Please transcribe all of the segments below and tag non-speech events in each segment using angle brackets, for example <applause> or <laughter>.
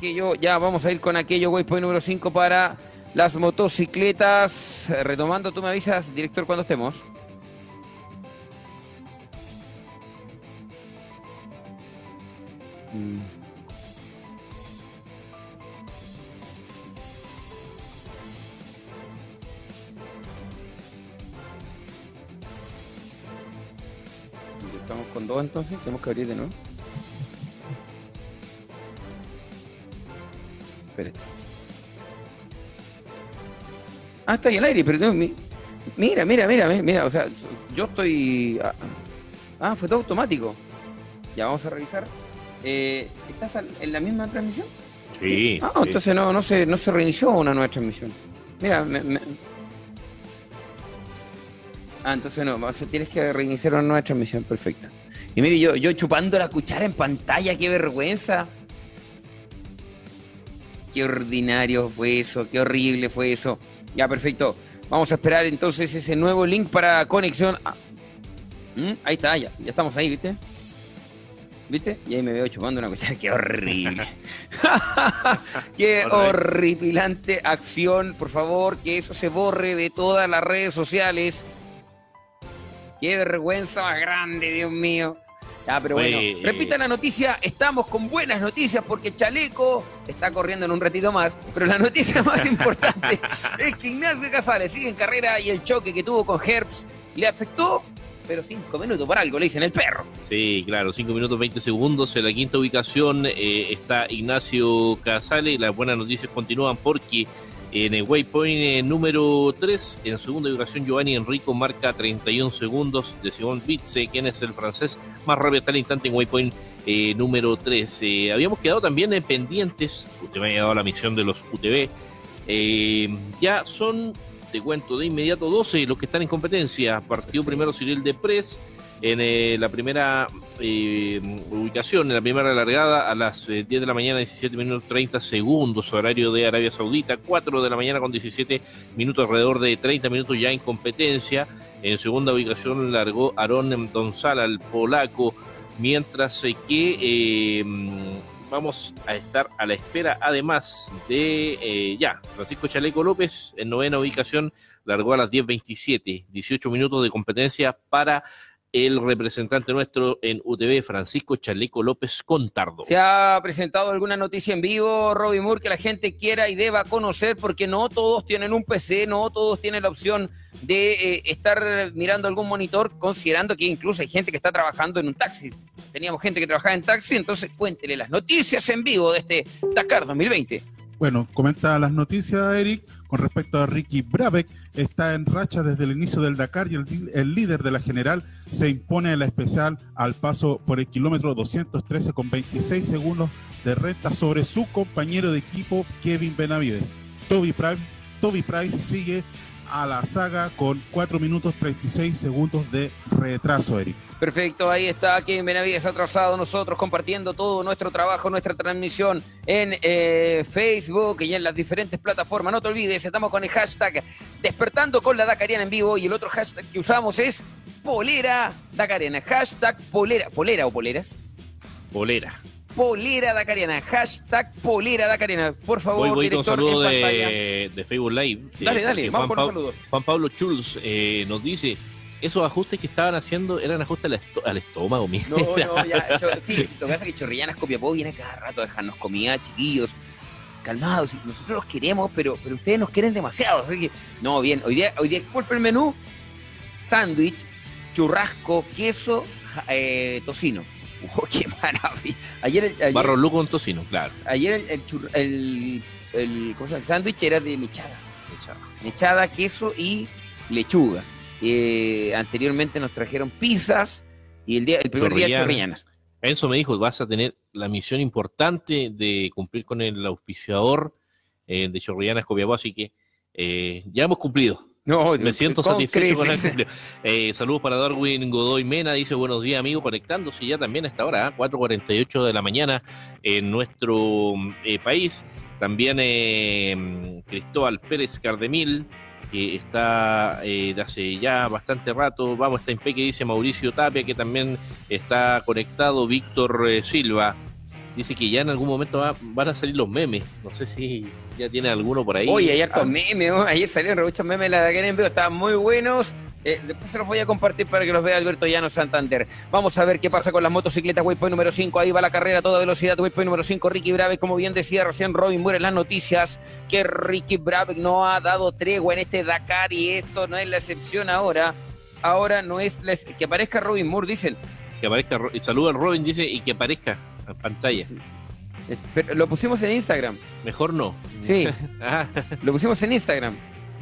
aquello, ya vamos a ir con aquello, waypoint número 5 para las motocicletas. Retomando, tú me avisas, director, cuando estemos. Mm. Estamos con dos entonces, tenemos que abrir de nuevo. Espérate. Ah, está ahí el aire, pero no, mi- mira, mira, mira, mira, o sea, yo estoy... ah, Ah, fue todo automático. Ya vamos a revisar. Eh, ¿Estás al- en la misma transmisión? Sí. Ah, sí. entonces no, no, se, no se reinició una nueva transmisión. Mira, me- me- Ah, entonces no, tienes que reiniciar una nueva transmisión, perfecto. Y mire, yo, yo chupando la cuchara en pantalla, qué vergüenza. Qué ordinario fue eso, qué horrible fue eso. Ya, perfecto. Vamos a esperar entonces ese nuevo link para conexión. Ah. ¿Mm? Ahí está, ya, ya estamos ahí, ¿viste? ¿Viste? Y ahí me veo chupando una cuchara, <laughs> qué horrible. <laughs> qué horripilante acción, por favor, que eso se borre de todas las redes sociales. Qué vergüenza más grande, Dios mío. Ya, pero bueno, Oye, eh, repita la noticia, estamos con buenas noticias porque Chaleco está corriendo en un ratito más, pero la noticia <laughs> más importante <laughs> es que Ignacio Casales sigue en carrera y el choque que tuvo con Herbst le afectó, pero cinco minutos por algo, le dicen el perro. Sí, claro, 5 minutos 20 segundos. En la quinta ubicación eh, está Ignacio Casale. Las buenas noticias continúan porque en el waypoint eh, número 3, en segunda ubicación, Giovanni Enrico marca 31 segundos de Simón Bitze, quien es el francés más rápido hasta el instante en waypoint eh, número 3. Eh, habíamos quedado también pendientes, usted me ha dado la misión de los UTV. Ya son, te cuento de inmediato, 12 los que están en competencia. Partió primero Cyril Depres en la primera eh, ubicación, en la primera largada a las eh, 10 de la mañana, 17 minutos 30 segundos, horario de Arabia Saudita, 4 de la mañana con 17 minutos, alrededor de 30 minutos ya en competencia. En segunda ubicación largó Aaron Donzala, el polaco, mientras que eh, vamos a estar a la espera además de eh, ya, Francisco Chaleco López en novena ubicación largó a las 10.27, 18 minutos de competencia para el representante nuestro en UTV, Francisco Chaleco López Contardo. ¿Se ha presentado alguna noticia en vivo, Robbie Moore, que la gente quiera y deba conocer? Porque no todos tienen un PC, no todos tienen la opción de eh, estar mirando algún monitor, considerando que incluso hay gente que está trabajando en un taxi. Teníamos gente que trabajaba en taxi, entonces cuéntele las noticias en vivo de este Dakar 2020. Bueno, comenta las noticias, Eric, con respecto a Ricky Brabeck. Está en racha desde el inicio del Dakar y el, líder de la general se impone en la especial al paso por el kilómetro 213 con 26 segundos de recta sobre su compañero de equipo Kevin Benavides. Toby Price, Toby Price sigue a la saga con 4 minutos 36 segundos de retraso, Eric. Perfecto, ahí está Kevin Benavides atrasado, nosotros compartiendo todo nuestro trabajo, nuestra transmisión en eh, Facebook y en las diferentes plataformas. No te olvides, estamos con el hashtag Despertando con la Dakariana en vivo y el otro hashtag que usamos es Polera Dakariana. Hashtag Polera, ¿polera o poleras? Bolera. Polera Dakariana, hashtag Polera Dakariana. Por favor, Voy, voy con director, saludo en de, de Facebook Live. Dale, Eh, dale, vamos Juan con Pab- saludos. Juan Pablo Schulz eh, nos dice, esos ajustes que estaban haciendo eran ajustes al, esto- al estómago, mira. No, no, <laughs> ya. sí, lo que pasa es que Chorrillanas Copiapó viene cada rato a dejarnos comida, chiquillos. Calmados, nosotros los queremos, pero, pero ustedes nos quieren demasiado. Así que, no, bien, hoy día, hoy día ¿cuál fue el menú? Sándwich, churrasco, queso, eh, tocino. <laughs> ¡Oh, qué maravilla! Ayer, ayer, Barro Luco con tocino, claro. ayer el, el, churr- el, el- ¿cómo se llama? el sándwich era de mechada. Mechada, queso y lechuga. Eh, anteriormente nos trajeron pizzas y el, día, el primer día Chorrillanas. Enzo me dijo, vas a tener la misión importante de cumplir con el auspiciador eh, de Chorrillanas Copiapó, así que eh, ya hemos cumplido. No, Me siento con satisfecho con el cumplido. Eh, saludos para Darwin Godoy Mena, dice buenos días amigo, conectándose ya también a esta hora, ¿ah? 4.48 de la mañana en nuestro eh, país. También eh, Cristóbal Pérez Cardemil, que está eh, de hace ya bastante rato. Vamos, está en Peque, dice Mauricio Tapia, que también está conectado. Víctor eh, Silva, dice que ya en algún momento va- van a salir los memes. No sé si ya tiene alguno por ahí. Oye, hay hartos Ah, memes, ¿no? ayer salieron muchos memes de la Dakar en vivo, estaban muy buenos. Eh, después se los voy a compartir para que los vea Alberto Llano Santander. Vamos a ver qué pasa con las motocicletas. Waypoint número 5, ahí va la carrera a toda velocidad. Waypoint número 5, Ricky Brave, como bien decía recién Robin Moore en las noticias, que Ricky Brave no ha dado tregua en este Dakar y esto no es la excepción ahora. Ahora no es la que aparezca Robin Moore, dicen. Que aparezca, y saluda al Robin, dice, y que aparezca en pantalla. Eh, Pero lo pusimos en Instagram. Mejor no. Sí. <laughs> Ah, Lo pusimos en Instagram.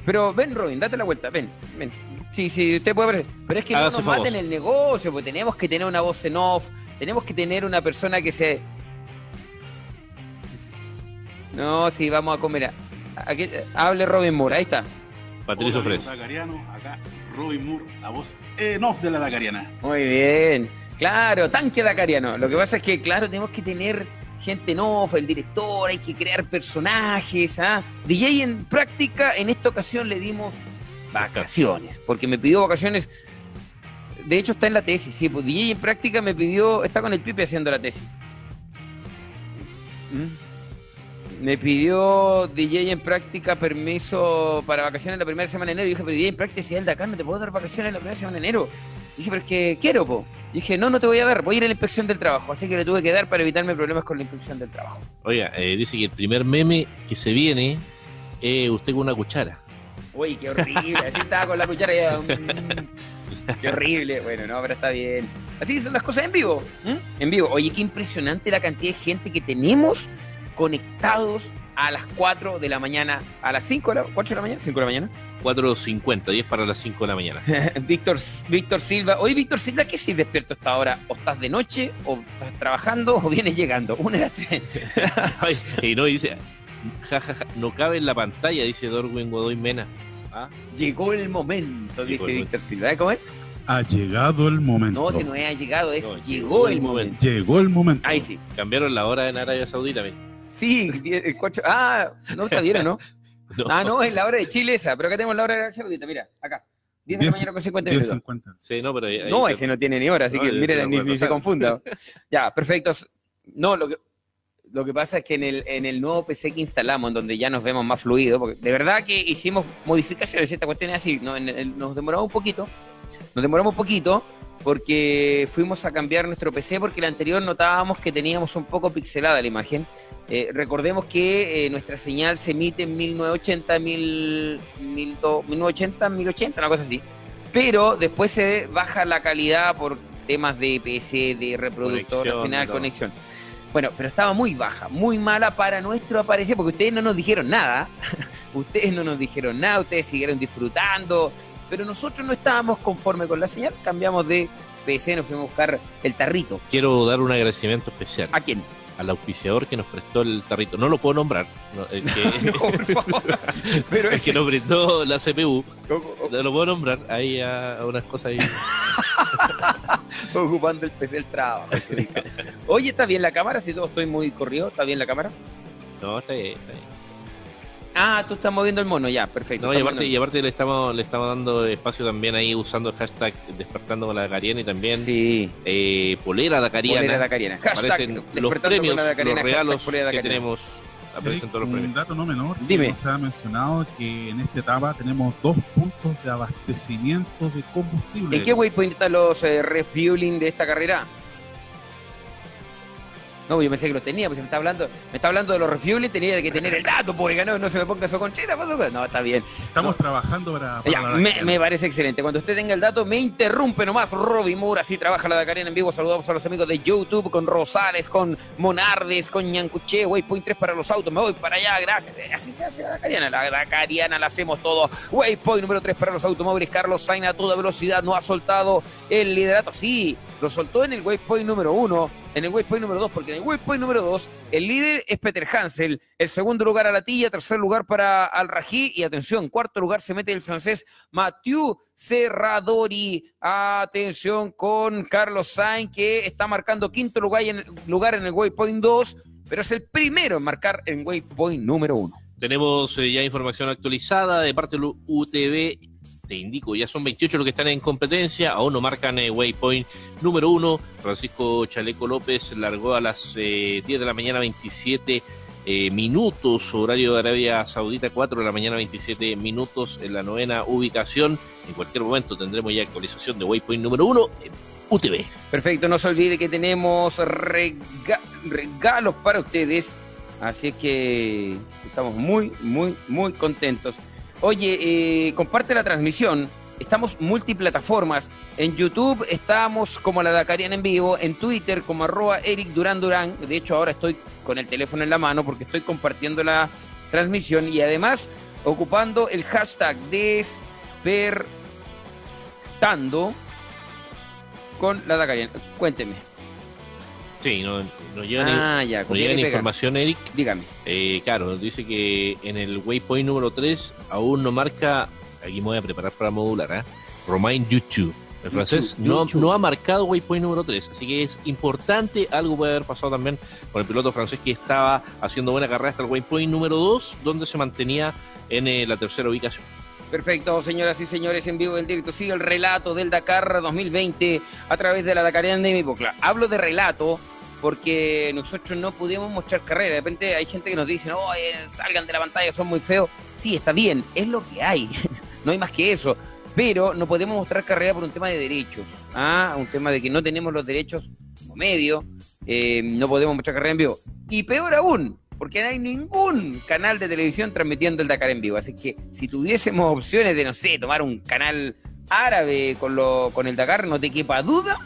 Pero ven, Robin, date la vuelta, ven, ven. Sí, sí, usted puede ver. Pero es que no Hágase nos maten el negocio, porque tenemos que tener una voz en off, tenemos que tener una persona que se. No, sí, vamos a comer. a- aquí- hable Robin Moore, ahí está. Patricio Fres. acá Robin Moore, la voz en off de la Dakariana. Muy bien. Claro, tanque dacariano. Lo que pasa es que, claro, tenemos que tener gente en off, el director, hay que crear personajes. ¿ah? DJ en práctica, en esta ocasión le dimos vacaciones, porque me pidió vacaciones. De hecho, está en la tesis, sí. Pues DJ en práctica me pidió, está con el Pipe haciendo la tesis. ¿Mm? Me pidió DJ en práctica permiso para vacaciones la primera semana de enero. Y dije, pero DJ en práctica, si es el Dakar, no te puedo dar vacaciones la primera semana de enero. Dije, pero es que quiero, po. Dije, no, no te voy a dar, voy a ir a la inspección del trabajo. Así que le tuve que dar para evitarme problemas con la inspección del trabajo. Oiga, eh, dice que el primer meme que se viene es usted con una cuchara. Uy, qué horrible. Así estaba con la cuchara y ya, <laughs> Qué horrible. Bueno, no, pero está bien. Así son las cosas en vivo. En vivo. Oye, qué impresionante la cantidad de gente que tenemos conectados a las 4 de la mañana. A las 5 de la, 4 de la mañana, 5 de la mañana. 4.50, 10 para las 5 de la mañana. <laughs> Víctor, Víctor Silva. Oye, Víctor Silva, ¿qué si despierto a esta hora? ¿O estás de noche? ¿O estás trabajando? ¿O vienes llegando? Una de las tres. <laughs> Ay, y no, dice, ja, ja, ja, no cabe en la pantalla, dice Dorwin Godoy Mena. Ah, Llegó el momento, Llegó dice el Víctor Silva. ¿Eh, ¿Cómo es? Ha llegado el momento. No, si no ha llegado, es No, llegó el momento. Llegó el momento. Ahí sí. cambiaron la hora en Arabia Saudita. mira. Sí, el cuatro- Ah, no está bien, ¿o ¿no? <laughs> No. Ah, no, es la hora de Chile esa, pero acá tenemos la hora de la Saudita, mira, acá. 10 de la mañana con 50 minutos. 10.50. Sí, no, pero ahí- ahí No, se- ese no tiene ni hora, así No, que mire, ni, se confunda. <laughs> Ya, perfecto. No, lo que, lo que pasa es que en el, en el nuevo PC que instalamos, en donde ya nos vemos más fluido, porque de verdad que hicimos modificaciones, esta cuestión es así, no, en el- nos demoramos un poquito, nos demoramos un poquito, porque fuimos a cambiar nuestro PC, porque el anterior notábamos que teníamos un poco pixelada la imagen. Eh, recordemos que eh, nuestra señal se emite en 1980, 1000, 1980, 1080, una cosa así. Pero después se baja la calidad por temas de PC, de reproductor, Conexión, al final no. conexión. Bueno, pero estaba muy baja, muy mala para nuestro aparecer, porque ustedes no nos dijeron nada. <laughs> ustedes no nos dijeron nada, ustedes siguieron disfrutando, pero nosotros no estábamos conformes con la señal, cambiamos de PC, nos fuimos a buscar el tarrito. Quiero dar un agradecimiento especial ¿A quién? Al auspiciador que nos prestó el tarrito. No lo puedo nombrar, no, el, que, <laughs> No, por favor. Pero <laughs> el que nos brindó la CPU. No lo puedo nombrar, hay a, a unas cosas ahí. <laughs> ocupando el PC del trabajo. Oye, ¿está bien la cámara? Si todo estoy muy corrido, ¿está bien la cámara? No, está bien, está bien. Ah, tú estás moviendo el mono, ya, perfecto. No, y aparte, y aparte le estamos le estamos dando espacio también ahí usando el hashtag despertando con la Dacariana y también Sí, eh, polera Dacariana. polera dacariana. Hashtag Aparecen los premios, la Dacariana, los regalos que tenemos. Aparecen todos los Un premios. dato no menor, Dime. no se ha mencionado que en esta etapa tenemos dos puntos de abastecimiento de combustible. ¿En qué waypoint están los eh, refueling de esta carrera? No, yo pensé que los tenía, pues me está hablando, me está hablando de los refueling, tenía que tener el dato, pues no, no se me ponga eso con chera, pues, no, está bien. Estamos No. trabajando para, para Ya, la me, parece excelente. Cuando usted tenga el dato, me interrumpe nomás. Robin Moore, así trabaja la Dakarena en vivo. Saludamos a los amigos de YouTube, con Rosales, con Monardes, con Ñancuché, Waypoint 3 para los autos. Me voy para allá, gracias. Eh, Así se hace la Dakariana. La Dakariana la hacemos todo. Waypoint número 3 para los automóviles. Carlos Sainz a toda velocidad. No ha soltado el liderato. Sí, lo soltó en el Waypoint número 1. En el waypoint número 2, porque en el waypoint número 2 el líder es Peter Hansel, el segundo lugar a la Tilla, tercer lugar para Al Rají y atención, cuarto lugar se mete el francés Mathieu Serradori. Atención con Carlos Sainz, que está marcando quinto lugar en, lugar en el Waypoint 2, pero es el primero en marcar en Waypoint número 1. Tenemos eh, ya información actualizada de parte del UTV te indico, ya son 28 los que están en competencia, aún no marcan eh, waypoint número uno. Francisco Chaleco López largó a las 10 de la mañana 27 minutos, horario de Arabia Saudita, 4 de la mañana 27 minutos en la novena ubicación. En cualquier momento tendremos ya actualización de waypoint número uno en UTV. Perfecto, no se olvide que tenemos regalos para ustedes, así que estamos muy, muy, muy contentos. Oye, eh, comparte la transmisión. Estamos multiplataformas. En YouTube estamos como la Dakariana en vivo, en Twitter como arroba Eric Durán Durán. De hecho, ahora estoy con el teléfono en la mano porque estoy compartiendo la transmisión y además ocupando el hashtag despertando con la Dakariana. Cuénteme. Sí, no, no llega, ah, ya, información, Eric. Dígame. Eh, claro, dice que en el waypoint número 3 aún no marca, aquí me voy a preparar para modular, ¿eh? Romain YouTube. El francés no, no ha marcado waypoint número 3, así que es importante, algo puede haber pasado también con el piloto francés que estaba haciendo buena carrera hasta el waypoint número 2, donde se mantenía en eh, la tercera ubicación. Perfecto, señoras y señores, en vivo del directo sigue el relato del Dakar 2020 a través de la Dakariana de mi Bocla. Hablo de relato porque nosotros no pudimos mostrar carrera. De repente hay gente que nos dice, no, salgan de la pantalla, son muy feos. Sí, está bien, es lo que hay, <laughs> no hay más que eso. Pero no podemos mostrar carrera por un tema de derechos, ¿ah? un tema de que no tenemos los derechos como medio, eh, no podemos mostrar carrera en vivo. Y peor aún, porque no hay ningún canal de televisión transmitiendo el Dakar en vivo. Así que si tuviésemos opciones de, no sé, tomar un canal árabe con, lo, con el Dakar, no te quepa duda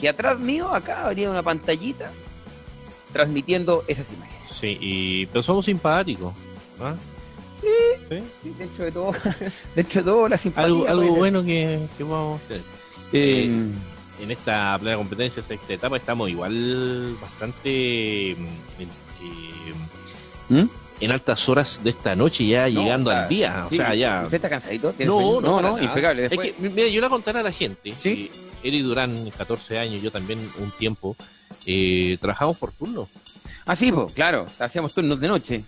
que atrás mío, acá, habría una pantallita transmitiendo esas imágenes. Sí, y, pero somos simpáticos. ¿ah? Sí, sí, dentro de todo, <laughs> dentro de todo la simpatía. Algo, bueno que, que vamos a hacer. Eh, en esta plena competencia, esta etapa, estamos igual bastante ¿Mm? en altas horas de esta noche, ya llegando al día. o sea, ya. ¿Usted está cansadito? No, no, no, impecable. Es que, mira, yo le contaré a la gente. ¿Sí? Eri Durán, 14 años, yo también un tiempo, eh, trabajamos por turno. Ah, sí, pues, claro, hacíamos turnos de noche.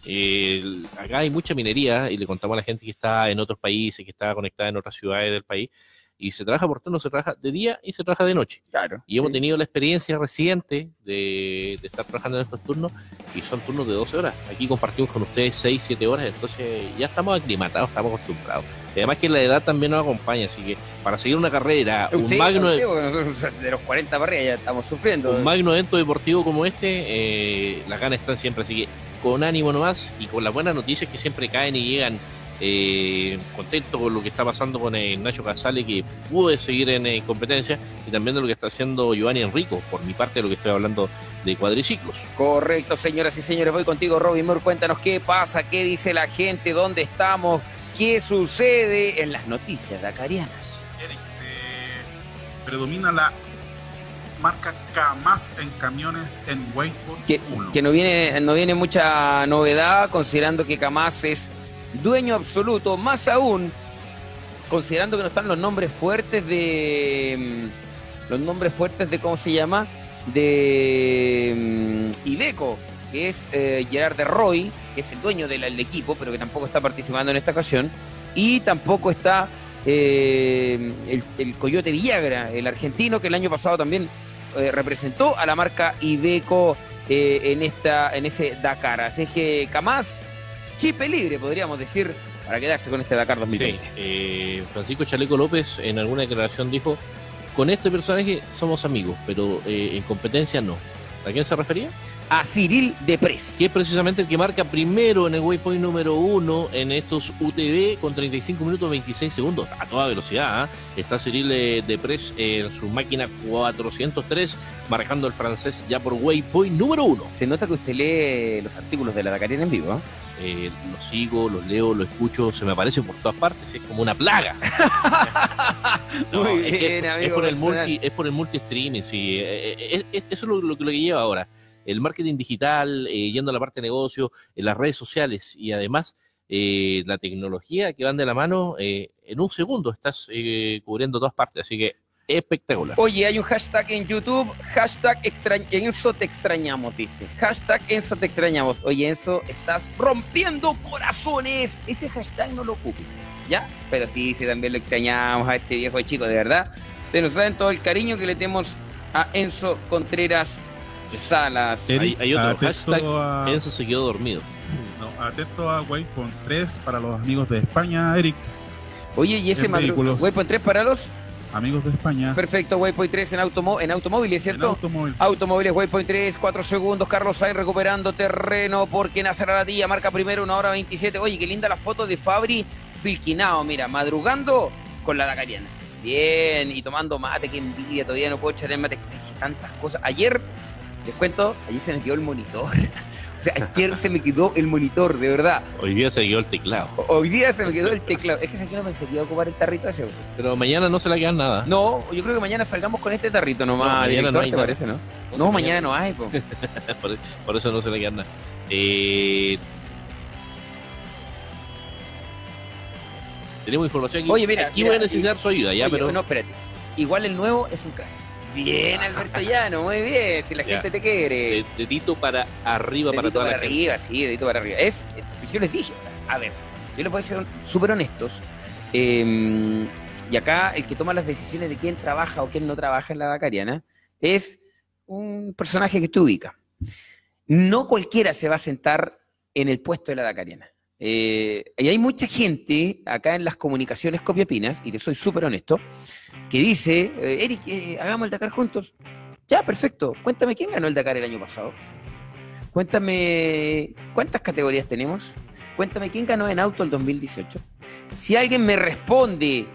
acá hay mucha minería y le contamos a la gente que está en otros países, que está conectada en otras ciudades del país, y se trabaja por turno, se trabaja de día y se trabaja de noche. Claro. Y hemos tenido la experiencia reciente de, estar trabajando en estos turnos y son turnos de 12 horas. Aquí compartimos con ustedes 6, 7 horas, entonces ya estamos aclimatados, estamos acostumbrados. Además que la edad también nos acompaña, así que para seguir una carrera, un magno... de los 40 para ya estamos sufriendo. Un magno evento deportivo como este, eh, las ganas están siempre, así que con ánimo nomás y con las buenas noticias que siempre caen y llegan eh, contento con lo que está pasando con el Nacho Casale, que pude seguir en eh, competencia, y también de lo que está haciendo Giovanni Enrico, por mi parte, de lo que estoy hablando de cuadriciclos. Correcto, señoras y señores, voy contigo, Robin Moore. Cuéntanos qué pasa, qué dice la gente, dónde estamos, qué sucede en las noticias dacarianas. Eric, predomina la marca Camas en camiones en Wayport que, que no viene no viene mucha novedad considerando que Camas es dueño absoluto, más aún considerando que no están los nombres fuertes de mm, los nombres fuertes de cómo se llama de mm, Ibeco, que es eh, Gerard de Roy, que es el dueño del, equipo, pero que tampoco está participando en esta ocasión, y tampoco está eh, el, Coyote Villagra, el argentino que el año pasado también eh, representó a la marca Ibeco en esta en ese Dakar. Así que Camás chipe libre, podríamos decir, para quedarse con este Dakar 2020. Eh, Francisco Chaleco López en alguna declaración dijo, con este personaje somos amigos, pero eh, en competencia no. ¿A quién se refería? A Cyril Depres. Que es precisamente el que marca primero en el waypoint número uno en estos UTV con 35 minutos 26 segundos a toda velocidad. ¿eh? Está Cyril eh, Depres en su máquina 403 marcando el francés ya por waypoint número uno. Se nota que usted lee los artículos de la Dakariana en vivo. ¿eh? los sigo, los leo, los escucho, se me aparecen por todas partes, es como una plaga. <laughs> Muy bien, amigo. Es por, el multi, es por el multi streaming, sí. eso es lo, lo, lo que lleva ahora el marketing digital, eh, yendo a la parte de negocio, las redes sociales y además eh, la tecnología que van de la mano, eh, en un segundo estás cubriendo todas partes, así que espectacular. Oye, hay un hashtag en YouTube, hashtag Enzo te extrañamos, dice. Hashtag Enzo te extrañamos. Oye, Enzo, estás rompiendo corazones. Ese hashtag no lo ocupes. ¿ya? Pero sí, sí, también lo extrañamos a este viejo chico, de verdad. Se nos saben todo el cariño que le tenemos a Enzo Contreras Salas. Eric, hay otro, hashtag a, Enzo se quedó dormido. <laughs> no, atento a Waypoint 3 para los amigos de España, Eric. Oye, y ese en. Waypoint 3 para los. Amigos de España. Perfecto, Waypoint 3 en, automo en automóviles, en ¿cierto? automóvil. Automóviles Waypoint 3, 4 segundos. Carlos Sainz recuperando terreno porque Nacer Aratilla marca primero, una hora 27. Oye, qué linda la foto de Fabri Filquinao, mira, madrugando con la Dakariana. Bien, y tomando mate, qué envidia, todavía no puedo echar el mate, que se tantas cosas. Ayer, les cuento, ayer se me quedó el monitor. <laughs> O sea, ayer se me quedó el monitor, de verdad. Hoy día se quedó el teclado. Hoy día se me quedó el teclado. Es que que no pensé que iba a ocupar el tarrito ese. Pero mañana no se le queda nada. No, yo creo que mañana salgamos con este tarrito No, nomás, mañana director, no hay ¿te nada. parece, no? No, No, mañana no hay, po. <laughs> por, por eso no se le queda nada. Eh, tenemos información aquí. Oye, mira, aquí mira, voy a necesitar su ayuda, ya, Oye, pero No, espérate. Igual el nuevo es un crack. Bien, Alberto Llano, muy bien. Si la Ya. gente te quiere. de- dedito para arriba para Dedito toda para la gente. arriba, sí, dedito para arriba. Es, yo les dije, a ver, yo les voy a ser súper honestos. eh, y acá el que toma las decisiones de quién trabaja o quién no trabaja en la Dakariana es un personaje que tú ubica. No cualquiera se va a sentar en el puesto de la Dakariana. Eh, y hay mucha gente acá en las comunicaciones copiapinas, y te soy súper honesto, que dice, eh, Eric, eh, hagamos el Dakar juntos. Ya, perfecto. Cuéntame quién ganó el Dakar el año pasado. Cuéntame cuántas categorías tenemos. Cuéntame quién ganó en auto el 2018. Si alguien me responde,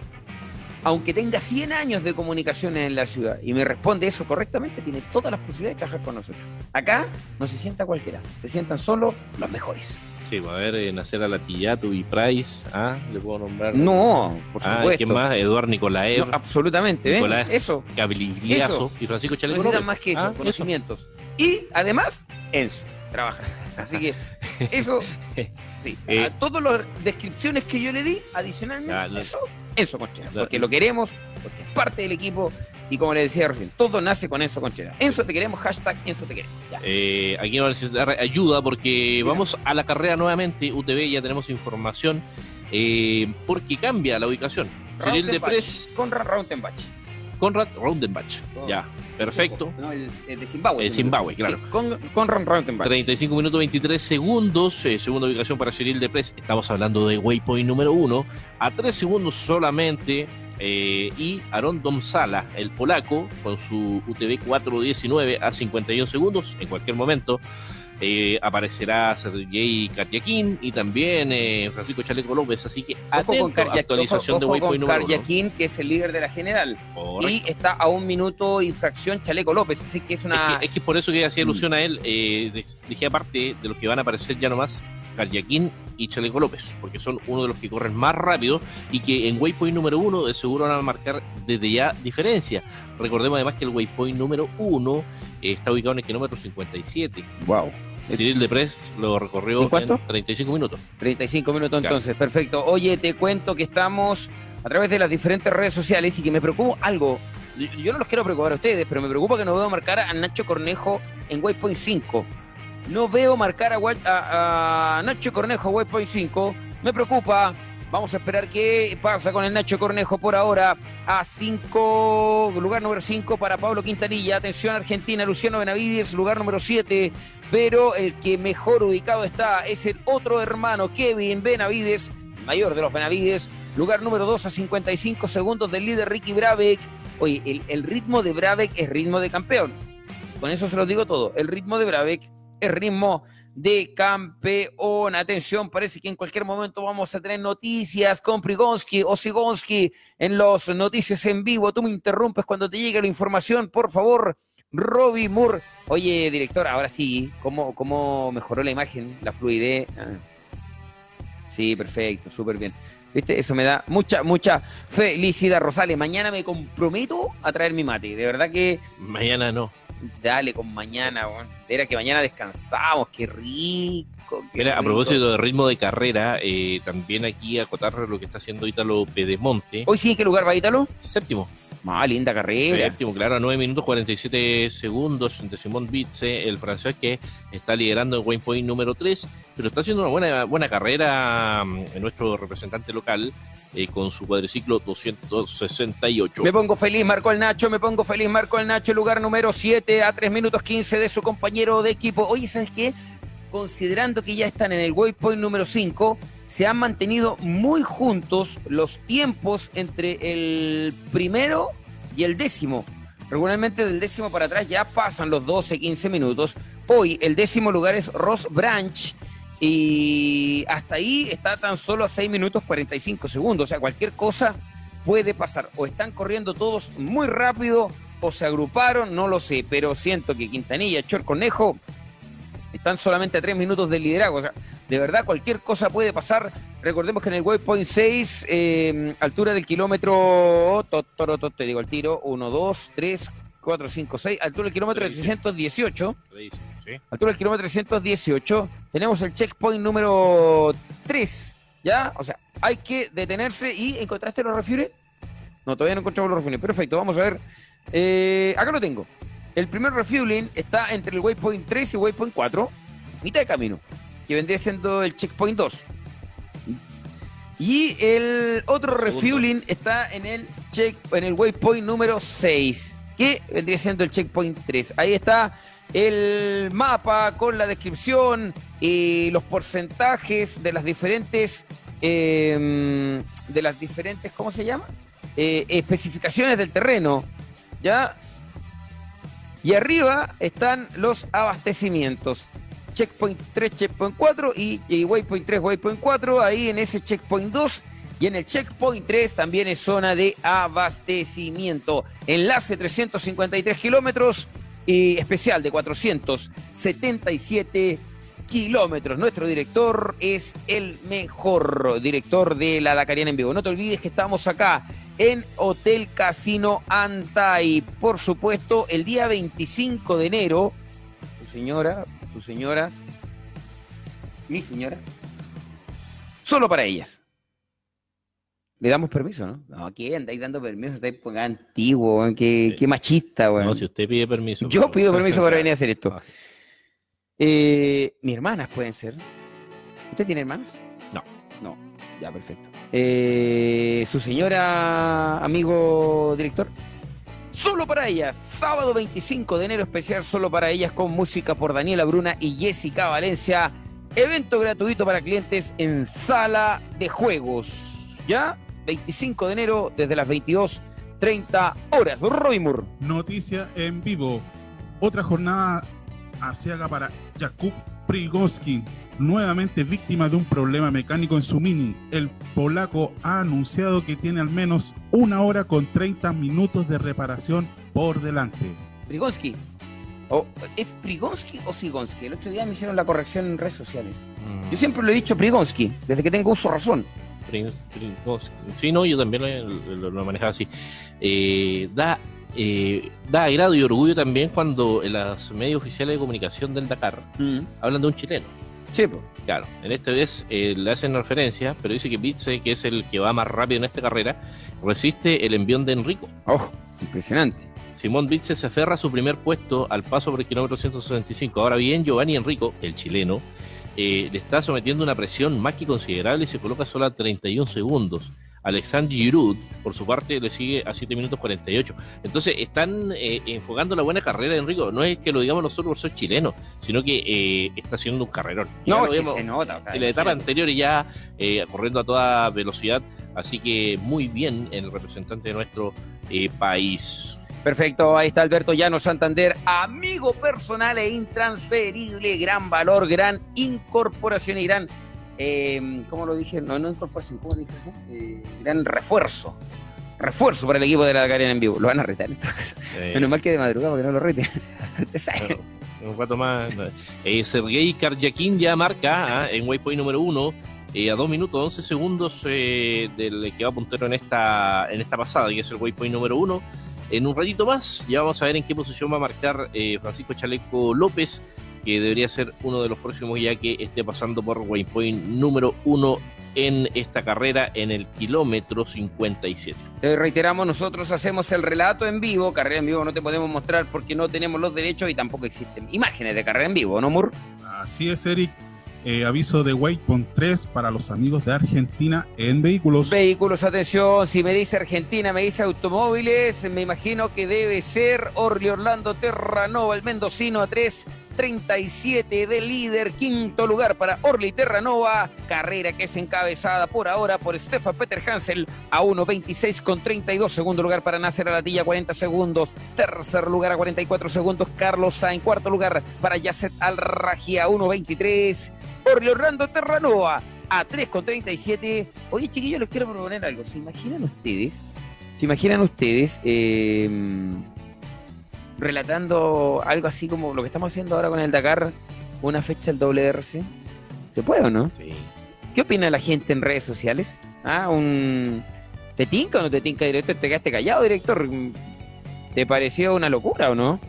aunque tenga 100 años de comunicaciones en la ciudad, y me responde eso correctamente, tiene todas las posibilidades de trabajar con nosotros. Acá no se sienta cualquiera, se sientan solo los mejores. Sí, va a ver, Nacer a Latillato y Price. Ah, le puedo nombrar. No, por Ah, ¿y supuesto. ¿quién más? Eduard Nicolaev, No, absolutamente, ¿ven? Nicolás Eso. Gabrieliazo Eso. y Francisco No Chaleco necesitan más que eso, Ah, conocimientos. Y además, Enzo, trabaja. Así que <laughs> eso, sí. Eh. a todas las descripciones que yo le di, adicionalmente, no. eso, Enzo Conchera. Ya. Porque lo queremos, porque es parte del equipo. Y como le decía recién, todo nace con Enzo Conchera. Enzo te queremos, hashtag Enzo te queremos. Eh, aquí vamos a necesitar ayuda porque Mira. vamos a la carrera nuevamente. UTV ya tenemos información eh, porque cambia la ubicación. Cyril Conrad Rautenbach. Conrad Roundenbach. Oh. Ya, perfecto. No, el, el de Zimbabue. El Zimbabue, claro. Sí, con, Conrad Rautenbach. 35 minutos 23 segundos, eh, segunda ubicación para Cyril de Pres. Estamos hablando de waypoint número uno, a 3 segundos solamente. eh, y Aaron Domsala, el polaco, con su UTV 419 a 51 segundos, en cualquier momento. Eh, aparecerá Sergei Karyakin y también eh, Francisco Chaleco López, así que con atento, Karyak- actualización ojo- de Waypoint con número uno. Karyakin, que es el líder de la general. Correcto. Y está a un minuto infracción Chaleco López. Así que es una. Es que, es que por eso que hacía Mm. alusión a él, eh, dejé aparte de los que van a aparecer ya nomás, Karyakin y Chaleco López, porque son uno de los que corren más rápido y que en waypoint número uno de seguro van a marcar desde ya diferencia. Recordemos además que el waypoint número uno está ubicado en el kilómetro 57. Wow. Cyril de Pres lo recorrió ¿En cuánto? 35 minutos. 35 minutos Claro. entonces, perfecto. Oye, te cuento que estamos a través de las diferentes redes sociales y que me preocupa algo. Yo- no los quiero preocupar a ustedes, pero me preocupa que no veo marcar a Nacho Cornejo en Waypoint 5. No veo marcar a- a Nacho Cornejo en Waypoint 5. Me preocupa. Vamos a esperar qué pasa con el Nacho Cornejo por ahora. A 5, lugar número 5 para Pablo Quintanilla. Atención Argentina, Luciano Benavides, lugar número 7. Pero el que mejor ubicado está es el otro hermano, Kevin Benavides, mayor de los Benavides. Lugar número 2 a 55 segundos del líder Ricky Brabeck. Oye, el, el ritmo de Brabeck es ritmo de campeón. Con eso se los digo todo. El ritmo de Brabeck es ritmo de campeón. Atención, parece que en cualquier momento vamos a tener noticias con Prigonski o Sigonski en los noticias en vivo. Tú me interrumpes cuando te llegue la información, por favor. Robbie Moore. Oye, director, ahora sí, ¿cómo, cómo mejoró la imagen, la fluidez? Ah. Sí, perfecto, súper bien. ¿Viste? Eso me da mucha, mucha felicidad, Rosales. Mañana me comprometo a traer mi mate. De verdad que Mañana no. Dale con mañana, weón. Era que mañana descansamos, qué rico. qué Mira, a propósito de ritmo de carrera, eh, también aquí acotar lo que está haciendo Ítalo Pedemonte. ¿Hoy sí en qué lugar va Ítalo? Séptimo. Ah, linda carrera. Séptimo, claro, a 9 minutos 47 segundos de Simón Bitze, el francés que está liderando el waypoint número 3, pero está haciendo una buena, buena carrera mm, en nuestro representante local eh, con su cuadriciclo 268. Me pongo feliz, marcó el Nacho, me pongo feliz, marcó el Nacho, lugar número 7 a 3 minutos 15 de su compañero de equipo. Oye, ¿sabes qué? Considerando que ya están en el waypoint número 5, se han mantenido muy juntos los tiempos entre el primero y el décimo. Regularmente del décimo para atrás ya pasan los 12, 15 minutos. Hoy el décimo lugar es Ross Branch y hasta ahí está tan solo a 6 minutos 45 segundos. O sea, cualquier cosa puede pasar. O están corriendo todos muy rápido o se agruparon, no lo sé, pero siento que Quintanilla, Chor Conejo están solamente a 3 minutos del liderazgo. O sea, de verdad, cualquier cosa puede pasar. Recordemos que en el waypoint 6, eh, altura del kilómetro, te digo el tiro, 1, 2, 3, 4, 5, 6, altura del kilómetro 318. Altura del kilómetro 318. Tenemos el checkpoint número 3. ¿Ya? O sea, hay que detenerse y ¿encontraste los refueles? No, todavía no encontramos los refueles. Perfecto, vamos a ver. Eh, acá lo tengo. El primer refueling está entre el waypoint 3 y waypoint 4, mitad de camino que vendría siendo el checkpoint 2. Y el otro refueling está en el check, en el waypoint número 6, que vendría siendo el checkpoint 3. Ahí está el mapa con la descripción y los porcentajes de las diferentes em, de las diferentes, ¿cómo se llama? Eh, especificaciones del terreno. ¿Ya? Y arriba están los abastecimientos checkpoint 3, checkpoint 4 y, waypoint 3, waypoint 4, ahí en ese checkpoint 2 y en el checkpoint 3 también es zona de abastecimiento. Enlace 353 kilómetros y especial de 477 kilómetros. Nuestro director es el mejor director de la Dakariana en vivo. No te olvides que estamos acá en Hotel Casino Antai. Por supuesto, el día 25 de enero, su señora su señora, mi señora, solo para ellas. Le damos permiso, ¿no? No, aquí andáis dando permiso? Estáis antiguo, qué, qué machista, weón. No, si usted pide permiso. Yo pido permiso para venir a hacer esto. <laughs> Eh, mis hermanas pueden ser. ¿Usted tiene hermanas? No. No, ya, perfecto. Eh, ¿Su señora, amigo director? Solo para ellas, sábado 25 de enero especial solo para ellas con música por Daniela Bruna y Jessica Valencia. Evento gratuito para clientes en sala de juegos. ¿Ya? 25 de enero desde las 22.30 horas. Roy Noticia en vivo. Otra jornada asiaga para Jakub Prigozhin nuevamente víctima de un problema mecánico en su Mini. El polaco ha anunciado que tiene al menos una hora con 30 minutos de reparación por delante. Prigonski. ¿Es Prigonski o Sigonski? El otro día me hicieron la corrección en redes sociales. Yo mm. siempre lo he dicho Prigonski, desde que tengo uso razón. Sí, no, yo también lo, lo, manejaba así. Eh, da, eh, da agrado y orgullo también cuando en los medios oficiales de comunicación del Dakar mm. hablan de un chileno. Sí, Claro, en esta vez eh, le hacen referencia, pero dice que Bitse, que es el que va más rápido en esta carrera, resiste el envión de Enrico. ¡Oh! Impresionante. Simón Bitse se aferra a su primer puesto al paso por el kilómetro 165. Ahora bien, Giovanni Enrico, el chileno, eh, le está sometiendo una presión más que considerable y se coloca solo a 31 segundos. Alexandre Giroud, por su parte, le sigue a 7 minutos 48. Entonces, están eh, enfocando la buena carrera de Enrico. No es que lo digamos nosotros por ser chilenos, sino que eh, está haciendo un carrerón. No, se nota. en la etapa anterior ya eh, corriendo a toda velocidad. Así que muy bien el representante de nuestro país. Perfecto, ahí está Alberto Llano Santander, amigo personal e intransferible, gran valor, gran incorporación y gran eh, ¿cómo lo dije? No, no incorporación, ¿cómo dije eso? Eh, gran refuerzo. Refuerzo para el equipo de la Carena en vivo. Lo van a retar. Menos mal que de madrugada porque no lo reten. <laughs> un rato más. Eh, Sergei Karjakin ya marca ah, en waypoint número uno. Eh, a 2 minutos 11 segundos eh, del que va puntero en esta, en esta pasada, que es el waypoint número uno. En un ratito más ya vamos a ver en qué posición va a marcar Francisco Chaleco López que debería ser uno de los próximos ya que esté pasando por Waypoint número uno en esta carrera en el kilómetro 57. Te reiteramos, nosotros hacemos el relato en vivo, carrera en vivo no te podemos mostrar porque no tenemos los derechos y tampoco existen imágenes de carrera en vivo, ¿no, Mur? Así es, Eric. Eh, aviso de Waypoint 3 para los amigos de Argentina en vehículos. Vehículos, atención, si me dice Argentina, me dice automóviles, me imagino que debe ser Orly Orlando Terranova, el mendocino a 3.37 de líder, quinto lugar para Orly Terranova, carrera que es encabezada por ahora por Stefan Peter Hansel a 1.26 con 32, segundo lugar para Nasser Alatilla, 40 segundos, tercer lugar a 44 segundos, Carlos Sainz, cuarto lugar para Yasset Al-Raji a 1.23, por Orlando Terranova a 3,37. Oye, chiquillos, les quiero proponer algo. ¿Se imaginan ustedes? ¿Se imaginan ustedes eh, relatando algo así como lo que estamos haciendo ahora con el Dakar, una fecha del WRC? ¿Se puede o no? Sí. ¿Qué opina la gente en redes sociales? ¿Ah, un... ¿Te tinca o no te tinca, director? ¿Te quedaste callado, director? ¿Te pareció una locura o no?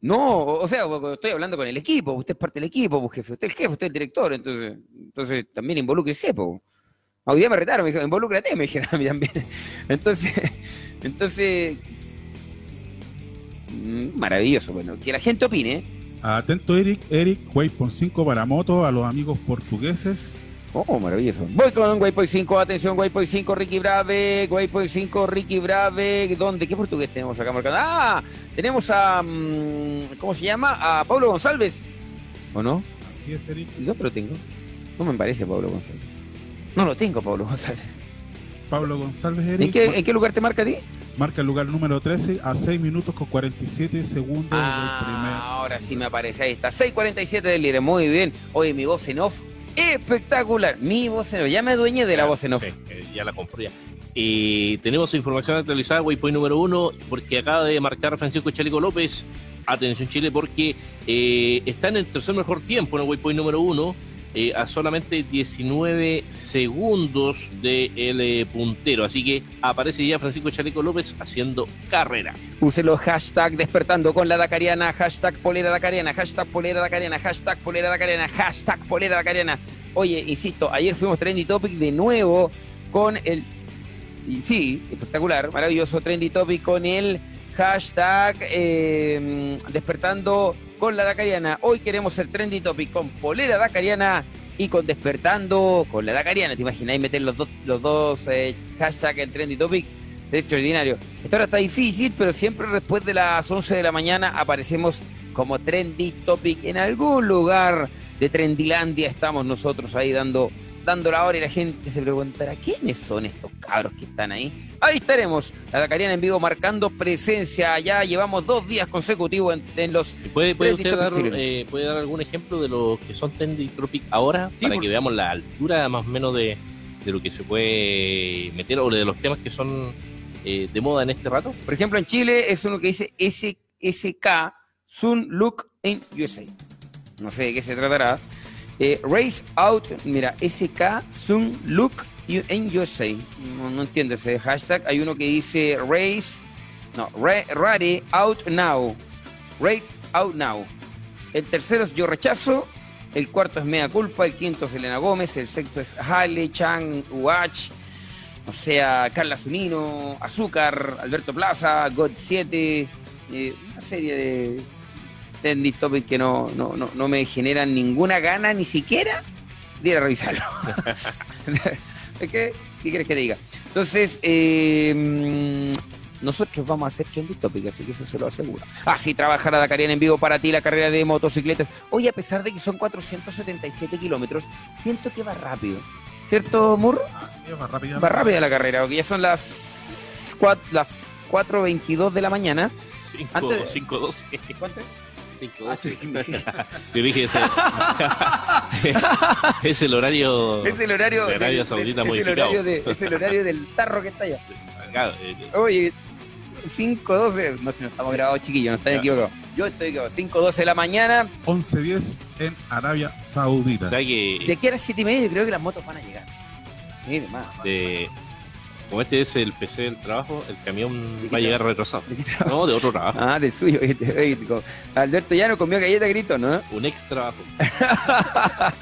No, o sea, estoy hablando con el equipo, usted es parte del equipo, pues, jefe, usted es el jefe, usted es el director, entonces, entonces también involúcrese, pues. Hoy día me retaron, me dijeron, involúcrate, me dijeron a mí también. <laughs> Entonces, entonces, mm, maravilloso, bueno, que la gente opine. Atento, Eric. Eric, Waypoint 5 para moto a los amigos portugueses. Oh, maravilloso. Voy con Waypoint 5, atención, Waypoint 5, Ricky Brave, Waypoint 5, Ricky Brave. ¿Dónde? ¿Qué portugués tenemos acá marcado? Ah, tenemos a. mm, ¿Cómo se llama? A Pablo González. ¿O no? Así es, Eric. No, pero tengo. No me parece Pablo González. No lo tengo, Pablo González. Pablo González, ¿En Eric. qué, en qué lugar te marca a ti? Marca el lugar número 13 a 6 minutos con 47 segundos Ah, ahora sí me aparece. Ahí está. 6.47 del líder. Muy bien. Oye, mi voz en off. Espectacular. Mi voz en off. Ya me adueñé de la voz en off. Sí, eh, ya la compró ya. Y tenemos información actualizada, Waypoint número uno, porque acaba de marcar Francisco Chaleco López. Atención Chile, porque eh, está en el tercer mejor tiempo en el Waypoint número uno, eh, a solamente 19 segundos del eh, puntero. Así que aparece ya Francisco Chaleco López haciendo carrera. Use los hashtag despertando con la Dakariana, hashtag polera Dakariana, hashtag polera Dakariana, hashtag polera Dakariana, hashtag polera Dakariana. Oye, insisto, ayer fuimos Trendy Topic de nuevo con el. Sí, espectacular, maravilloso Trendy Topic con el hashtag eh, despertando con la Dakariana. Hoy queremos ser Trendy Topic con polera Dakariana y con despertando con la Dakariana. ¿Te imagináis meter los dos, los dos eh, hashtags en Trendy Topic? Extraordinario. Esto ahora está difícil, pero siempre después de las 11 de la mañana aparecemos como Trendy Topic en algún lugar de Trendilandia. Estamos nosotros ahí dando, dando la hora y la gente se preguntará quiénes son estos cabros que están ahí. Ahí estaremos, la Dakariana en vivo marcando presencia. Ya llevamos dos días consecutivos en, en los ¿Puede, puede usted dar, eh, puede dar algún ejemplo de los que son Trendy Topic ahora? Sí, para por- que veamos la altura más o menos de, de lo que se puede meter o de los temas que son eh, de moda en este rato. Por ejemplo, en Chile es uno que dice SK Sun Look in USA. No sé de qué se tratará. Eh, race Out, mira, SK Sun Look in USA. No, no entiendo ese hashtag. Hay uno que dice Race, no, Ra- Rare Out Now. Rate Out Now. El tercero es Yo Rechazo. El cuarto es Mea Culpa. El quinto es Elena Gómez. El sexto es Hale, Chang, Uach. O sea, Carla Zunino, Azúcar, Alberto Plaza, God 7, eh, una serie de trendy topics que no, no, no, no me generan ninguna gana ni siquiera de ir a revisarlo. <laughs> ¿Es que? ¿Qué quieres que te diga? Entonces, eh, mm, nosotros vamos a hacer topic, así que eso se lo aseguro. Así trabaja la Dakariana en vivo para ti, la carrera de motocicletas. Hoy, a pesar de que son 477 kilómetros, siento que va rápido. ¿Cierto, Murro? Así es, va rápida. Va rápida la carrera, porque ya son las, las 4.22 de la mañana. 5, Antes de- 5, 12. ¿Cuánto? 5, Ah, 12. sí, me- Te <laughs> dije ese. <laughs> es el horario. Es el horario, De Arabia del- Saudita es el horario de- es el horario del tarro que está allá. Eh, Oye, 5.12, no sé, no estamos grabados chiquillos, no están equivocados. Yo estoy equivocado, 5.12 de la mañana, 11.10 en Arabia Saudita. o sea de que aquí a las 7 y media yo creo que las motos van a llegar. Sí, de más. de como este es el PC del trabajo, el camión va a llegar retrasado. No, de otro trabajo. Ah, de suyo. Alberto ya no comió galleta grito, ¿no? Un ex trabajo. <laughs>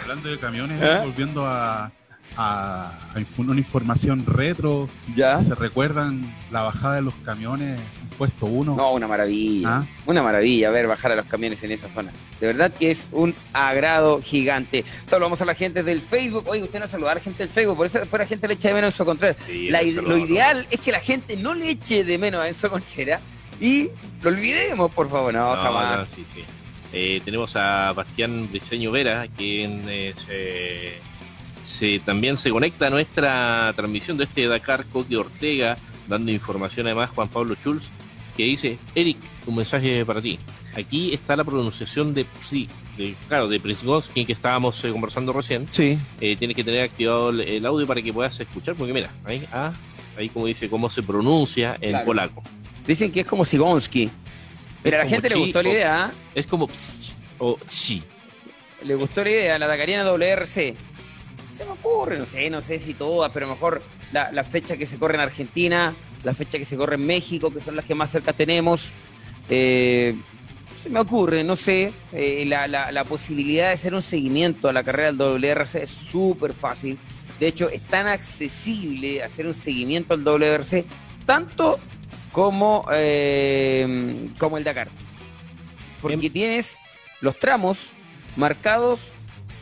Hablando de camiones, ¿Eh? volviendo a, a, una información retro. ¿Ya? ¿Se recuerdan la bajada de los camiones puesto uno? No, una maravilla. ¿Ah? Una maravilla ver bajar a los camiones en esa zona. De verdad que es un agrado gigante. Saludamos a la gente del Facebook. Oye, usted no saludar a la gente del Facebook, por eso después la gente le echa de menos a Enzo Contreras. lo ideal es que la gente no le eche de menos a Enzo Conchera y lo olvidemos, por favor. No, jamás. Eh, tenemos a Bastián Briseño Vera, quien eh, se, también se conecta a nuestra transmisión de este Dakar Coque Ortega, dando información además Juan Pablo Schulz, que dice, Eric, un mensaje para ti. Aquí está la pronunciación de sí, de, claro, de que estábamos eh, conversando recién. Sí. Eh, tienes que tener activado el, audio para que puedas escuchar, porque mira, ahí, ah, ahí como dice cómo se pronuncia en polaco. Dicen que es como Sigonski. Pero a la gente le gustó la idea. ¿ah? Es como o chi. Le gustó la idea, la Dakariana WRC. Se me ocurre, no sé, no sé si todas, pero mejor la, fecha que se corre en Argentina, la fecha que se corre en México, que son las que más cerca tenemos. Eh, se me ocurre, no sé, eh, la, posibilidad de hacer un seguimiento a la carrera del WRC es súper fácil. De hecho, es tan accesible hacer un seguimiento al WRC, tanto como, eh, como el Dakar. Porque tienes los tramos marcados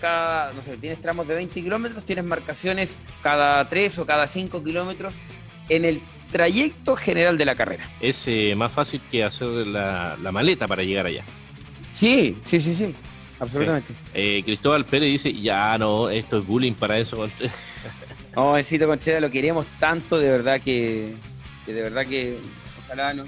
cada, no sé, tienes tramos de 20 kilómetros, tienes marcaciones cada 3 o cada 5 kilómetros en el trayecto general de la carrera. Es eh, más fácil que hacer la, maleta para llegar allá. Sí, sí, sí, sí, absolutamente. Eh, Cristóbal Pérez dice, ya no, esto es bullying para eso. <laughs> no, Encito Conchera lo queremos tanto, de verdad que, que de verdad que ojalá no...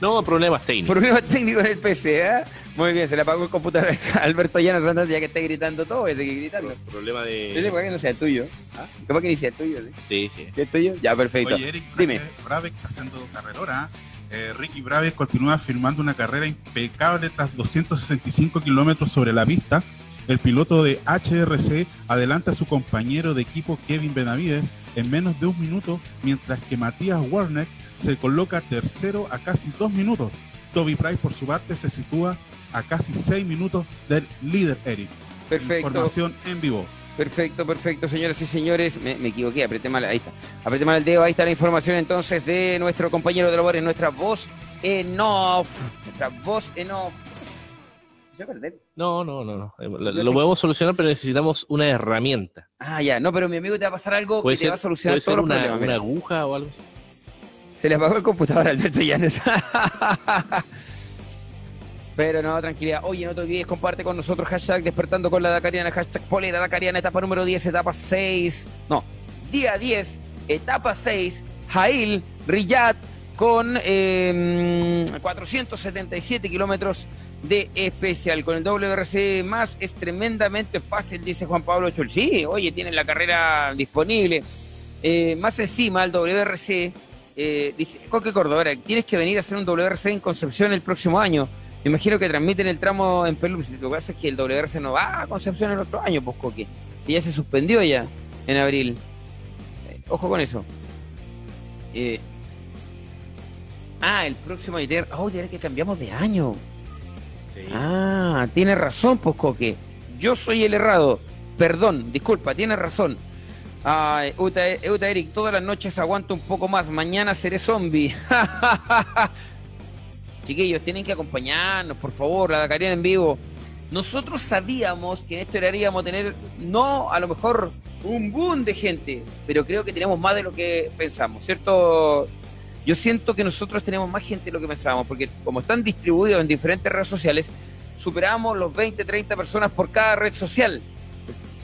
No, problemas técnicos. Problemas técnicos en el PC, ¿eh? Muy bien, se le apagó el computador a Alberto Llanos antes ya que esté gritando todo, es de que gritando. Problema de. ¿Es que no sea tuyo? ¿Ah? ¿Cómo que ni sea tuyo? Sí, sí. ¿Es tuyo? Ya, perfecto. Oye, Eric, Dime. Brave está haciendo carrera. Eh, Ricky Brave continúa firmando una carrera impecable tras 265 kilómetros sobre la pista. El piloto de HRC adelanta a su compañero de equipo Kevin Benavides en menos de un minuto, mientras que Matías Warner se coloca tercero a casi dos minutos. Toby Price, por su parte, se sitúa a casi seis minutos del líder Eric. Perfecto. Información en vivo. Perfecto, perfecto, señoras y señores. Me, equivoqué, apreté mal, ahí está. Apreté mal el dedo, ahí está la información entonces de nuestro compañero de labores, nuestra voz en off. Nuestra voz en off. ¿Se va a perder? No, no, no, no. Lo, podemos solucionar, pero necesitamos una herramienta. Ah, ya. No, pero mi amigo te va a pasar algo que te va a solucionar todos una, una aguja o algo Se le apagó el computador a Alberto Llanes. Pero no, tranquilidad. Oye, no te olvides, comparte con nosotros hashtag despertando con la Dakariana, hashtag polera Dakariana, etapa número 10, etapa 6. No, día 10, etapa 6, Jail, Riyad, con 477 em, kilómetros de especial. Con el WRC más es tremendamente fácil, dice Juan Pablo Chol. Sí, oye, tienen la carrera disponible. Eh, más encima, el WRC eh, dice, Coque Córdoba, tienes que venir a hacer un WRC en Concepción el próximo año. Me imagino que transmiten el tramo en Perú. Lo que pasa es que el WRC no va a Concepción el otro año, pues Coque. Si ya se suspendió ya en abril. Eh, ojo con eso. Eh, ah, el próximo año. Oh, diré que cambiamos de año. Ah, tiene razón, pues Coque. Yo soy el errado. Perdón, disculpa, tiene razón. Ay, Uta, Uta Eric, todas las noches aguanto un poco más. Mañana seré zombie. <laughs> Chiquillos, tienen que acompañarnos, por favor, la Dakariana en vivo. Nosotros sabíamos que en esto íbamos a tener, no a lo mejor un boom de gente, pero creo que tenemos más de lo que pensamos, ¿cierto? Yo siento que nosotros tenemos más gente de lo que pensábamos, porque como están distribuidos en diferentes redes sociales, superamos los 20, 30 personas por cada red social.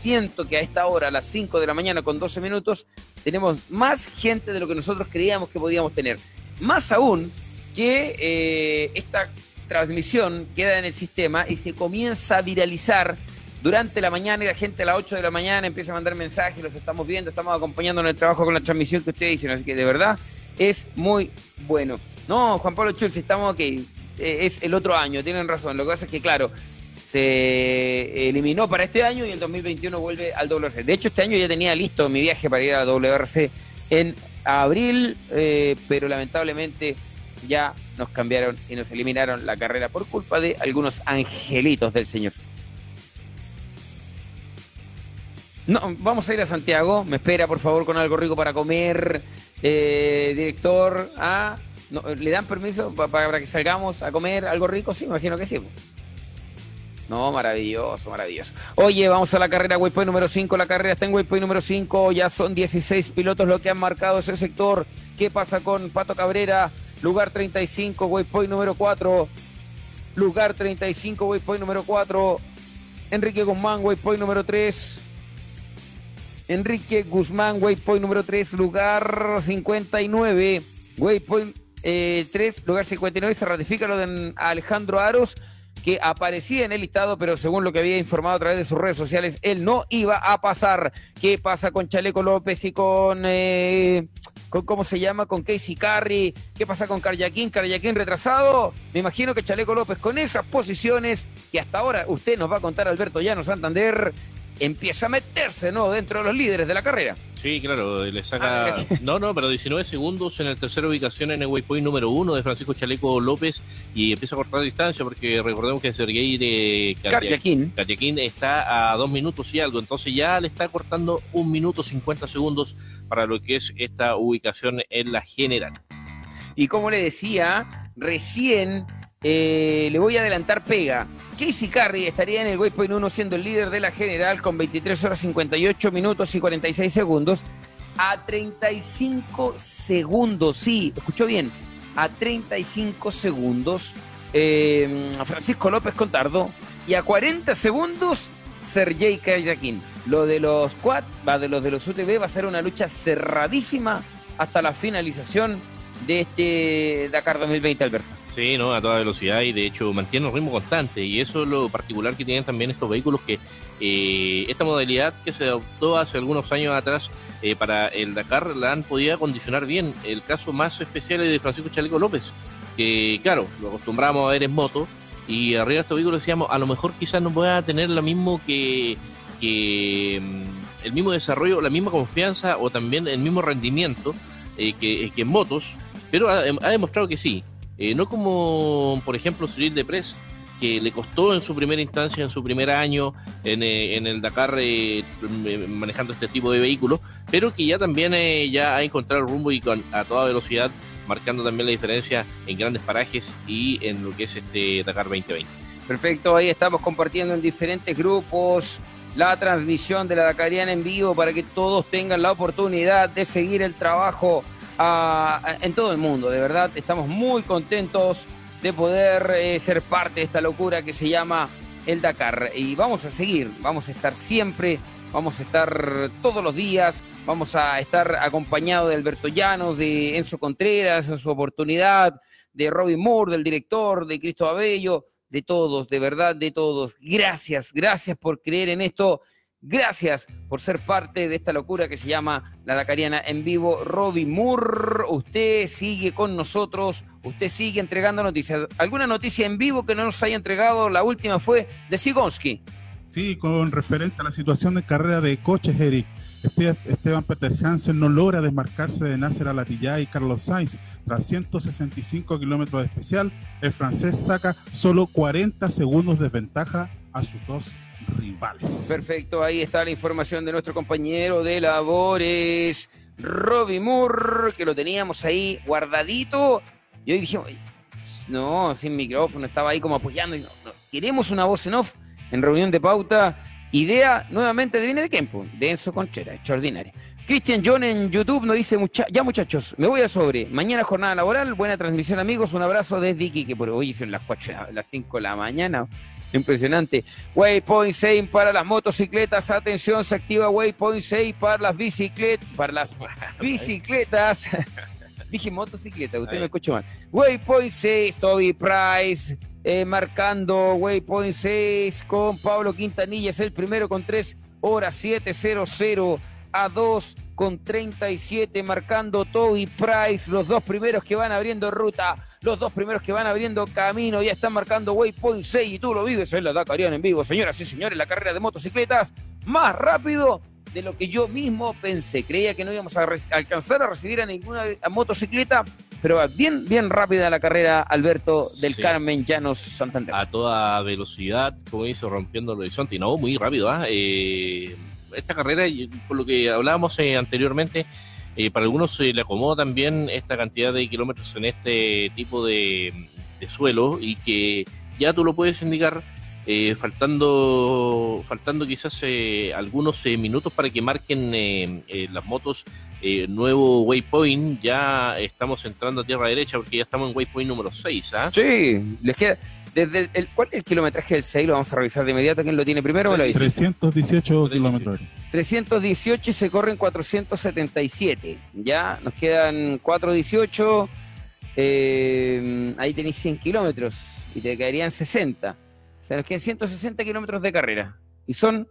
Siento que a esta hora, a las 5 de la mañana con 12 minutos, tenemos más gente de lo que nosotros creíamos que podíamos tener. Más aún, que eh, esta transmisión queda en el sistema y se comienza a viralizar durante la mañana y la gente a las 8 de la mañana empieza a mandar mensajes, los estamos viendo, estamos acompañando en el trabajo con la transmisión que ustedes dicen, así que de verdad es muy bueno. No, Juan Pablo Chulz, estamos ok, eh, es el otro año, tienen razón, lo que pasa es que claro, se eliminó para este año y el 2021 vuelve al WRC. De hecho, este año ya tenía listo mi viaje para ir a WRC en abril, eh, pero lamentablemente ya nos cambiaron y nos eliminaron la carrera por culpa de algunos angelitos del Señor. No, vamos a ir a Santiago. Me espera, por favor, con algo rico para comer. Eh, director, ¿ah? ¿le dan permiso para que salgamos a comer algo rico? Sí, me imagino que sí. No, maravilloso, maravilloso. Oye, vamos a la carrera Waypoint número 5. La carrera está en Waypoint número 5. Ya son 16 pilotos los que han marcado ese sector. ¿Qué pasa con Pato Cabrera? Lugar 35, Waypoint número 4. Lugar 35, Waypoint número 4. Enrique Guzmán, Waypoint número 3. Enrique Guzmán, Waypoint número 3, lugar 59. Waypoint 3, eh, lugar 59. Se ratifica lo de Alejandro Aros que aparecía en el listado, pero según lo que había informado a través de sus redes sociales, él no iba a pasar. ¿Qué pasa con Chaleco López y con, eh, con cómo se llama, con Casey Carry? ¿Qué pasa con Carjaquín? Carjaquín retrasado. Me imagino que Chaleco López con esas posiciones que hasta ahora usted nos va a contar Alberto Llano Santander, empieza a meterse ¿no? dentro de los líderes de la carrera. Sí, claro, le saca. Ah, no, no, pero 19 segundos en la tercera ubicación en el waypoint número uno de Francisco Chaleco López y empieza a cortar distancia porque recordemos que Sergei de Karyakin está a dos minutos y algo, entonces ya le está cortando un minuto 50 segundos para lo que es esta ubicación en la general. Y como le decía, recién eh, le voy a adelantar pega. Casey Carey estaría en el waypoint 1 siendo el líder de la general con 23 horas 58 minutos y 46 segundos. A 35 segundos, sí, escuchó bien, a 35 segundos eh, Francisco López Contardo y a 40 segundos Sergei Kayakin. Lo de los quad, va de los de los UTV va a ser una lucha cerradísima hasta la finalización de este Dakar 2020, Alberto. Sí, ¿no? a toda velocidad y de hecho mantiene un ritmo constante y eso es lo particular que tienen también estos vehículos que eh, esta modalidad que se adoptó hace algunos años atrás eh, para el Dakar la han podido acondicionar bien. El caso más especial es de Francisco Chaleco López, que claro, lo acostumbramos a ver en moto y arriba de estos vehículos decíamos, a lo mejor quizás no pueda tener lo mismo que, que mm, el mismo desarrollo, la misma confianza o también el mismo rendimiento eh, que, que en motos, pero ha demostrado que sí, eh, no como, por ejemplo, Cyril de Press, que le costó en su primera instancia, en su primer año en, eh, el Dakar eh, manejando este tipo de vehículos, pero que ya también ya ha encontrado el rumbo y con, a toda velocidad, marcando también la diferencia en grandes parajes y en lo que es este Dakar 2020. Perfecto, ahí estamos compartiendo en diferentes grupos la transmisión de la Dakariana en vivo para que todos tengan la oportunidad de seguir el trabajo en todo el mundo. De verdad, estamos muy contentos de poder eh, ser parte de esta locura que se llama el Dakar. Y vamos a seguir, vamos a estar siempre, vamos a estar todos los días, vamos a estar acompañados de Alberto Llanos, de Enzo Contreras en su oportunidad, de Robin Moore, del director, de Cristo Abello, de todos, de verdad, de todos. Gracias, gracias por creer en esto Gracias por ser parte de esta locura que se llama La Dakariana en vivo. Robbie Moore, usted sigue con nosotros, usted sigue entregando noticias. ¿Alguna noticia en vivo que no nos haya entregado? La última fue de Sigonski. Sí, con referente a la situación de carrera de coches, Eric. Esteban Peter Hansen no logra desmarcarse de Nasser Alatillá y Carlos Sainz. Tras 165 kilómetros de especial, el francés saca solo 40 segundos de ventaja a sus dos rivales. Perfecto, ahí está la información de nuestro compañero de labores, Robbie Moore, que lo teníamos ahí guardadito. Y hoy dijimos, no, sin micrófono, estaba ahí como apoyando. queremos una voz en off en reunión de pauta. Idea nuevamente de Viene de Kempo, de Enzo Conchera, extraordinaria. Cristian John en YouTube nos dice, ya muchachos, me voy a sobre. Mañana jornada laboral, buena transmisión amigos, un abrazo desde Iki, que por hoy son las 4, las 5 de la mañana. Impresionante. Waypoint 6 para las motocicletas. Atención, se activa Waypoint 6 para las bicicletas. Para las <laughs> bicicletas. Dije motocicleta, usted me escuchó mal. Waypoint 6, Toby Price. Eh, marcando Waypoint 6 con Pablo Quintanilla. Es el primero con 3 horas 700 a 2 con 37 marcando Toby Price, los dos primeros que van abriendo ruta, los dos primeros que van abriendo camino, ya están marcando Waypoint 6 y tú lo vives en la Dakarian en vivo, señoras y señores, la carrera de motocicletas más rápido de lo que yo mismo pensé. Creía que no íbamos a alcanzar a recibir a ninguna motocicleta, pero bien, bien rápida la carrera, Alberto del Carmen Llanos Santander. A toda velocidad, como hizo, rompiendo el horizonte, y no, muy rápido. ¿ah? Eh, esta carrera, por lo que hablábamos eh, anteriormente, eh, para algunos se le acomoda también esta cantidad de kilómetros en este tipo de, suelo y que ya tú lo puedes indicar eh, faltando faltando quizás algunos minutos para que marquen las motos nuevo waypoint ya estamos entrando a tierra derecha porque ya estamos en waypoint número 6 ¿ah? sí les queda desde el, ¿Cuál es el kilometraje del 6? Lo vamos a revisar de inmediato. ¿Quién lo tiene primero? 318 kilómetros. 318 y se corren 477. Ya, nos quedan 418. Eh, ahí tenéis 100 kilómetros y te caerían 60. O sea, nos quedan 160 kilómetros de carrera. Y son,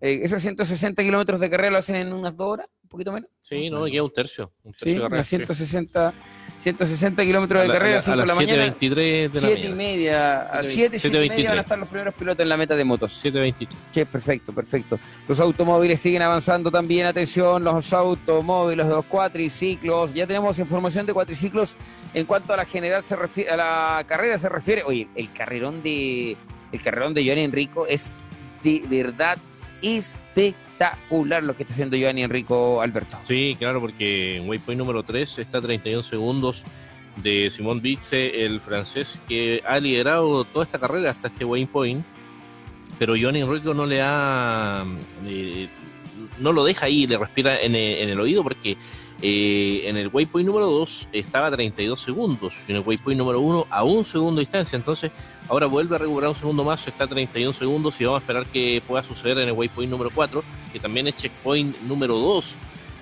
eh, esos 160 kilómetros de carrera lo hacen en unas dos horas, un poquito menos. Sí, no, me queda un tercio. Un tercio sí, de carrera, 160. 160 kilómetros de carrera, 5 de la mañana. 7 y media, a 7, 7 y media van a estar los primeros pilotos en la meta de motos. 7.23. Sí, perfecto, perfecto. Los automóviles siguen avanzando también, atención, los automóviles, los cuatriciclos. Ya tenemos información de cuatriciclos en cuanto a la general se refiere, a la carrera se refiere. Oye, el carrerón de el carrerón de Johnny Enrico es de verdad espectacular espectacular lo que está haciendo Giovanni Enrico Alberto. Sí, claro, porque en waypoint número 3 está 31 segundos de Simón Bitze, el francés que ha liderado toda esta carrera hasta este waypoint, pero Giovanni Enrico no le ha... Eh, no lo deja ahí, le respira en el oído porque eh, en el waypoint número 2 estaba a 32 segundos y en el waypoint número 1 a un segundo de distancia. Entonces, ahora vuelve a recuperar un segundo más, está a 31 segundos y vamos a esperar que pueda suceder en el waypoint número 4, que también es checkpoint número 2.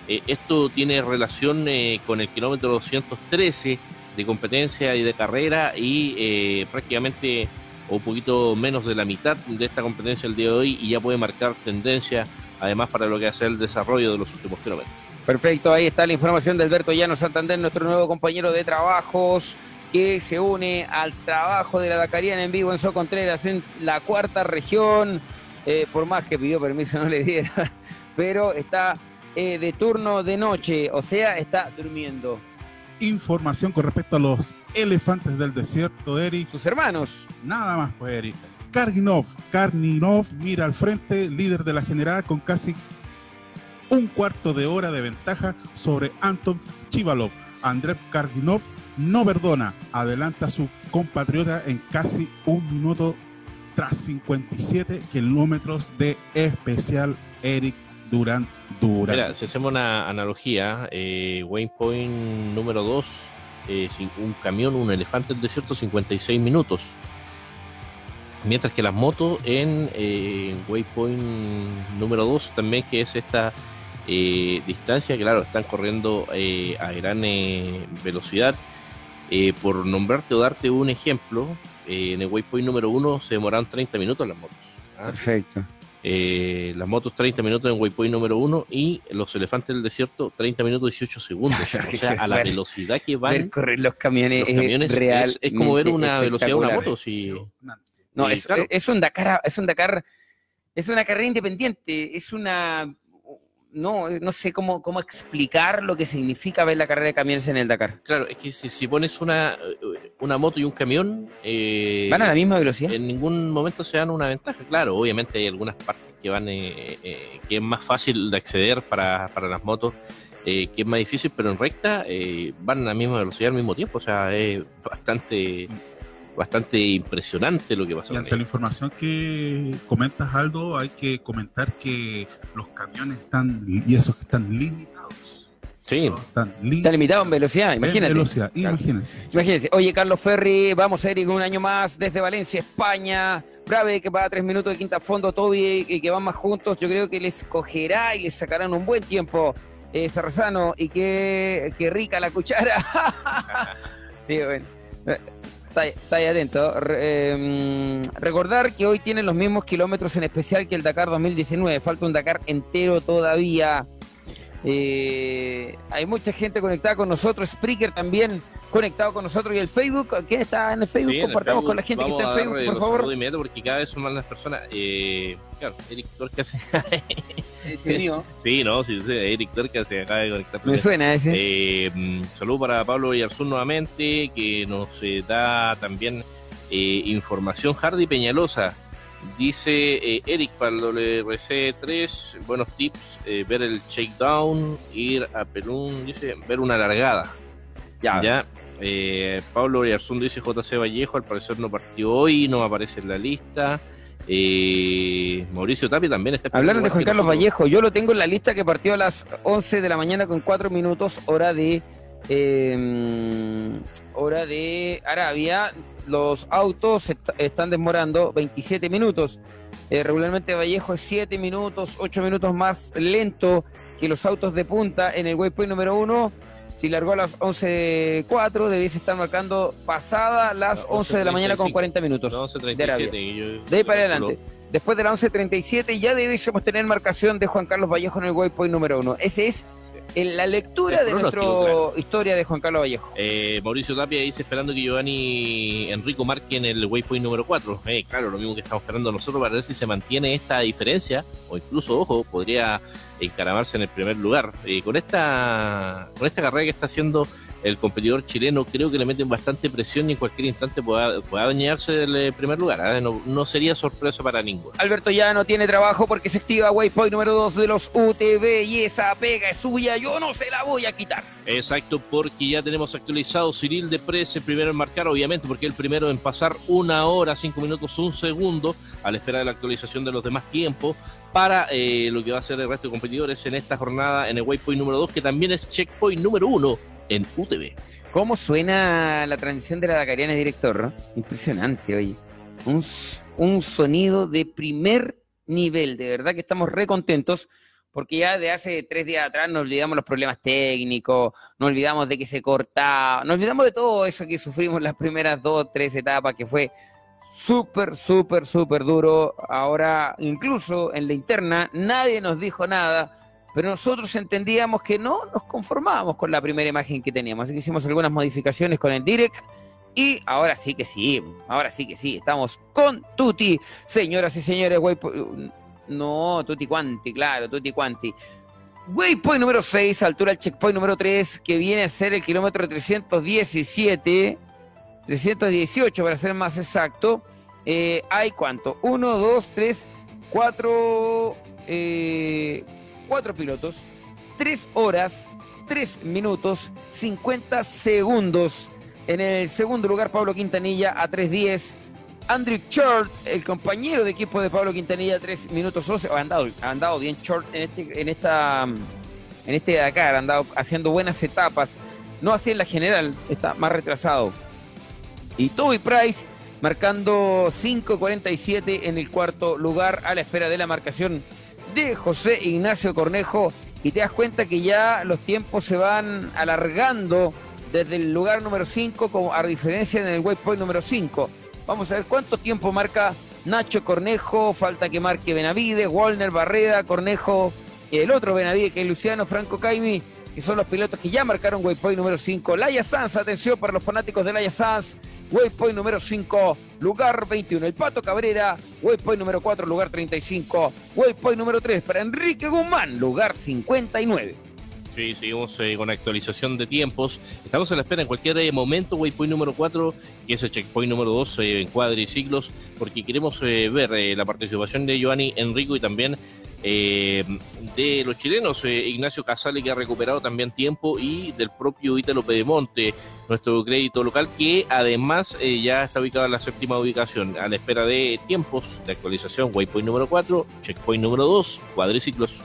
Eh, esto tiene relación eh, con el kilómetro 213 de competencia y de carrera y prácticamente un poquito menos de la mitad de esta competencia el día de hoy y ya puede marcar tendencia además para lo que hace el desarrollo de los últimos kilómetros. Perfecto, ahí está la información de Alberto Llano Santander, nuestro nuevo compañero de trabajos que se une al trabajo de la Dakariana en vivo en Socontreras en la cuarta región. Eh, por más que pidió permiso <laughs> no le diera, pero está eh, de turno de noche, o sea, está durmiendo. Información con respecto a los elefantes del desierto, Eric. Sus hermanos. Nada más, pues, Eric. Karginov, Karninov mira al frente, líder de la general con casi un cuarto de hora de ventaja sobre Anton Chivalov. Andrei Karginov no perdona, adelanta a su compatriota en casi un minuto tras 57 kilómetros de especial Eric Durán Durán. Mira, si hacemos una analogía, eh, Waypoint número 2, eh, un camión, un elefante del desierto, 56 minutos. Mientras que las motos en eh, Waypoint número 2 también, que es esta eh, distancia, claro, están corriendo eh, a gran eh, velocidad. por nombrarte o darte un ejemplo, en el waypoint número uno se demoraron 30 minutos las motos. ¿ah? Perfecto. las motos 30 minutos en waypoint número uno y los elefantes del desierto 30 minutos 18 segundos. <laughs> o sea, a la velocidad que van. correr los camiones, es, real. Es, como ver una velocidad de una moto. No, es, es un Dakar, es un Dakar, es una carrera independiente, es una no, no sé cómo, cómo explicar lo que significa ver la carrera de camiones en el Dakar. Claro, es que si, pones una, una moto y un camión... Eh, ¿Van a la misma velocidad? En ningún momento se dan una ventaja. Claro, obviamente hay algunas partes que van eh, eh, que es más fácil de acceder para, para las motos, que es más difícil, pero en recta van a la misma velocidad al mismo tiempo. O sea, es bastante bastante impresionante lo que pasó. Y ante la información que comentas, Aldo, hay que comentar que los camiones están, y esos que están limitados. Sí, están, limitados en velocidad, imagínate. velocidad, imagínense. Imagínense. Oye, Carlos Ferri, vamos a ir un año más desde Valencia, España. Brave, que va a tres minutos de quinta fondo, Toby, y que van más juntos. Yo creo que les cogerá y les sacarán un buen tiempo. Eh, y qué, qué rica la cuchara. <laughs> sí, bueno está, ahí atento. Em, recordar que hoy tienen los mismos kilómetros en especial que el Dakar 2019. Falta un Dakar entero todavía. Eh, hay mucha gente conectada con nosotros. Spreaker también conectado con nosotros y el Facebook. ¿Quién está en el Facebook? Sí, el Compartamos Facebook. con la gente que está en Facebook, por los favor. saludos inmediatos porque cada vez son más las personas. Eh, claro, Eric Torcas. <laughs> Ese mío. sí, no, sí, sí, Eric se acaba de conectar. Me suena ese. Eh, mm, saludo para Pablo Villarzún nuevamente, que nos eh, da también eh, información. Hardy Peñalosa dice eh, Eric para el WRC3, buenos tips, eh, ver el shakedown, ir a Perú, dice, ver una largada. ya. Ya. Eh, Pablo Villarzún dice JC Vallejo, al parecer no partió hoy, no aparece en la lista. Eh, Mauricio Tapia también está Hablaron de Juan Carlos. Vallejo. Yo lo tengo en la lista que partió a las 11 de la mañana con 4 minutos, hora de eh, hora de Arabia. Los autos est- están demorando 27 minutos. Eh, regularmente Vallejo es 7 minutos, 8 minutos más lento que los autos de punta en el waypoint número 1. Si largó a las 11.04, debiese estar marcando pasada las No, 11 de la mañana con 11:35. 40 minutos. No, de Arabia. 11:37, y yo- De ahí para adelante. Después de la 11.37 ya debiésemos tener marcación de Juan Carlos Vallejo en el waypoint número uno. Ese es en la lectura de nuestra historia de Juan Carlos Vallejo. Eh, Mauricio Tapia dice esperando que Giovanni Enrico marque en el waypoint número 4. Eh, claro, lo mismo que estamos esperando nosotros para ver si se mantiene esta diferencia o incluso, ojo, podría encaramarse en el primer lugar. Eh, con esta con esta carrera que está haciendo el competidor chileno, creo que le meten bastante presión y en cualquier instante pueda, pueda dañarse del eh, primer lugar. ¿eh? No, no sería sorpresa para ninguno. Alberto ya no tiene trabajo porque se activa waypoint número 2 de los UTV y esa pega es suya. Yo no se la voy a quitar. Exacto, porque ya tenemos actualizado Cyril de Press, el primero en marcar, obviamente, porque el primero en pasar una hora, cinco minutos, un segundo, a la espera de la actualización de los demás tiempos, para eh, lo que va a ser el resto de competidores en esta jornada en el waypoint número 2, que también es checkpoint número 1 en UTV. ¿Cómo suena la transmisión de la Dakariana, director? Impresionante, oye. Un, un sonido de primer nivel. De verdad que estamos re contentos porque ya de hace tres días atrás nos olvidamos los problemas técnicos, nos olvidamos de que se cortaba, nos olvidamos de todo eso que sufrimos las primeras dos, tres etapas, que fue súper, súper, súper duro. Ahora, incluso en la interna, nadie nos dijo nada pero nosotros entendíamos que no nos conformábamos con la primera imagen que teníamos, así que hicimos algunas modificaciones con el direct y ahora sí que sí, ahora sí que sí, estamos con Tuti, señoras y señores, Waypoint, no, Tuti Quanti, claro, Tuti Quanti. Waypoint número 6, altura del checkpoint número 3, que viene a ser el kilómetro 317, 318 para ser más exacto. Eh, hay cuánto? 1, 2, 3, 4, eh, cuatro pilotos, 3 horas, 3 minutos, 50 segundos. En el segundo lugar, Pablo Quintanilla a 3.10. Andrew Short, el compañero de equipo de Pablo Quintanilla, 3 minutos 12. Ha andado, ha andado bien Short en, este, en esta en este Dakar, ha andado haciendo buenas etapas. No así en la general, está más retrasado. Y Toby Price marcando 5.47 en el cuarto lugar a la espera de la marcación de José Ignacio Cornejo y te das cuenta que ya los tiempos se van alargando desde el lugar número 5 como a diferencia en el waypoint número 5. Vamos a ver cuánto tiempo marca Nacho Cornejo, falta que marque Benavides, Walner Barreda, Cornejo, el otro Benavides que es Luciano Franco Caimi, que son los pilotos que ya marcaron waypoint número 5. Laia Sanz, atención para los fanáticos de Laia Sanz, waypoint número 5, lugar 21. El Pato Cabrera, waypoint número 4, lugar 35. Waypoint número 3 para Enrique Guzmán, lugar 59. Sí, seguimos eh, con actualización de tiempos. Estamos a la espera en cualquier eh, momento, waypoint número 4, que es el checkpoint número 2 eh, en cuadriciclos, porque queremos eh, ver eh, la participación de Giovanni Enrico y también eh, de los chilenos, eh, Ignacio Casale, que ha recuperado también tiempo, y del propio Ítalo Pedemonte, nuestro crédito local, que además eh, ya está ubicado en la séptima ubicación, a la espera de tiempos de actualización, waypoint número 4, checkpoint número 2, cuadriciclos.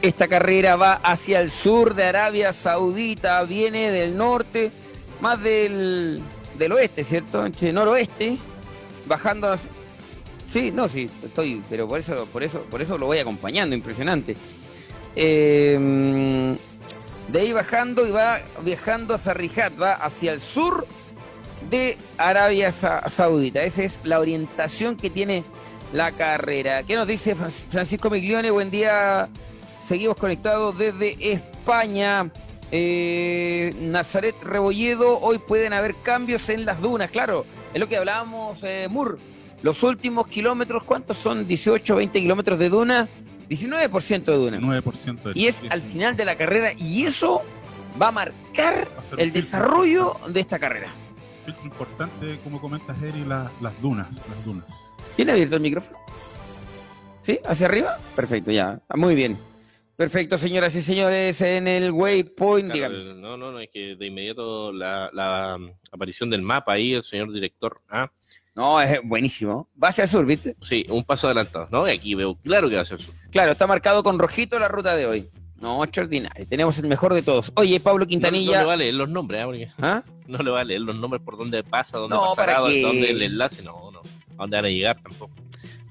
Esta carrera va hacia el sur de Arabia Saudita, viene del norte, más del, del oeste, ¿cierto? Entre noroeste, bajando. Sí, no, sí, estoy, pero por eso, por eso, por eso lo voy acompañando, impresionante. Eh, de ahí bajando y va viajando hacia Riyadh, va hacia el sur de Arabia Sa- Saudita. Esa es la orientación que tiene la carrera. ¿Qué nos dice Fran- Francisco Miglione? Buen día. Seguimos conectados desde España. Eh, Nazaret Rebolledo, hoy pueden haber cambios en las dunas, claro, es lo que hablábamos, eh, Mur. Los últimos kilómetros, ¿cuántos son? 18, 20 kilómetros de duna, 19% de duna. 9% de Y es al final de la carrera, y eso va a marcar Va a el desarrollo de esta carrera. Filtro importante, como comentas, Eri, la- las dunas. Las dunas. ¿Tiene abierto el micrófono? ¿Sí? ¿Hacia arriba? Perfecto, ya. Muy bien. Perfecto, señoras y señores, en el waypoint, Claro, no, no, no, es que de inmediato la, la, um, aparición del mapa ahí, el señor director. Ah, No, es buenísimo. Va hacia el sur, ¿viste? sí, un paso adelantado, ¿no? Y aquí veo claro que va a ser sur. Claro, está marcado con rojito la ruta de hoy. No, extraordinario. Tenemos el mejor de todos. Oye, Pablo No, no Quintanilla. le va a leer los nombres, ¿ah? Porque ¿Ah? <laughs> no le va a leer los nombres por dónde pasa, dónde No, pasará, ¿para qué? dónde el enlace, no, no. A dónde van a llegar tampoco.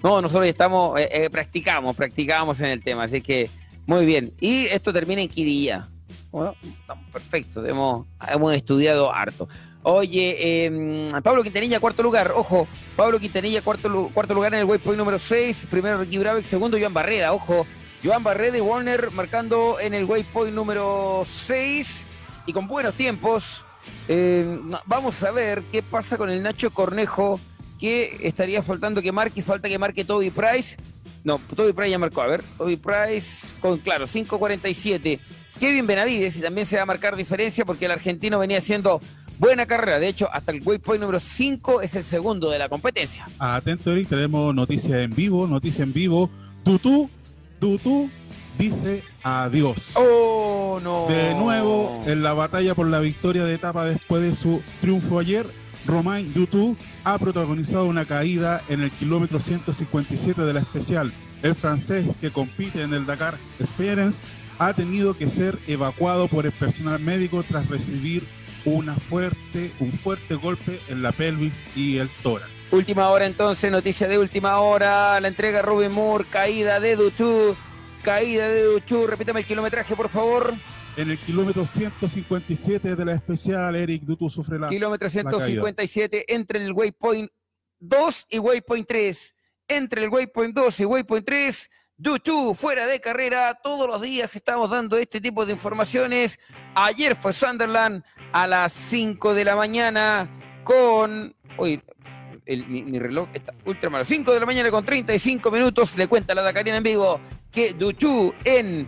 No, nosotros estamos, eh, eh, practicamos, practicamos en el tema, así que muy bien. Y esto termina en Quirilla. Bueno, estamos perfectos, hemos, hemos estudiado harto. Oye, eh, Pablo Quintanilla, cuarto lugar, ojo, Pablo Quintanilla, cuarto, cuarto lugar en el waypoint número 6, primero Ricky segundo Joan Barreda, ojo, Joan Barreda y Warner marcando en el waypoint número 6 y con buenos tiempos. Eh, vamos a ver qué pasa con el Nacho Cornejo que estaría faltando que marque, falta que marque Toby Price. No, Toby Price ya marcó, a ver, Toby Price con, claro, 5.47. Kevin Benavides, y también se va a marcar diferencia porque el argentino venía haciendo buena carrera. De hecho, hasta el waypoint número 5 es el segundo de la competencia. Atento, Eric, tenemos noticias en vivo, noticia en vivo. Tutú, Tutú dice adiós. ¡Oh, no! De nuevo, en la batalla por la victoria de etapa después de su triunfo ayer, Romain Dutou ha protagonizado una caída en el kilómetro 157 de la especial. El francés que compite en el Dakar Experience ha tenido que ser evacuado por el personal médico tras recibir una fuerte, un fuerte golpe en la pelvis y el tórax. Última hora entonces, noticia de última hora, la entrega Rubén Moore, caída de Duchu, caída de Duchu, repítame el kilometraje por favor, En el kilómetro 157 de la especial, Eric Dutou sufre la kilómetro caída. 157 entre el waypoint 2 y waypoint 3, entre el waypoint 2 y waypoint 3, Duchu fuera de carrera, todos los días estamos dando este tipo de informaciones, ayer fue Sunderland a las 5 de la mañana con... Uy, el- mi, mi reloj está ultra malo. 5 de la mañana con 35 minutos. Le cuenta la Dakarina en vivo que Duchu en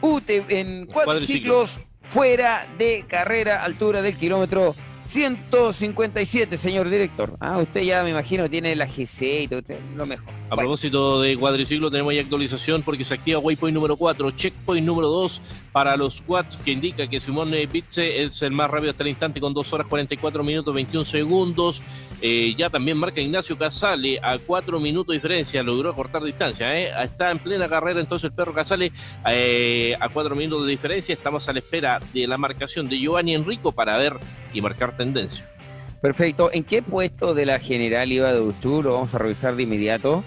UT, en cuadriciclos fuera de carrera, altura del kilómetro 157, señor director. Ah, usted ya me imagino tiene la GC y todo, lo mejor. A propósito de cuadriciclo, tenemos ya actualización porque se activa waypoint número 4, checkpoint número 2 para los quads, que indica que Simón Bitze es el más rápido hasta el instante con 2 horas 44 minutos 21 segundos. Eh, ya también marca Ignacio Casale a 4 minutos de diferencia, logró cortar distancia. ¿eh? Está en plena carrera entonces el perro Casale eh, a 4 minutos de diferencia. Estamos a la espera de la marcación de Giovanni Enrico para ver y marcar tendencia. perfecto. ¿En qué puesto de la general iba Duchu? Lo vamos a revisar de inmediato.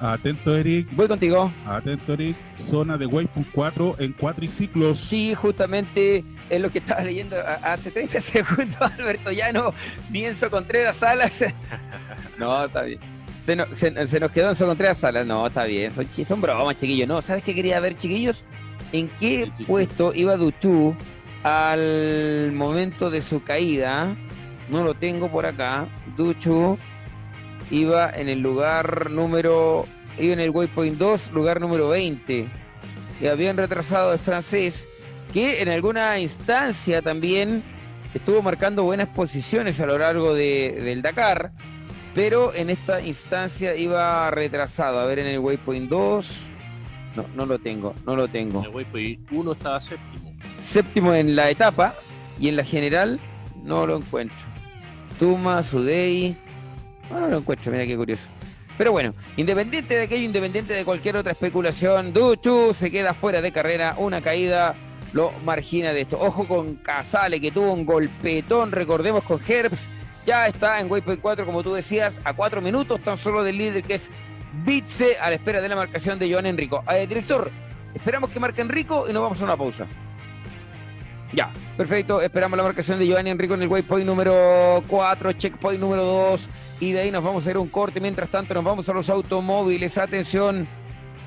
Atento, Eric. Voy contigo. Atento, Eric. Zona de Waypoint 4 en cuatriciclos. Sí, justamente es lo que estaba leyendo hace 30 <laughs> segundos Alberto Llano, Bienzo Contreras Salas. <laughs> No, está bien. Se, no- se- se nos quedó Enzo Contreras Salas. No, está bien. Son, son bromas, chiquillos. No, ¿sabes qué quería ver, chiquillos? ¿En qué Sí, sí, sí. puesto iba Duchu al momento de su caída? No lo tengo por acá. Duchu iba en el lugar número. Iba en el waypoint 2, lugar número 20. Y habían retrasado el francés, que en alguna instancia también estuvo marcando buenas posiciones a lo largo de- del Dakar, pero en esta instancia iba retrasado. A ver, en el waypoint 2. No, no lo tengo, no lo tengo. El waypoint 1 estaba séptimo. Séptimo en la etapa y en la general no lo encuentro. Tuma, Sudei. No, no lo encuentro, mira qué curioso. Pero bueno, independiente de aquello, independiente de cualquier otra especulación, Duchu se queda fuera de carrera, una caída lo margina de esto. Ojo con Casale, que tuvo un golpetón, recordemos con Herbs, ya está en Waypoint 4, como tú decías, a cuatro minutos tan solo del líder que es Bitze, a la espera de la marcación de Joan Enrico. Eh, director, esperamos que marque Enrico y nos vamos a una pausa. Ya, perfecto. Esperamos la marcación de Giovanni Enrico en el waypoint número 4, checkpoint número 2. Y de ahí nos vamos a ir a un corte. Mientras tanto, nos vamos a los automóviles. Atención,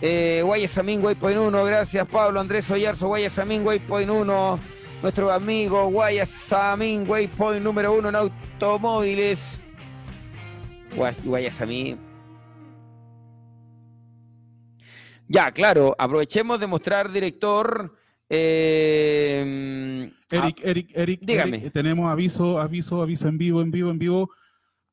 eh, Guayasamín, waypoint 1. Gracias, Pablo Andrés Oyarzo, Guayasamín, waypoint 1. nuestro amigo Guayasamín, Waypoint número uno en automóviles. Guayasamín. Ya, claro, aprovechemos de mostrar, director. Eh, Eric, Eric, Eric, dígame. tenemos aviso, aviso, aviso en vivo, en vivo, en vivo.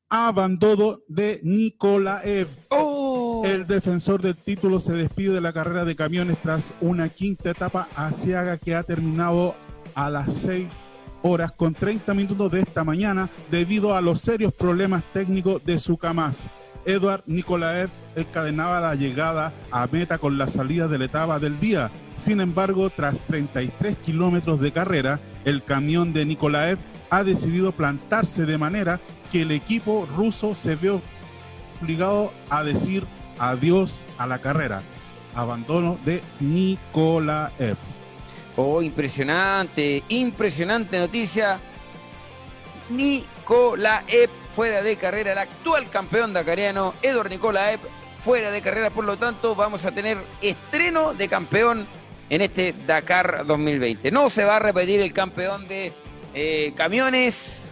Abandono de Nikolaev. Oh. El defensor del título se despide de la carrera de camiones tras una quinta etapa asiaga que ha terminado a las 6 horas con 30 minutos de esta mañana debido a los serios problemas técnicos de su CAMAS. Eduard Nikolaev encadenaba la llegada a meta con la salida de la etapa del día. Sin embargo, tras 33 kilómetros de carrera, el camión de Nikolaev ha decidido plantarse de manera que el equipo ruso se vio obligado a decir adiós a la carrera. Abandono de Nikolaev. Oh, impresionante, impresionante noticia. Nikolaev fuera de carrera, el actual campeón dakariano, Edward Nikolaev, fuera de carrera, por lo tanto vamos a tener estreno de campeón en este Dakar 2020. No se va a repetir el campeón de eh, camiones,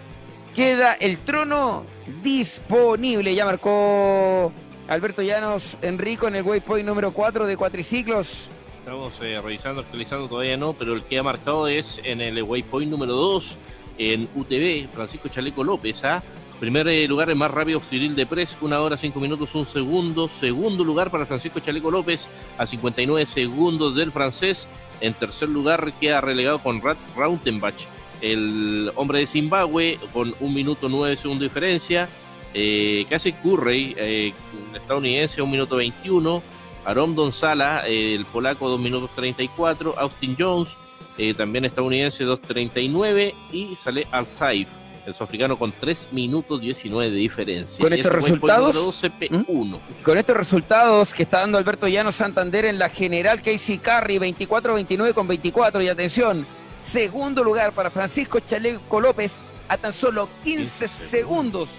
queda el trono disponible, ya marcó Alberto Llanos Enrico en el waypoint número 4 de cuatriciclos. Estamos eh, revisando, actualizando, todavía no, pero el que ha marcado es en el waypoint número 2 en UTV, Francisco Chaleco López, ¿ah? Primer eh, lugar, el más rápido, Cyril de Pres, una hora, cinco minutos, un segundo. Segundo lugar para Francisco Chaleco López, a 59 segundos del francés. En tercer lugar, queda relegado con Rat Rautenbach, el hombre de Zimbabue, con un minuto nueve segundos de diferencia. Eh, Casey Currey, eh, estadounidense, un minuto 21. Arom Donsala, eh, el polaco, dos minutos 34. Austin Jones, eh, también estadounidense, 2.39. Y sale Al Saif el sudafricano con 3 minutos 19 de diferencia. Con estos resultados. ¿Mm? Con estos resultados que está dando Alberto Llano Santander en la general Casey Carry, 24-29 con 24. Y atención, segundo lugar para Francisco Chaleco López a tan solo 15, segundos.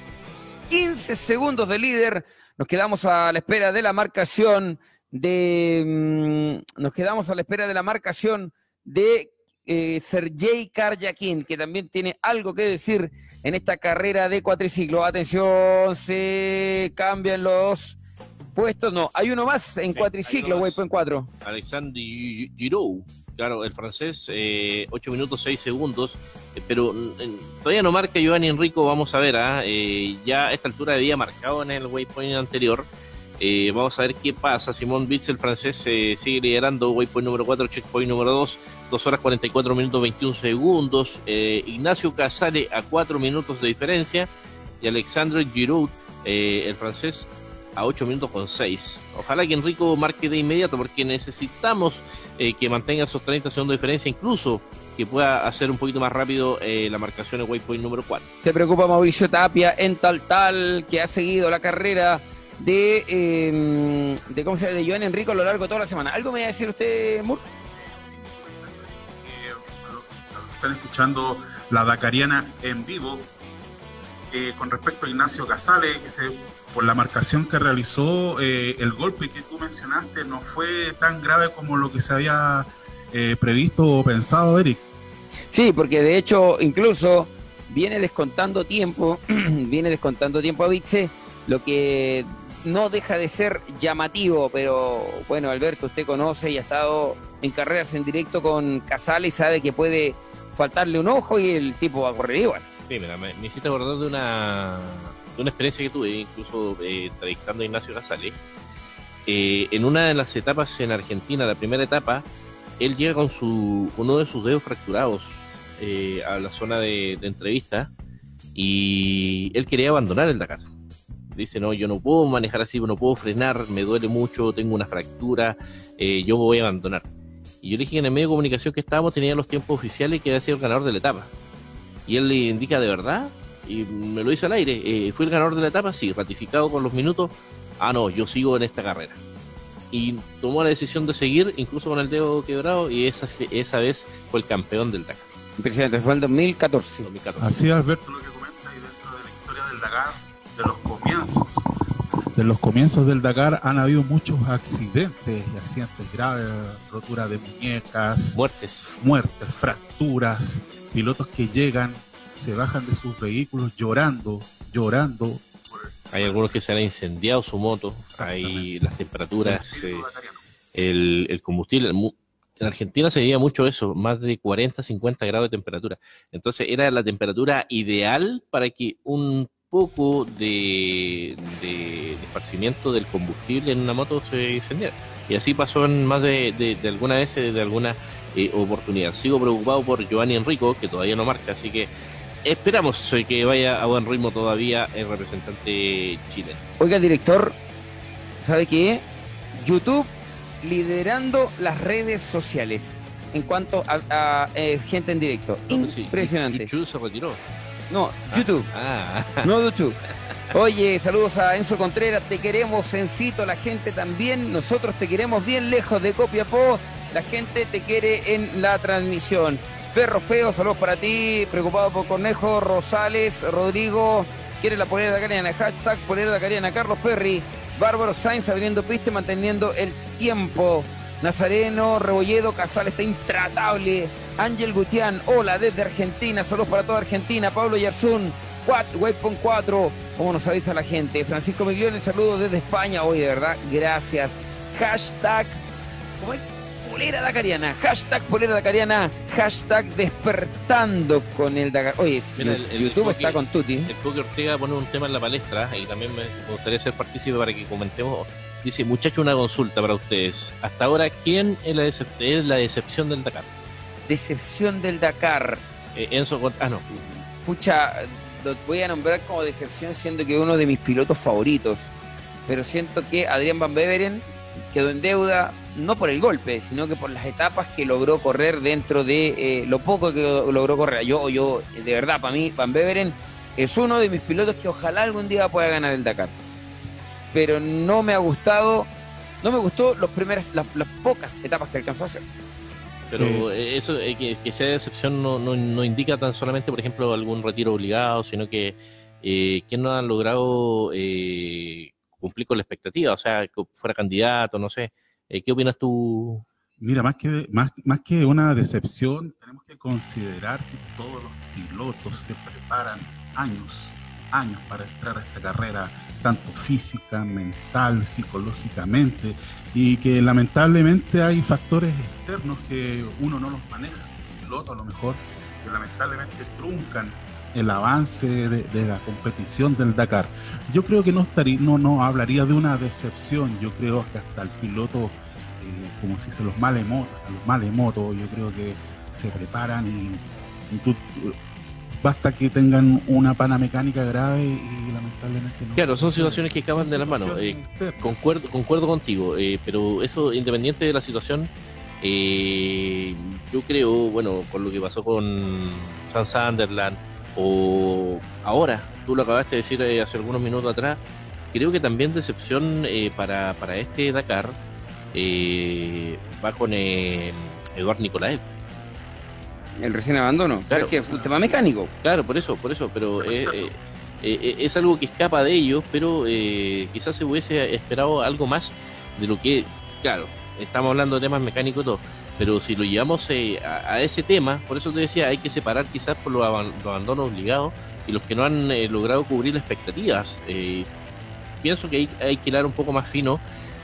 15 segundos de líder. Nos quedamos a la espera de la marcación de. Mm, nos quedamos a la espera de la marcación de eh, Sergei Karjakin, que también tiene algo que decir en esta carrera de cuatriciclo. Atención, se cambian los puestos. No, hay uno más en cuatriciclo, güey, en cuatro. Alexandre Giroud. Claro, el francés, eh, 8 minutos 6 segundos, eh, pero mm, todavía no marca Giovanni Enrico, vamos a ver, ¿ah? eh, ya a esta altura había marcado en el waypoint anterior, eh, vamos a ver qué pasa. Simón Bitz, el francés, eh, sigue liderando. Waypoint número 4, checkpoint número 2, 2 horas 44 minutos 21 segundos. Ignacio Casale a 4 minutos de diferencia. Y Alexandre Giroud, el francés, a 8 minutos con 6. Ojalá que Enrico marque de inmediato porque necesitamos que mantenga esos 30 segundos de diferencia, incluso que pueda hacer un poquito más rápido la marcación en Waypoint número 4. Se preocupa Mauricio Tapia en tal tal que ha seguido la carrera de, eh, de cómo se llama, de Joan Enrico a lo largo de toda la semana. ¿Algo me va a decir usted, Moore? están escuchando la Dakariana en vivo. Eh, con respecto a Ignacio Casale, que se, por la marcación que realizó, eh, el golpe que tú mencionaste no fue tan grave como lo que se había eh, previsto o pensado, Eric. Sí, porque de hecho incluso viene descontando tiempo, <clears throat> viene descontando tiempo a Vixe, lo que no deja de ser llamativo, pero bueno, Alberto, usted conoce y ha estado en carreras en directo con Casale y sabe que puede faltarle un ojo y el tipo va a correr igual. Sí, mira, me, hiciste acordar de una, de una experiencia que tuve, incluso eh, a Ignacio Casale. Eh, en una de las etapas en Argentina, la primera etapa, él llega con su, uno de sus dedos fracturados eh, a la zona de, de entrevista y él quería abandonar el Dakar dice, no, yo no puedo manejar así, no puedo frenar, me duele mucho, tengo una fractura, eh, yo voy a abandonar. Y yo le dije que en el medio de comunicación que estábamos tenía los tiempos oficiales que había sido el ganador de la etapa. Y él le indica, ¿de verdad? Y me lo hizo al aire, eh, ¿fue el ganador de la etapa? Sí, ratificado con los minutos. Ah, no, yo sigo en esta carrera. Y tomó la decisión de seguir, incluso con el dedo quebrado, y esa, esa vez fue el campeón del Dakar. Impresionante, fue el 2014. 2014. Así, Alberto, lo que comenta, y dentro de la historia del Dakar, de los comienzos. desde los comienzos del Dakar han habido muchos accidentes, accidentes graves, rotura de muñecas, muertes, muertes, fracturas, pilotos que llegan, se bajan de sus vehículos llorando, llorando. Hay algunos que se han incendiado su moto, hay las temperaturas, eh, el, el, combustible. En Argentina se veía mucho eso, más de 40, 50 grados de temperatura. Entonces era la temperatura ideal para que un poco de, de, esparcimiento del combustible en una moto se incendiara. Y así pasó en más de, de, alguna vez, de alguna eh, oportunidad. Sigo preocupado por Giovanni Enrico, que todavía no marca, así que esperamos eh, que vaya a buen ritmo todavía el representante chileno. Oiga, director, ¿sabe qué? YouTube liderando las redes sociales en cuanto a, eh, gente en directo. Impresionante. YouTube se retiró. No, YouTube. Ah. No <laughs> YouTube. Oye, saludos a Enzo Contreras, te queremos, Encito, la gente también, nosotros te queremos bien lejos de Copiapó, la gente te quiere en la transmisión. Perro Feo, saludos para ti, preocupado por Cornejo, Rosales, Rodrigo, quiere la polera de Cariana, hashtag polera de Cariana, Carlos Ferri, Bárbaro Sainz abriendo pista manteniendo el tiempo. Nazareno, Rebolledo, Casal está intratable. Ángel Gutián, hola desde Argentina, saludos para toda Argentina. Pablo Yarzún, Waypoint 4, ¿cómo nos avisa la gente? Francisco Miglione, saludos desde España. Hoy, de verdad, gracias. Hashtag, ¿cómo es? Polera Dacariana, hashtag Polera Dacariana, hashtag despertando con el Dakar. Oye, el, YouTube está con Tuti. El Poker Ortega pone un tema en la palestra y también me gustaría ser partícipe para que comentemos Dice, muchacho, una consulta para ustedes. Hasta ahora, ¿quién es la, es la decepción del Dakar? Decepción del Dakar. Eh, Enzo, ah, no. Pucha, lo voy a nombrar como decepción siendo que uno de mis pilotos favoritos. Pero siento que Adrián Van Beveren quedó en deuda, no por el golpe, sino que por las etapas que logró correr dentro de eh, lo poco que logró correr. Yo, yo, de verdad, para mí, Van Beveren es uno de mis pilotos que ojalá algún día pueda ganar el Dakar pero no me ha gustado, no me gustó los primeras, las, pocas etapas que alcanzó a hacer. Pero eh, eso, eh, que, sea decepción no, no, indica tan solamente, por ejemplo, algún retiro obligado, sino que eh, que no han logrado eh, cumplir con la expectativa, o sea, que fuera candidato, no sé. ¿Qué opinas tú? Mira, más que, más, más que una decepción, tenemos que considerar que todos los pilotos se preparan años, años para entrar a esta carrera tanto física, mental, psicológicamente, y que lamentablemente hay factores externos que uno no los maneja, el otro a lo mejor, que lamentablemente truncan el avance de, la competición del Dakar. Yo creo que no, estaría, no, no hablaría de una decepción, yo creo que hasta el piloto, eh, como si se los malemotos, los malemotos, yo creo que se preparan y, basta que tengan una pana mecánica grave y lamentablemente no. Claro, son situaciones que acaban de las manos. Eh, concuerdo, concuerdo contigo, eh, pero eso, independiente de la situación, eh, yo creo, bueno, con lo que pasó con San Sunderland o ahora, tú lo acabaste de decir hace algunos minutos atrás, creo que también decepción para, para este Dakar va con Eduard Nicolaev el recién abandono. Claro. que es un tema mecánico. Claro, por eso, por eso, pero eh, eh, eh, es algo que escapa de ellos, pero quizás se hubiese esperado algo más de lo que, claro, estamos hablando de temas mecánicos todo, pero si lo llevamos a, ese tema, por eso te decía, hay que separar quizás por los, abandonos obligados y los que no han logrado cubrir las expectativas. pienso que hay, hay que hilar un poco más fino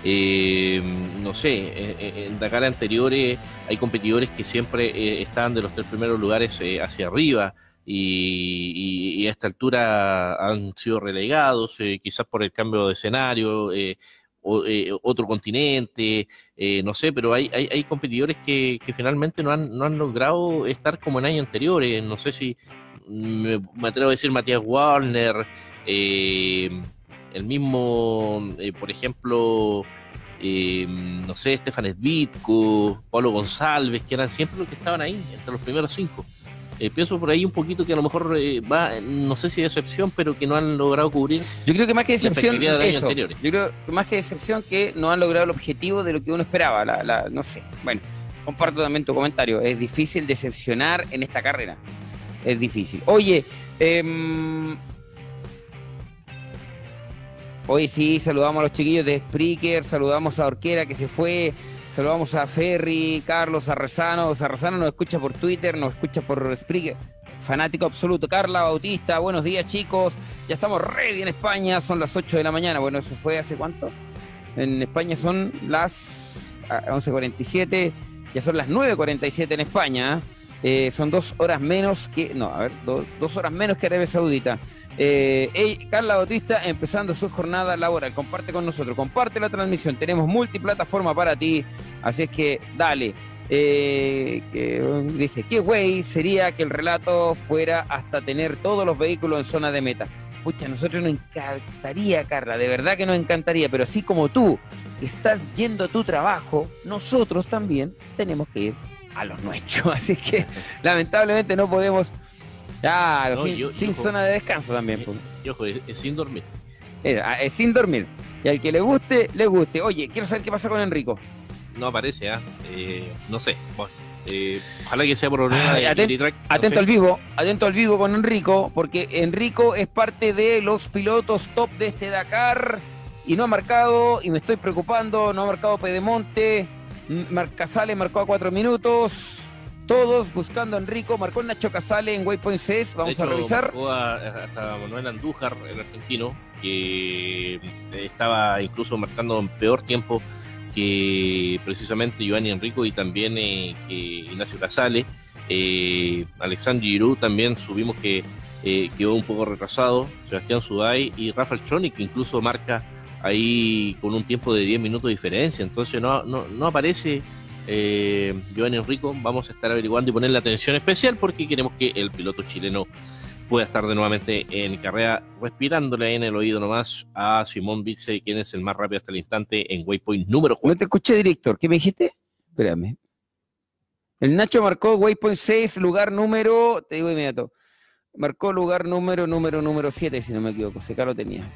eh, no sé, eh, eh, en Dakar anteriores hay competidores que siempre eh, están de los tres primeros lugares hacia arriba y, a esta altura han sido relegados, quizás por el cambio de escenario, otro continente, no sé, pero hay, hay, competidores que, finalmente no han, no han logrado estar como en años anteriores. No sé si me, atrevo a decir Matías Warner. Eh, el mismo, eh, por ejemplo, eh, no sé, Estefan Svitko, Pablo González, que eran siempre los que estaban ahí, entre los primeros cinco. Eh, pienso por ahí un poquito que a lo mejor va, no sé si de excepción, pero que no han logrado cubrir. Yo creo que más que decepción, eso. Yo creo que más que decepción que no han logrado el objetivo de lo que uno esperaba. La, la, no sé. Bueno, comparto también tu comentario. Es difícil decepcionar en esta carrera. Es difícil. Oye, eh, Hoy sí, saludamos a los chiquillos de Spreaker, saludamos a Orquera que se fue, saludamos a Ferry, Carlos, a Rezano. Rezano nos escucha por Twitter, nos escucha por Spreaker. Fanático absoluto. Carla Bautista, buenos días chicos. Ya estamos ready en España, son las 8 de la mañana. Bueno, eso fue hace cuánto? En España son las 11.47, ya son las 9.47 en España. ¿eh? Eh, son dos horas menos que, no, a ver, dos horas menos que Arabia Saudita. Eh, Carla Bautista empezando su jornada laboral. Comparte con nosotros, comparte la transmisión. Tenemos multiplataforma para ti, así es que dale. Eh, dice, ¿qué güey sería que el relato fuera hasta tener todos los vehículos en zona de meta? Pucha, a nosotros nos encantaría, Carla, de verdad que nos encantaría, pero así como tú estás yendo a tu trabajo, nosotros también tenemos que ir a los nuestros. <laughs> Así que lamentablemente no podemos Claro, sin, zona de descanso también. Ojo, es, sin dormir. Ah, es, sin dormir. Y al que le guste, le guste. Oye, quiero saber qué pasa con Enrico. No aparece, ¿ah? ¿eh? no sé. Eh, ojalá que sea por problema de Atento al vivo, atento al vivo con Enrico, porque Enrico es parte de los pilotos top de este Dakar y no ha marcado, y me estoy preocupando, no ha marcado Pedemonte, Casale marcó a cuatro minutos, todos buscando a Enrico. Marcó Nacho Casale en Waypoint 6. Vamos a revisar. Hasta Manuel Andújar, el argentino, que estaba incluso marcando en peor tiempo que precisamente Giovanni Enrico y también eh, que Ignacio Casale. Eh, Alexandre Giroud también subimos que eh, quedó un poco retrasado. Sebastián Suday y Rafael Choni, que incluso marca ahí con un tiempo de 10 minutos de diferencia. Entonces no, no, no aparece eh, Giovanni Enrico, vamos a estar averiguando y ponerle atención especial porque queremos que el piloto chileno pueda estar de nuevamente en carrera, respirándole en el oído nomás a Simón Vice, quien es el más rápido hasta el instante en Waypoint número 4. No te escuché, director. ¿Qué me dijiste? Espérame. El Nacho marcó Waypoint 6, lugar número, te digo inmediato, marcó lugar número, número, número 7, si no me equivoco. Se lo tenía,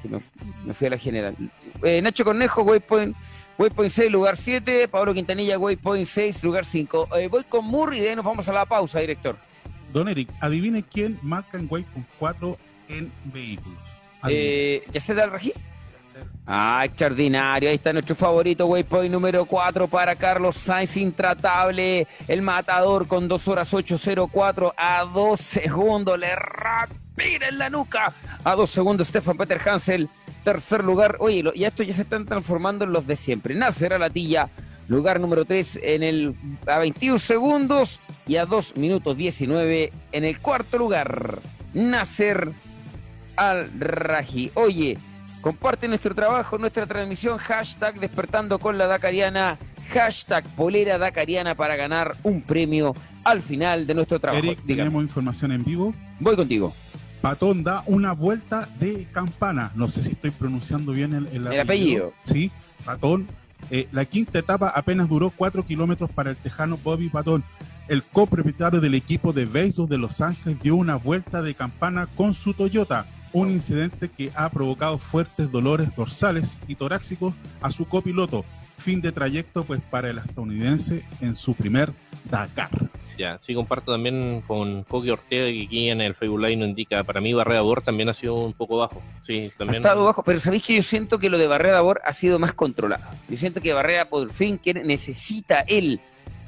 me, fui a la general. Eh, Nacho Cornejo, Waypoint Waypoint 6, lugar 7. Pablo Quintanilla, Waypoint 6, lugar 5. Eh, voy con Murray y de ahí nos vamos a la pausa, director. Don Eric, adivine quién marca en Waypoint 4 en vehículos. Eh, ¿Yacet Al-Rají? Ah, extraordinario. Ahí está nuestro favorito, Waypoint número 4 para Carlos Sainz, intratable. El matador con 2 horas 8.04 a 2 segundos. Le rapira en la nuca. A 2 segundos, Stefan Peter Hansel tercer lugar. Oye, y esto ya se están transformando en los de siempre. Nacer a Latilla, lugar número 3 en el, a 21 segundos y a 2 minutos 19 en el cuarto lugar. Nacer al Raji. Oye, comparte nuestro trabajo, nuestra transmisión, hashtag despertando con la Dakariana, hashtag polera Dakariana para ganar un premio al final de nuestro trabajo. Eric, tenemos información en vivo. Voy contigo. Patón da una vuelta de campana. No sé si estoy pronunciando bien el, apellido. Sí, Patón. Eh, la quinta etapa apenas duró 4 kilómetros para el tejano Bobby Patón. El copropietario del equipo de béisbol de Los Ángeles dio una vuelta de campana con su Toyota, un incidente que ha provocado fuertes dolores dorsales y torácicos a su copiloto. Fin de trayecto pues para el estadounidense en su primer Dakar. Ya, sí comparto también con Coqui Ortega que aquí en el Facebook Live nos indica, para mí Barrera Bor también ha sido un poco bajo. Sí, también. Ha estado bajo, pero sabéis que yo siento que lo de Barrera Bor ha sido más controlado. Yo siento que Barrera por fin necesita él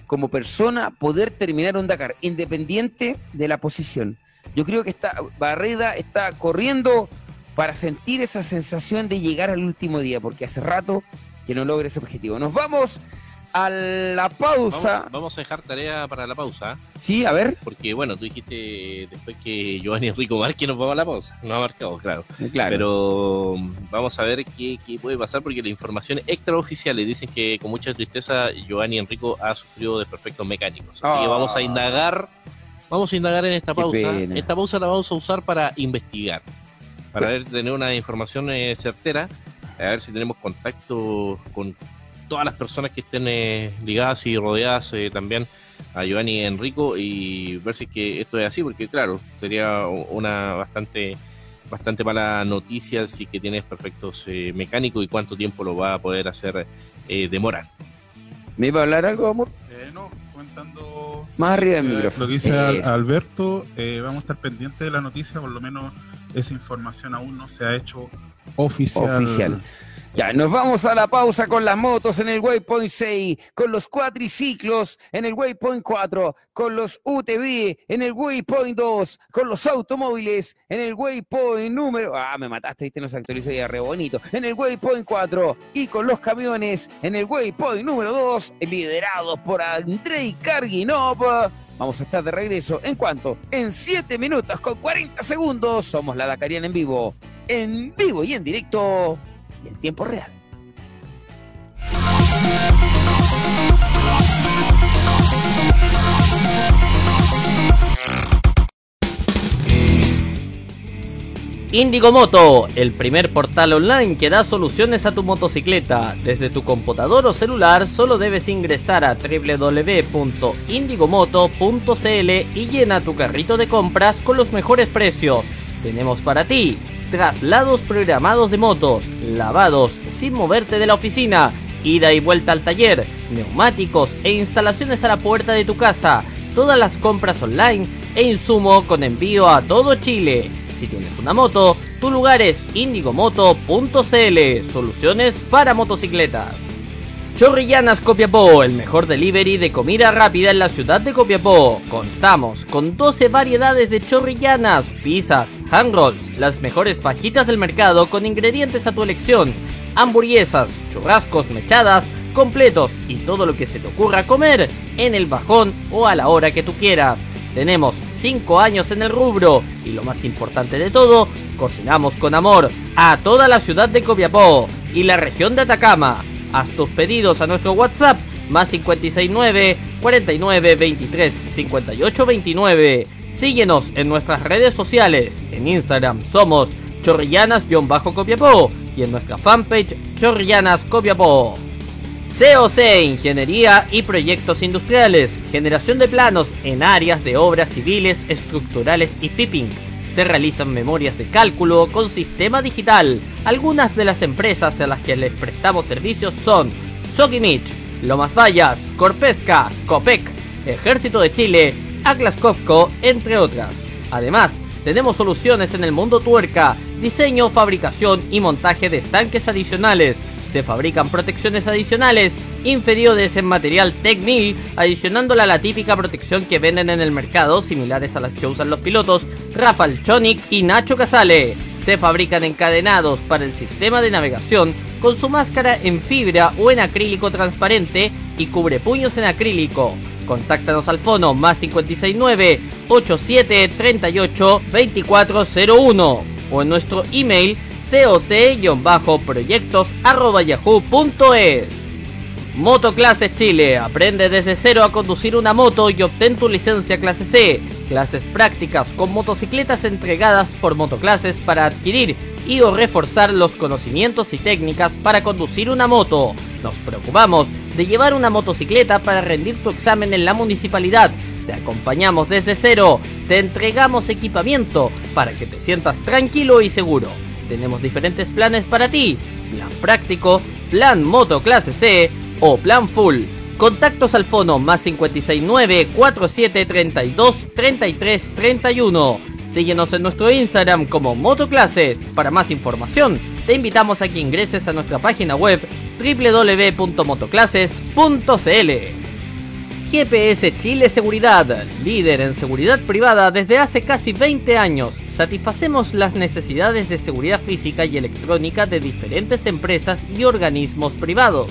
como persona poder terminar un Dakar, independiente de la posición. Yo creo que está, Barreda está corriendo para sentir esa sensación de llegar al último día, porque hace rato que no logra ese objetivo. Nos vamos a la pausa. Vamos, a dejar tarea para la pausa. Sí, a ver. Porque bueno, tú dijiste después que Giovanni Enrico Márquez nos va a la pausa. No ha marcado, claro. Claro. Pero vamos a ver qué, puede pasar porque la información extraoficiales dicen que con mucha tristeza Giovanni Enrico ha sufrido desperfectos mecánicos. Así que vamos a ah. indagar. Vamos a indagar en esta pausa. Esta pausa la vamos a usar para investigar. Para ver, tener una información eh, certera. A ver si tenemos contacto con todas las personas que estén eh, ligadas y rodeadas eh, también a Giovanni y Enrico y ver si que esto es así, porque claro, sería una bastante bastante mala noticia si que tienes perfectos eh, mecánicos y cuánto tiempo lo va a poder hacer demorar. ¿Me iba a hablar algo, amor? no, comentando... Más arriba del micrófono. Lo que dice Alberto, vamos a estar pendientes de la noticia, por lo menos esa información aún no se ha hecho oficial. Oficial. Ya, nos vamos a la pausa con las motos en el Waypoint 6, con los cuatriciclos en el Waypoint 4, con los UTV en el Waypoint 2, con los automóviles en el Waypoint número... Ah, me mataste, viste, no se actualizó ya re bonito. En el Waypoint 4 y con los camiones en el Waypoint número 2, liderados por Andrei Karginov. Vamos a estar de regreso en cuanto, en 7 minutos con 40 segundos, somos la Dakariana en vivo, en vivo y en directo y en tiempo real. Indigo Moto, el primer portal online que da soluciones a tu motocicleta. Desde tu computador o celular solo debes ingresar a www.indigomoto.cl y llena tu carrito de compras con los mejores precios. Tenemos para ti traslados programados de motos, lavados sin moverte de la oficina, ida y vuelta al taller, neumáticos e instalaciones a la puerta de tu casa, todas las compras online e insumo con envío a todo Chile. Si tienes una moto, tu lugar es indigomoto.cl, soluciones para motocicletas. Chorrillanas Copiapó, el mejor delivery de comida rápida en la ciudad de Copiapó. Contamos con 12 variedades de chorrillanas, pizzas, hand rolls, las mejores fajitas del mercado con ingredientes a tu elección, hamburguesas, churrascos mechadas, completos y todo lo que se te ocurra comer en el bajón o a la hora que tú quieras. Tenemos 5 años en el rubro y lo más importante de todo, cocinamos con amor a toda la ciudad de Copiapó y la región de Atacama. Haz tus pedidos a nuestro WhatsApp más 569 49 23 58 29. Síguenos en nuestras redes sociales. En Instagram somos chorrillanas-copiapó y en nuestra fanpage chorrillanas copiapó. COC Ingeniería y Proyectos Industriales, generación de planos en áreas de obras civiles, estructurales y pipping se realizan memorias de cálculo con sistema digital. Algunas de las empresas a las que les prestamos servicios son Sokimich, Lomas Vallas, Corpesca, Copec, Ejército de Chile, Atlas Copco, entre otras. Además, tenemos soluciones en el mundo tuerca, diseño, fabricación y montaje de estanques adicionales. Se fabrican protecciones adicionales inferiores en material Tech adicionándola a la típica protección que venden en el mercado, similares a las que usan los pilotos Rafael Chonic y Nacho Casale. Se fabrican encadenados para el sistema de navegación con su máscara en fibra o en acrílico transparente y cubre puños en acrílico. Contáctanos al fono más 569 87 38 2401 o en nuestro email coc-proyectos.yahoo.es. Motoclases Chile. Aprende desde cero a conducir una moto y obtén tu licencia clase C. Clases prácticas con motocicletas entregadas por motoclases para adquirir y o reforzar los conocimientos y técnicas para conducir una moto. Nos preocupamos de llevar una motocicleta para rendir tu examen en la municipalidad. Te acompañamos desde cero. Te entregamos equipamiento para que te sientas tranquilo y seguro. Tenemos diferentes planes para ti. Plan práctico, plan moto clase C o plan full. Contactos al fono más 569 4732 33 31. Síguenos en nuestro Instagram como Motoclases. Para más información, te invitamos a que ingreses a nuestra página web www.motoclases.cl. GPS Chile Seguridad, líder en seguridad privada desde hace casi 20 años. Satisfacemos las necesidades de seguridad física y electrónica de diferentes empresas y organismos privados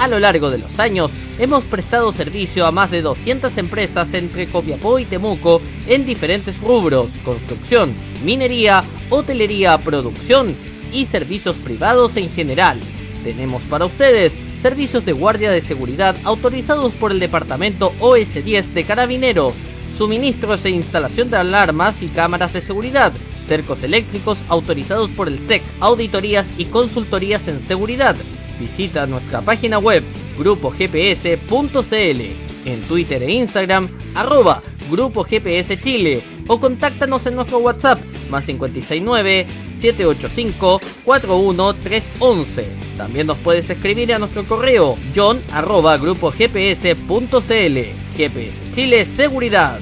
a lo largo de los años, hemos prestado servicio a más de 200 empresas entre Copiapó y Temuco en diferentes rubros, construcción, minería, hotelería, producción y servicios privados en general. Tenemos para ustedes servicios de guardia de seguridad autorizados por el Departamento OS10 de Carabineros, suministros e instalación de alarmas y cámaras de seguridad, cercos eléctricos autorizados por el SEC, auditorías y consultorías en seguridad, Visita nuestra página web grupogps.cl, en Twitter e Instagram arroba Grupo GPS Chile o contáctanos en nuestro WhatsApp más 569 785 41311. También nos puedes escribir a nuestro correo john arroba grupogps.cl. GPS Chile Seguridad.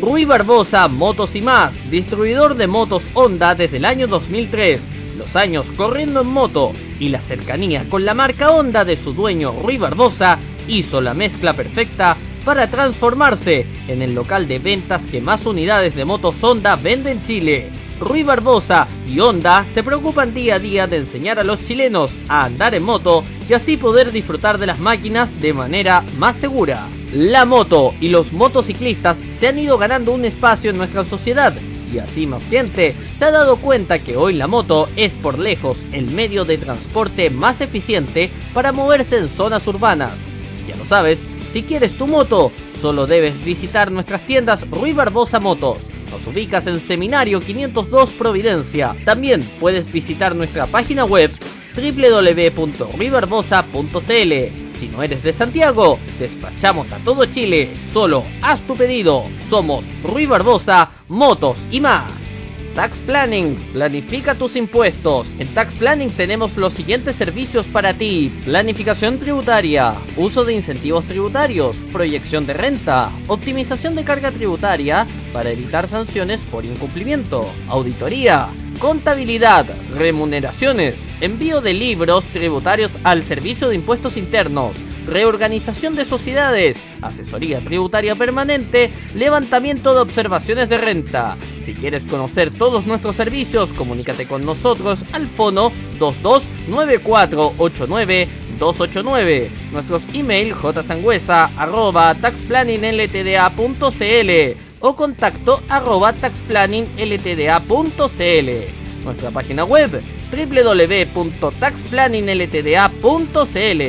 Rui Barbosa Motos y más, distribuidor de motos Honda desde el año 2003. Los años corriendo en moto y la cercanía con la marca Honda de su dueño Rui Barbosa hizo la mezcla perfecta para transformarse en el local de ventas que más unidades de motos Honda vende en Chile. Rui Barbosa y Honda se preocupan día a día de enseñar a los chilenos a andar en moto y así poder disfrutar de las máquinas de manera más segura. La moto y los motociclistas se han ido ganando un espacio en nuestra sociedad y así más gente se ha dado cuenta que hoy la moto es por lejos el medio de transporte más eficiente para moverse en zonas urbanas. Ya lo sabes, si quieres tu moto, solo debes visitar nuestras tiendas Rui Barbosa Motos. Nos ubicas en Seminario 502 Providencia. También puedes visitar nuestra página web www.ruibarbosa.cl. Si no eres de Santiago, despachamos a todo Chile. Solo haz tu pedido. Somos Rui Barbosa, Motos y más. Tax Planning, planifica tus impuestos. En Tax Planning tenemos los siguientes servicios para ti. Planificación tributaria, uso de incentivos tributarios, proyección de renta, optimización de carga tributaria para evitar sanciones por incumplimiento, auditoría, contabilidad, remuneraciones, envío de libros tributarios al Servicio de Impuestos Internos, reorganización de sociedades, asesoría tributaria permanente, levantamiento de observaciones de renta. Si quieres conocer todos nuestros servicios, comunícate con nosotros al fono 229489 289. Nuestros email taxplanningltda.cl o contacto arroba taxplanningltda.cl. Nuestra página web www.taxplanningltda.cl.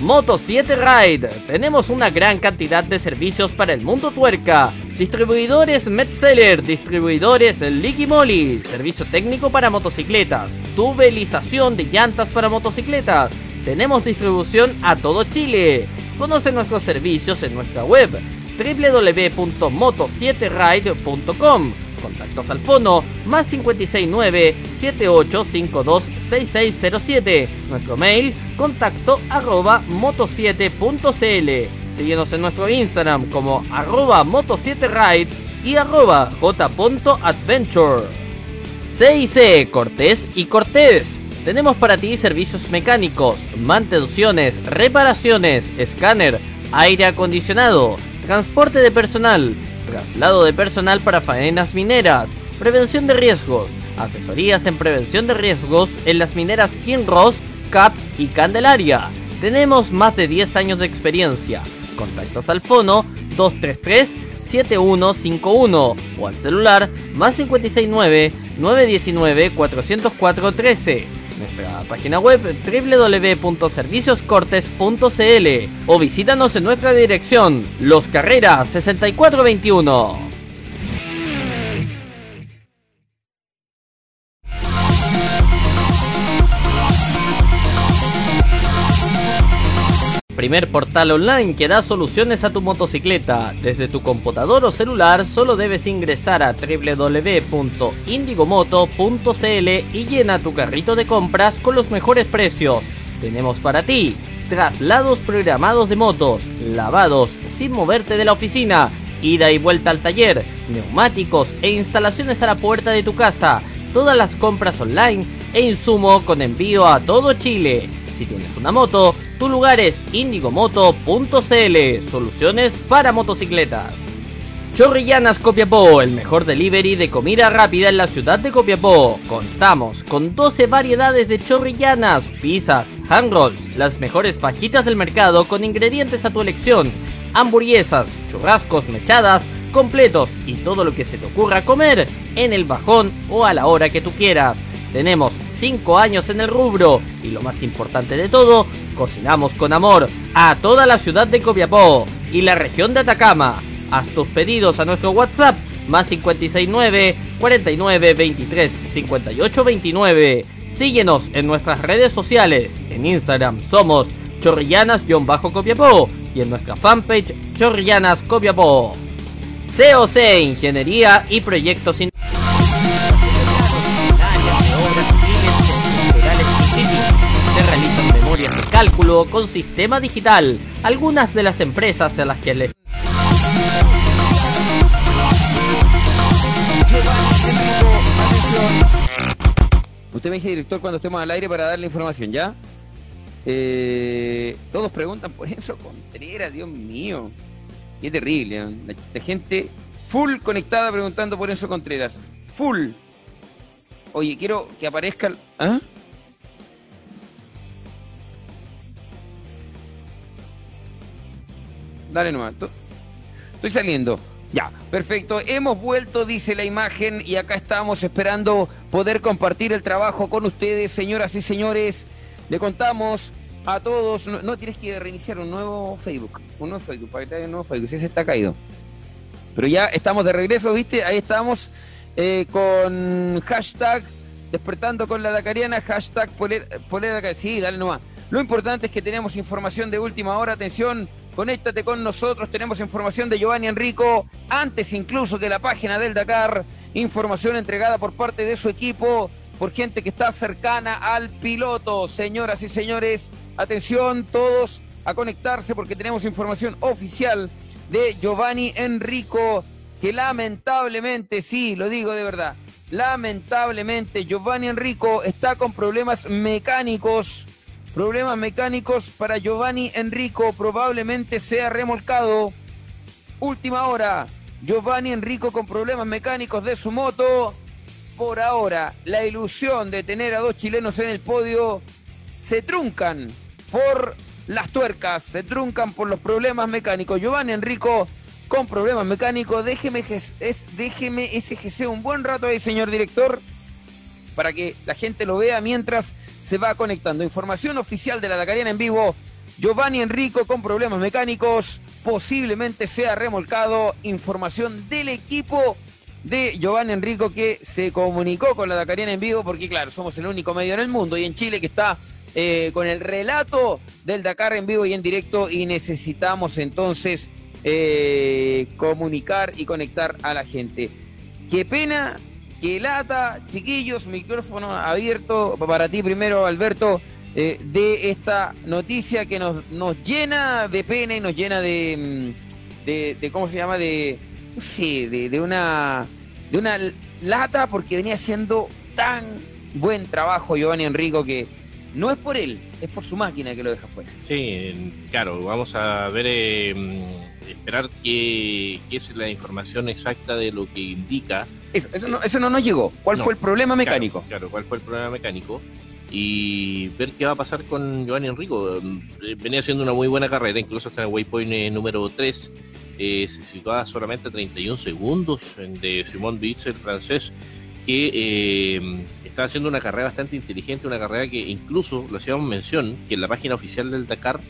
Moto 7 Ride. Tenemos una gran cantidad de servicios para el mundo tuerca. Distribuidores Metzeler, distribuidores Molly, servicio técnico para motocicletas, tubelización de llantas para motocicletas. Tenemos distribución a todo Chile. Conoce nuestros servicios en nuestra web www.moto7ride.com. Contactos al fono más 569 7852 6607. Nuestro mail contacto arroba moto7.cl. Síguenos en nuestro Instagram como arroba moto7ride y arroba j.adventure. CIC Cortés y Cortés. Tenemos para ti servicios mecánicos, mantenciones, reparaciones, escáner, aire acondicionado, transporte de personal, traslado de personal para faenas mineras, prevención de riesgos, asesorías en prevención de riesgos en las mineras Kinross, CAP y Candelaria. Tenemos más de 10 años de experiencia. Contactos al fono 233 7151 o al celular más 569 919 404 13 nuestra página web www.servicioscortes.cl o visítanos en nuestra dirección Los Carreras 6421. Primer portal online que da soluciones a tu motocicleta. Desde tu computador o celular solo debes ingresar a www.indigomoto.cl y llena tu carrito de compras con los mejores precios. Tenemos para ti traslados programados de motos, lavados sin moverte de la oficina, ida y vuelta al taller, neumáticos e instalaciones a la puerta de tu casa. Todas las compras online e insumo con envío a todo Chile. Si tienes una moto, tu lugar es indigomoto.cl, soluciones para motocicletas. Chorrillanas Copiapó, el mejor delivery de comida rápida en la ciudad de Copiapó. Contamos con 12 variedades de chorrillanas, pizzas, hand rolls, las mejores fajitas del mercado con ingredientes a tu elección, hamburguesas, churrascos mechadas, completos y todo lo que se te ocurra comer en el bajón o a la hora que tú quieras. Tenemos 5 años en el rubro y lo más importante de todo, cocinamos con amor a toda la ciudad de Copiapó y la región de Atacama. Haz tus pedidos a nuestro WhatsApp más 569 49 23 58 29. Síguenos en nuestras redes sociales. En Instagram somos chorrillanas-copiapó y en nuestra fanpage chorrillanas copiapó. COC Ingeniería y Proyectos se cálculo con sistema digital, algunas de las empresas a las que le... Usted me dice, director, cuando estemos al aire para darle información, ¿ya? Eh, todos preguntan por eso, Contreras, Dios mío. Qué terrible. ¿eh? La, gente full conectada preguntando por eso, Contreras. Full. Oye, quiero que aparezca... ¿Ah? Dale nomás. Estoy saliendo. Ya, perfecto. Hemos vuelto, dice la imagen, y acá estamos esperando poder compartir el trabajo con ustedes, señoras y señores. Le contamos a todos. No, tienes que reiniciar un nuevo Facebook. Un nuevo Facebook, para que te un nuevo Facebook. Ese está caído. Pero ya estamos de regreso, ¿viste? Ahí estamos eh, con hashtag despertando con la Dakariana, hashtag poler, polera. Sí, dale nomás. Lo importante es que tenemos información de última hora. Atención, conéctate con nosotros. Tenemos información de Giovanni Enrico, antes incluso que la página del Dakar. Información entregada por parte de su equipo, por gente que está cercana al piloto. Señoras y señores, atención todos a conectarse porque tenemos información oficial de Giovanni Enrico, que lamentablemente, sí, lo digo de verdad, lamentablemente Giovanni Enrico está con problemas mecánicos. Problemas mecánicos para Giovanni Enrico, probablemente sea remolcado. Última hora, Giovanni Enrico con problemas mecánicos de su moto. Por ahora, la ilusión de tener a dos chilenos en el podio se truncan por las tuercas, se truncan por los problemas mecánicos. Giovanni Enrico con problemas mecánicos, déjeme, es, déjeme un buen rato ahí, señor director, para que la gente lo vea mientras se va conectando. Información oficial de la Dakariana en vivo. Giovanni Enrico con problemas mecánicos, posiblemente sea remolcado. Información del equipo de Giovanni Enrico que se comunicó con la Dakariana en vivo, porque claro, somos el único medio en el mundo y en Chile que está eh, con el relato del Dakar en vivo y en directo y necesitamos entonces eh, comunicar y conectar a la gente. Qué pena, qué lata, chiquillos, micrófono abierto para ti primero, Alberto, eh, de esta noticia que nos, nos llena de pena y nos llena de, mm, de, de ¿cómo se llama? De, no sé, de, de una, de una lata porque venía haciendo tan buen trabajo Giovanni Enrico que no es por él, es por su máquina que lo deja fuera. Sí, claro, vamos a ver, eh, mm, esperar qué, qué es la información exacta de lo que indica. Eso, eso, no, eso no nos llegó. ¿Cuál No. fue el problema mecánico? Claro, claro, cuál fue el problema mecánico y ver qué va a pasar con Giovanni Enrico. Eh, Venía haciendo una muy buena carrera, incluso hasta en el waypoint eh, número 3. eh, se situaba solamente a 31 segundos de Simón Bitz, el francés, que eh, está haciendo una carrera bastante inteligente, una carrera que incluso lo hacíamos mención, que en la página oficial del Dakar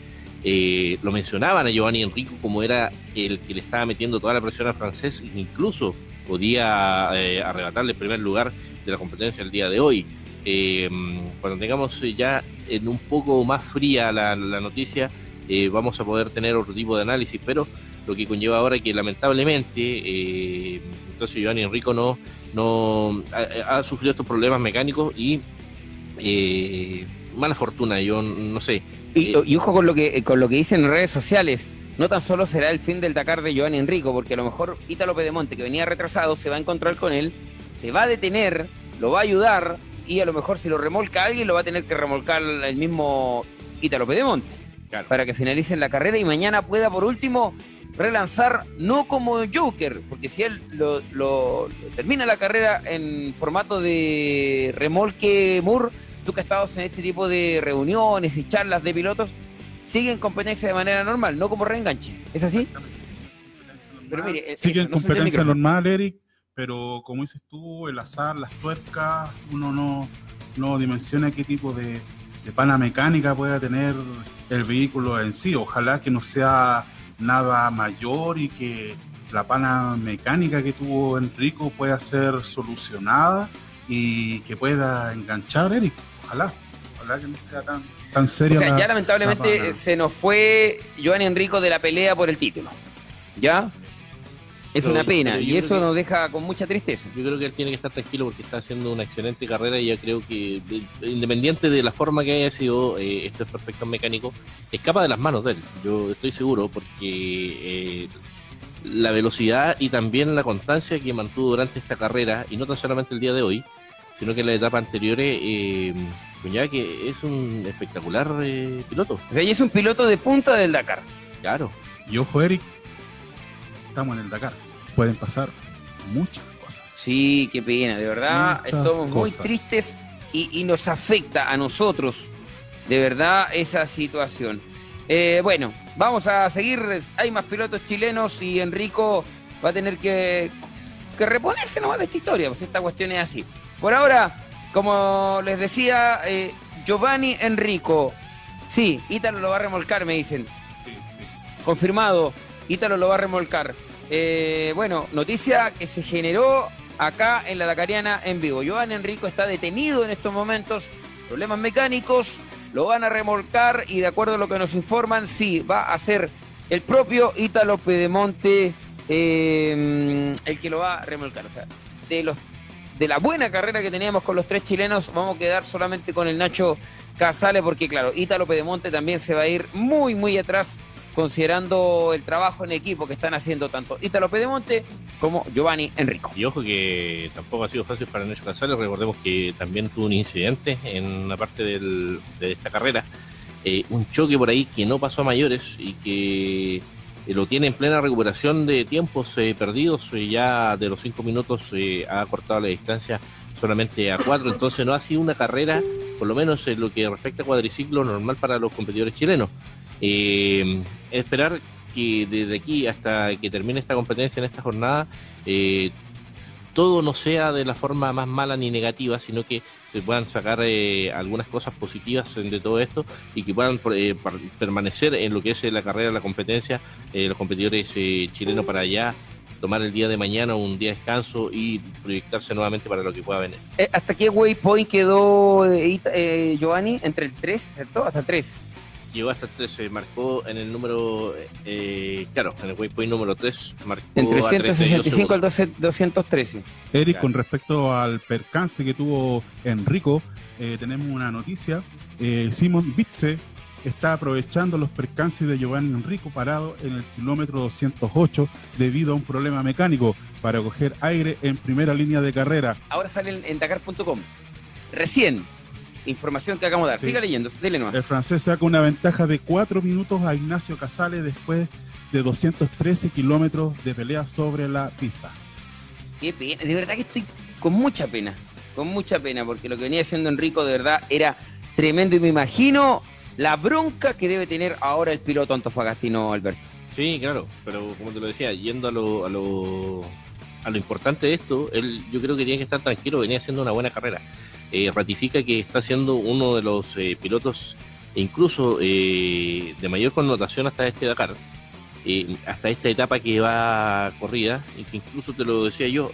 eh, lo mencionaban a Giovanni Enrico como era el que le estaba metiendo toda la presión al francés, e incluso podía eh, arrebatarle el primer lugar de la competencia el día de hoy. Eh, cuando tengamos ya en un poco más fría la, noticia, vamos a poder tener otro tipo de análisis, pero lo que conlleva ahora que lamentablemente entonces Giovanni Enrico no, no ha, ha sufrido estos problemas mecánicos y mala fortuna, yo no sé. Y, Eh, y ojo con lo que con lo que dicen en redes sociales. No tan solo será el fin del Dakar de Giovanni Enrico, porque a lo mejor Ítalo Pedemonte, que venía retrasado, se va a encontrar con él, se va a detener, lo va a ayudar, y a lo mejor si lo remolca alguien, lo va a tener que remolcar el mismo Ítalo Pedemonte, Claro. para que finalicen la carrera y mañana pueda, por último, relanzar, no como Joker, porque si él lo, lo- lo termina la carrera en formato de remolque Moore, tú que has estado en este tipo de reuniones y charlas de pilotos, siguen competencia de manera normal, no como reenganche. ¿Es así? Pero mire, eh, Sigue eso, en no suelta el competencia normal, Eric, pero como dices tú, el azar, las tuercas, uno no, no dimensiona qué tipo de, de pana mecánica pueda tener el vehículo en sí. Ojalá que no sea nada mayor y que la pana mecánica que tuvo Enrico pueda ser solucionada y que pueda enganchar, Eric. Ojalá, ojalá que no sea tan, tan O sea, la- ya lamentablemente la se nos fue Giovanni Enrico de la pelea por el título. ¿Ya? Es Pero- una pena yo y eso que- nos deja con mucha tristeza. Yo creo que él tiene que estar tranquilo porque está haciendo una excelente carrera y ya creo que de- independiente de la forma que haya sido eh, estos perfectos mecánicos, escapa de las manos de él. Yo estoy seguro porque eh, la velocidad y también la constancia que mantuvo durante esta carrera y no tan solamente el día de hoy, sino que en las etapas anteriores, eh, ya que es un espectacular eh, piloto. O sea, y es un piloto de punta del Dakar. Claro. Y ojo, Eric, estamos en el Dakar. Pueden pasar muchas cosas. Sí, qué pena, de verdad. Muchas Estamos muy tristes y, y nos afecta a nosotros, de verdad, esa situación. Eh, bueno, vamos a seguir. Hay más pilotos chilenos y Enrico va a tener que, que reponerse nomás de esta historia, pues esta cuestión es así. Por ahora, como les decía, eh, Giovanni Enrico. Sí, Ítalo lo va a remolcar, me dicen. Confirmado, Ítalo lo va a remolcar. Eh, bueno, noticia que se generó acá en la Dakariana en vivo. Giovanni Enrico está detenido en estos momentos, problemas mecánicos, lo van a remolcar y de acuerdo a lo que nos informan, sí, va a ser el propio Ítalo Pedemonte eh, el que lo va a remolcar. O sea, de los de la buena carrera que teníamos con los tres chilenos, vamos a quedar solamente con el Nacho Casale, porque claro, Ítalo Pedemonte también se va a ir muy, muy atrás, considerando el trabajo en equipo que están haciendo tanto Ítalo Pedemonte como Giovanni Enrico. Y ojo que tampoco ha sido fácil para Nacho Casales. Recordemos que también tuvo un incidente en una parte de esta carrera. Eh, un choque por ahí que no pasó a mayores y que lo tiene en plena recuperación de tiempos eh, perdidos. Eh, ya de los cinco minutos eh, ha cortado la distancia solamente a cuatro. Entonces no ha sido una carrera, por lo menos en lo que respecta a cuadriciclo, normal para los competidores chilenos. Eh, esperar que desde aquí hasta que termine esta competencia en esta jornada, eh, todo no sea de la forma más mala ni negativa, sino que se puedan sacar eh, algunas cosas positivas de todo esto y que puedan eh, permanecer en lo que es eh, la carrera, la competencia, eh, los competidores eh, chilenos para allá tomar el día de mañana un día de descanso y proyectarse nuevamente para lo que pueda venir. Eh, ¿Hasta qué waypoint quedó Giovanni? Entre el 3, ¿cierto? Hasta 3. Llegó hasta el 3, se marcó en el número, eh, claro, en el waypoint número 3, marcó 32 165 al segundos. 12 213. Eric, Claro. con respecto al percance que tuvo Enrico, eh, tenemos una noticia. Eh, Simon Bitze está aprovechando los percances de Giovanni Enrico parado en el kilómetro 208 debido a un problema mecánico para coger aire en primera línea de carrera. Ahora sale en, en Dakar.com. Recién. Información que acabamos de dar. Sí. Siga leyendo. Dele nomás. El francés saca una ventaja de 4 minutos a Ignacio Casale después de 213 kilómetros de pelea sobre la pista. Qué pena. De verdad que estoy con mucha pena. Con mucha pena. Porque lo que venía haciendo Enrico de verdad era tremendo. Y me imagino la bronca que debe tener ahora el piloto antofagastino, Alberto. Sí, claro, pero como te lo decía, yendo a lo, a lo, a lo importante de esto, él yo creo que tiene que estar tranquilo, venía haciendo una buena carrera. Eh, ratifica que está siendo uno de los eh, pilotos, incluso eh, de mayor connotación hasta este Dakar, hasta esta etapa que va corrida, y que incluso te lo decía yo,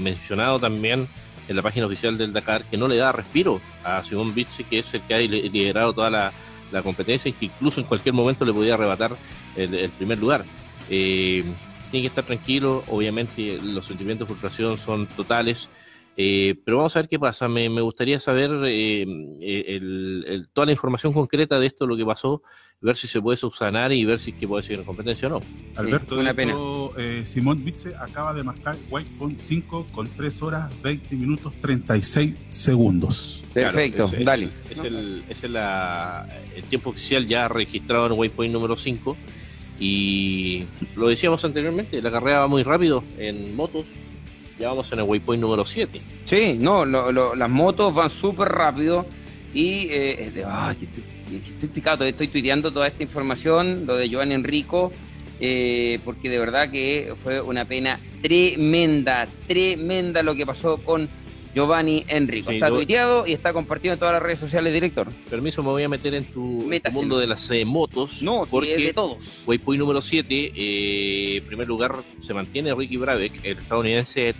mencionado también en la página oficial del Dakar, que no le da respiro a Simón Bitze, que es el que ha li- liderado toda la, competencia y que incluso en cualquier momento le podía arrebatar el, el primer lugar. Tiene que estar tranquilo, obviamente los sentimientos de frustración son totales, eh, pero vamos a ver qué pasa. Me, me gustaría saber eh, el- el- toda la información concreta de esto, lo que pasó, ver si se puede subsanar y ver si es que puede seguir en competencia o no. Alberto, una eh, Simón Bitze acaba de marcar Whitepoint 5 con 3 horas 20 minutos 36 segundos. Perfecto. Claro, es- es- Dale. Es, el, es el, la- el tiempo oficial ya registrado en Waypoint número 5. Y lo decíamos anteriormente, la carrera va muy rápido en motos. Ya vamos en el Waypoint número 7. Sí, no, lo- las motos van súper rápido y eh, de- estoy, picado, estoy tuiteando toda esta información, lo de Giovanni Enrico, eh, porque de verdad que fue una pena tremenda, tremenda lo que pasó con Giovanni Enrico. Sí, está yo- tuiteado y está compartido en todas las redes sociales, director. Permiso, me voy a meter en tu, mundo de las eh, motos. No, sí, porque es de todos. Waypoint número 7, eh, en primer lugar se mantiene Ricky Brabeck, el estadounidense,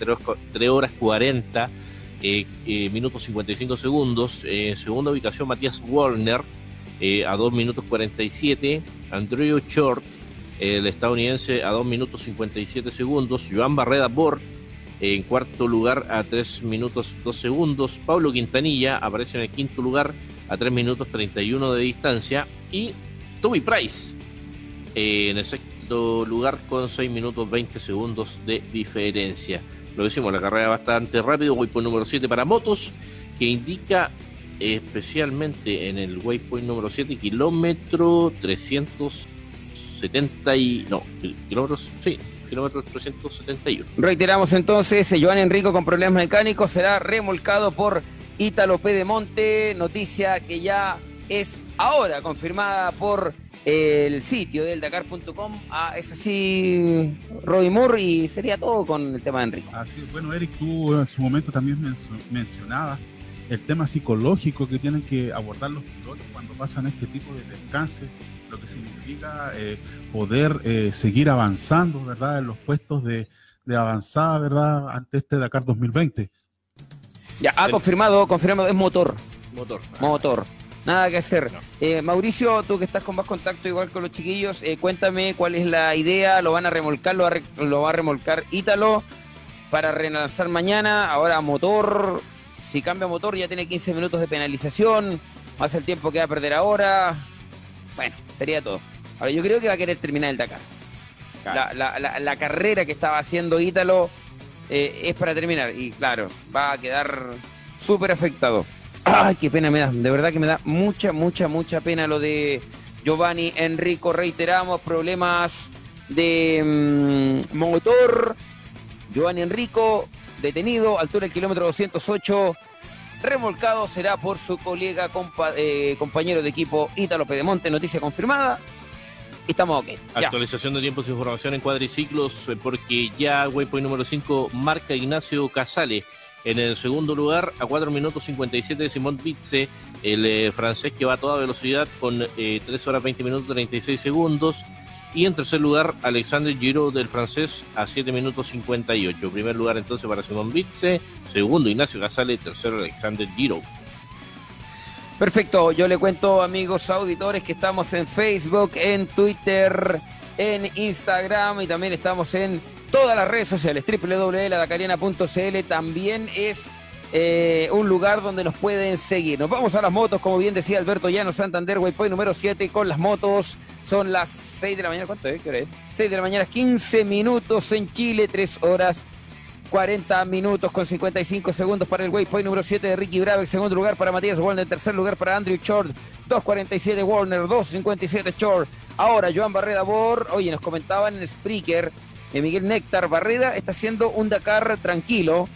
3 horas 40 eh, eh, minutos 55 segundos. En segunda ubicación Matías Warner, a 2 minutos 47. Andrew Short, el estadounidense, a 2 minutos 57 segundos. Joan Barreda Bort, en cuarto lugar, a 3 minutos 2 segundos. Pablo Quintanilla aparece en el quinto lugar, a 3 minutos 31 de distancia. Y Tommy Price, eh, en el sexto lugar con 6 minutos 20 segundos de diferencia. lo decimos, la carrera bastante rápido, waypoint número 7 para motos, que indica especialmente en el waypoint número 7, kilómetro 370 y... no, kilómetros, sí, kilómetro 371. Reiteramos entonces, eh, Joan Enrico con problemas mecánicos será remolcado por Ítalo Pedemonte, noticia que ya es ahora confirmada por el sitio del Dakar.com. Ah, es así, Roy Moore, y sería todo con el tema de Enrico. Así, bueno, Eric, tú en su momento también mencionabas el tema psicológico que tienen que abordar los pilotos cuando pasan este tipo de descansos, lo que significa eh, poder eh, seguir avanzando, ¿verdad?, en los puestos de, de avanzada, ¿verdad?, ante este Dakar 2020. Ya, ha confirmado, confirmado, es motor. Motor. Motor. Nada que hacer. Eh, Mauricio, tú que estás con más contacto igual con los chiquillos, eh, cuéntame cuál es la idea, lo van a remolcar, lo va a, remolcar Ítalo para relanzar mañana, ahora motor, si cambia motor ya tiene 15 minutos de penalización, más el tiempo que va a perder ahora, bueno, sería todo. Ahora yo creo que va a querer terminar el Dakar. La, carrera que estaba haciendo Ítalo eh, es para terminar y claro, va a quedar súper afectado. Ay, qué pena me da. De verdad que me da mucha, mucha, mucha pena lo de Giovanni Enrico. Reiteramos problemas de mm, motor. Giovanni Enrico detenido, altura del kilómetro 208. Remolcado será por su colega, eh, compañero de equipo Ítalo Pedemonte. Noticia confirmada. Estamos ok. Actualización de tiempos de información en cuadriciclos, eh, porque ya Waypoint número 5 marca Ignacio Casale en el segundo lugar, a 4 minutos 57 de Simón Bitze, el eh, francés que va a toda velocidad con 3 eh, horas 20 minutos 36 segundos. Y en tercer lugar, Alexander Giro del francés a 7 minutos 58. Primer lugar entonces para Simón Bitze, segundo Ignacio Casale, tercero Alexander Giro. Perfecto, yo le cuento amigos auditores que estamos en Facebook, en Twitter, en Instagram y también estamos en todas las redes sociales, www.ladacariana.cl también es eh, un lugar donde nos pueden seguir. Nos vamos a las motos, como bien decía Alberto Llano Santander, Waypoint número 7 con las motos. Son las 6 de la mañana, ¿cuánto es? ¿Qué hora es? 6 de la mañana, 15 minutos en Chile, 3 horas 40 minutos con 55 segundos para el Waypoint número 7 de Ricky Brave, segundo lugar para Matías Warner, tercer lugar para Andrew Short, 2.47 Warner, 2.57 Short. Ahora Joan Barreda Bor, oye, nos comentaban en Spreaker Miguel Néctar Barreda está haciendo un Dakar tranquilo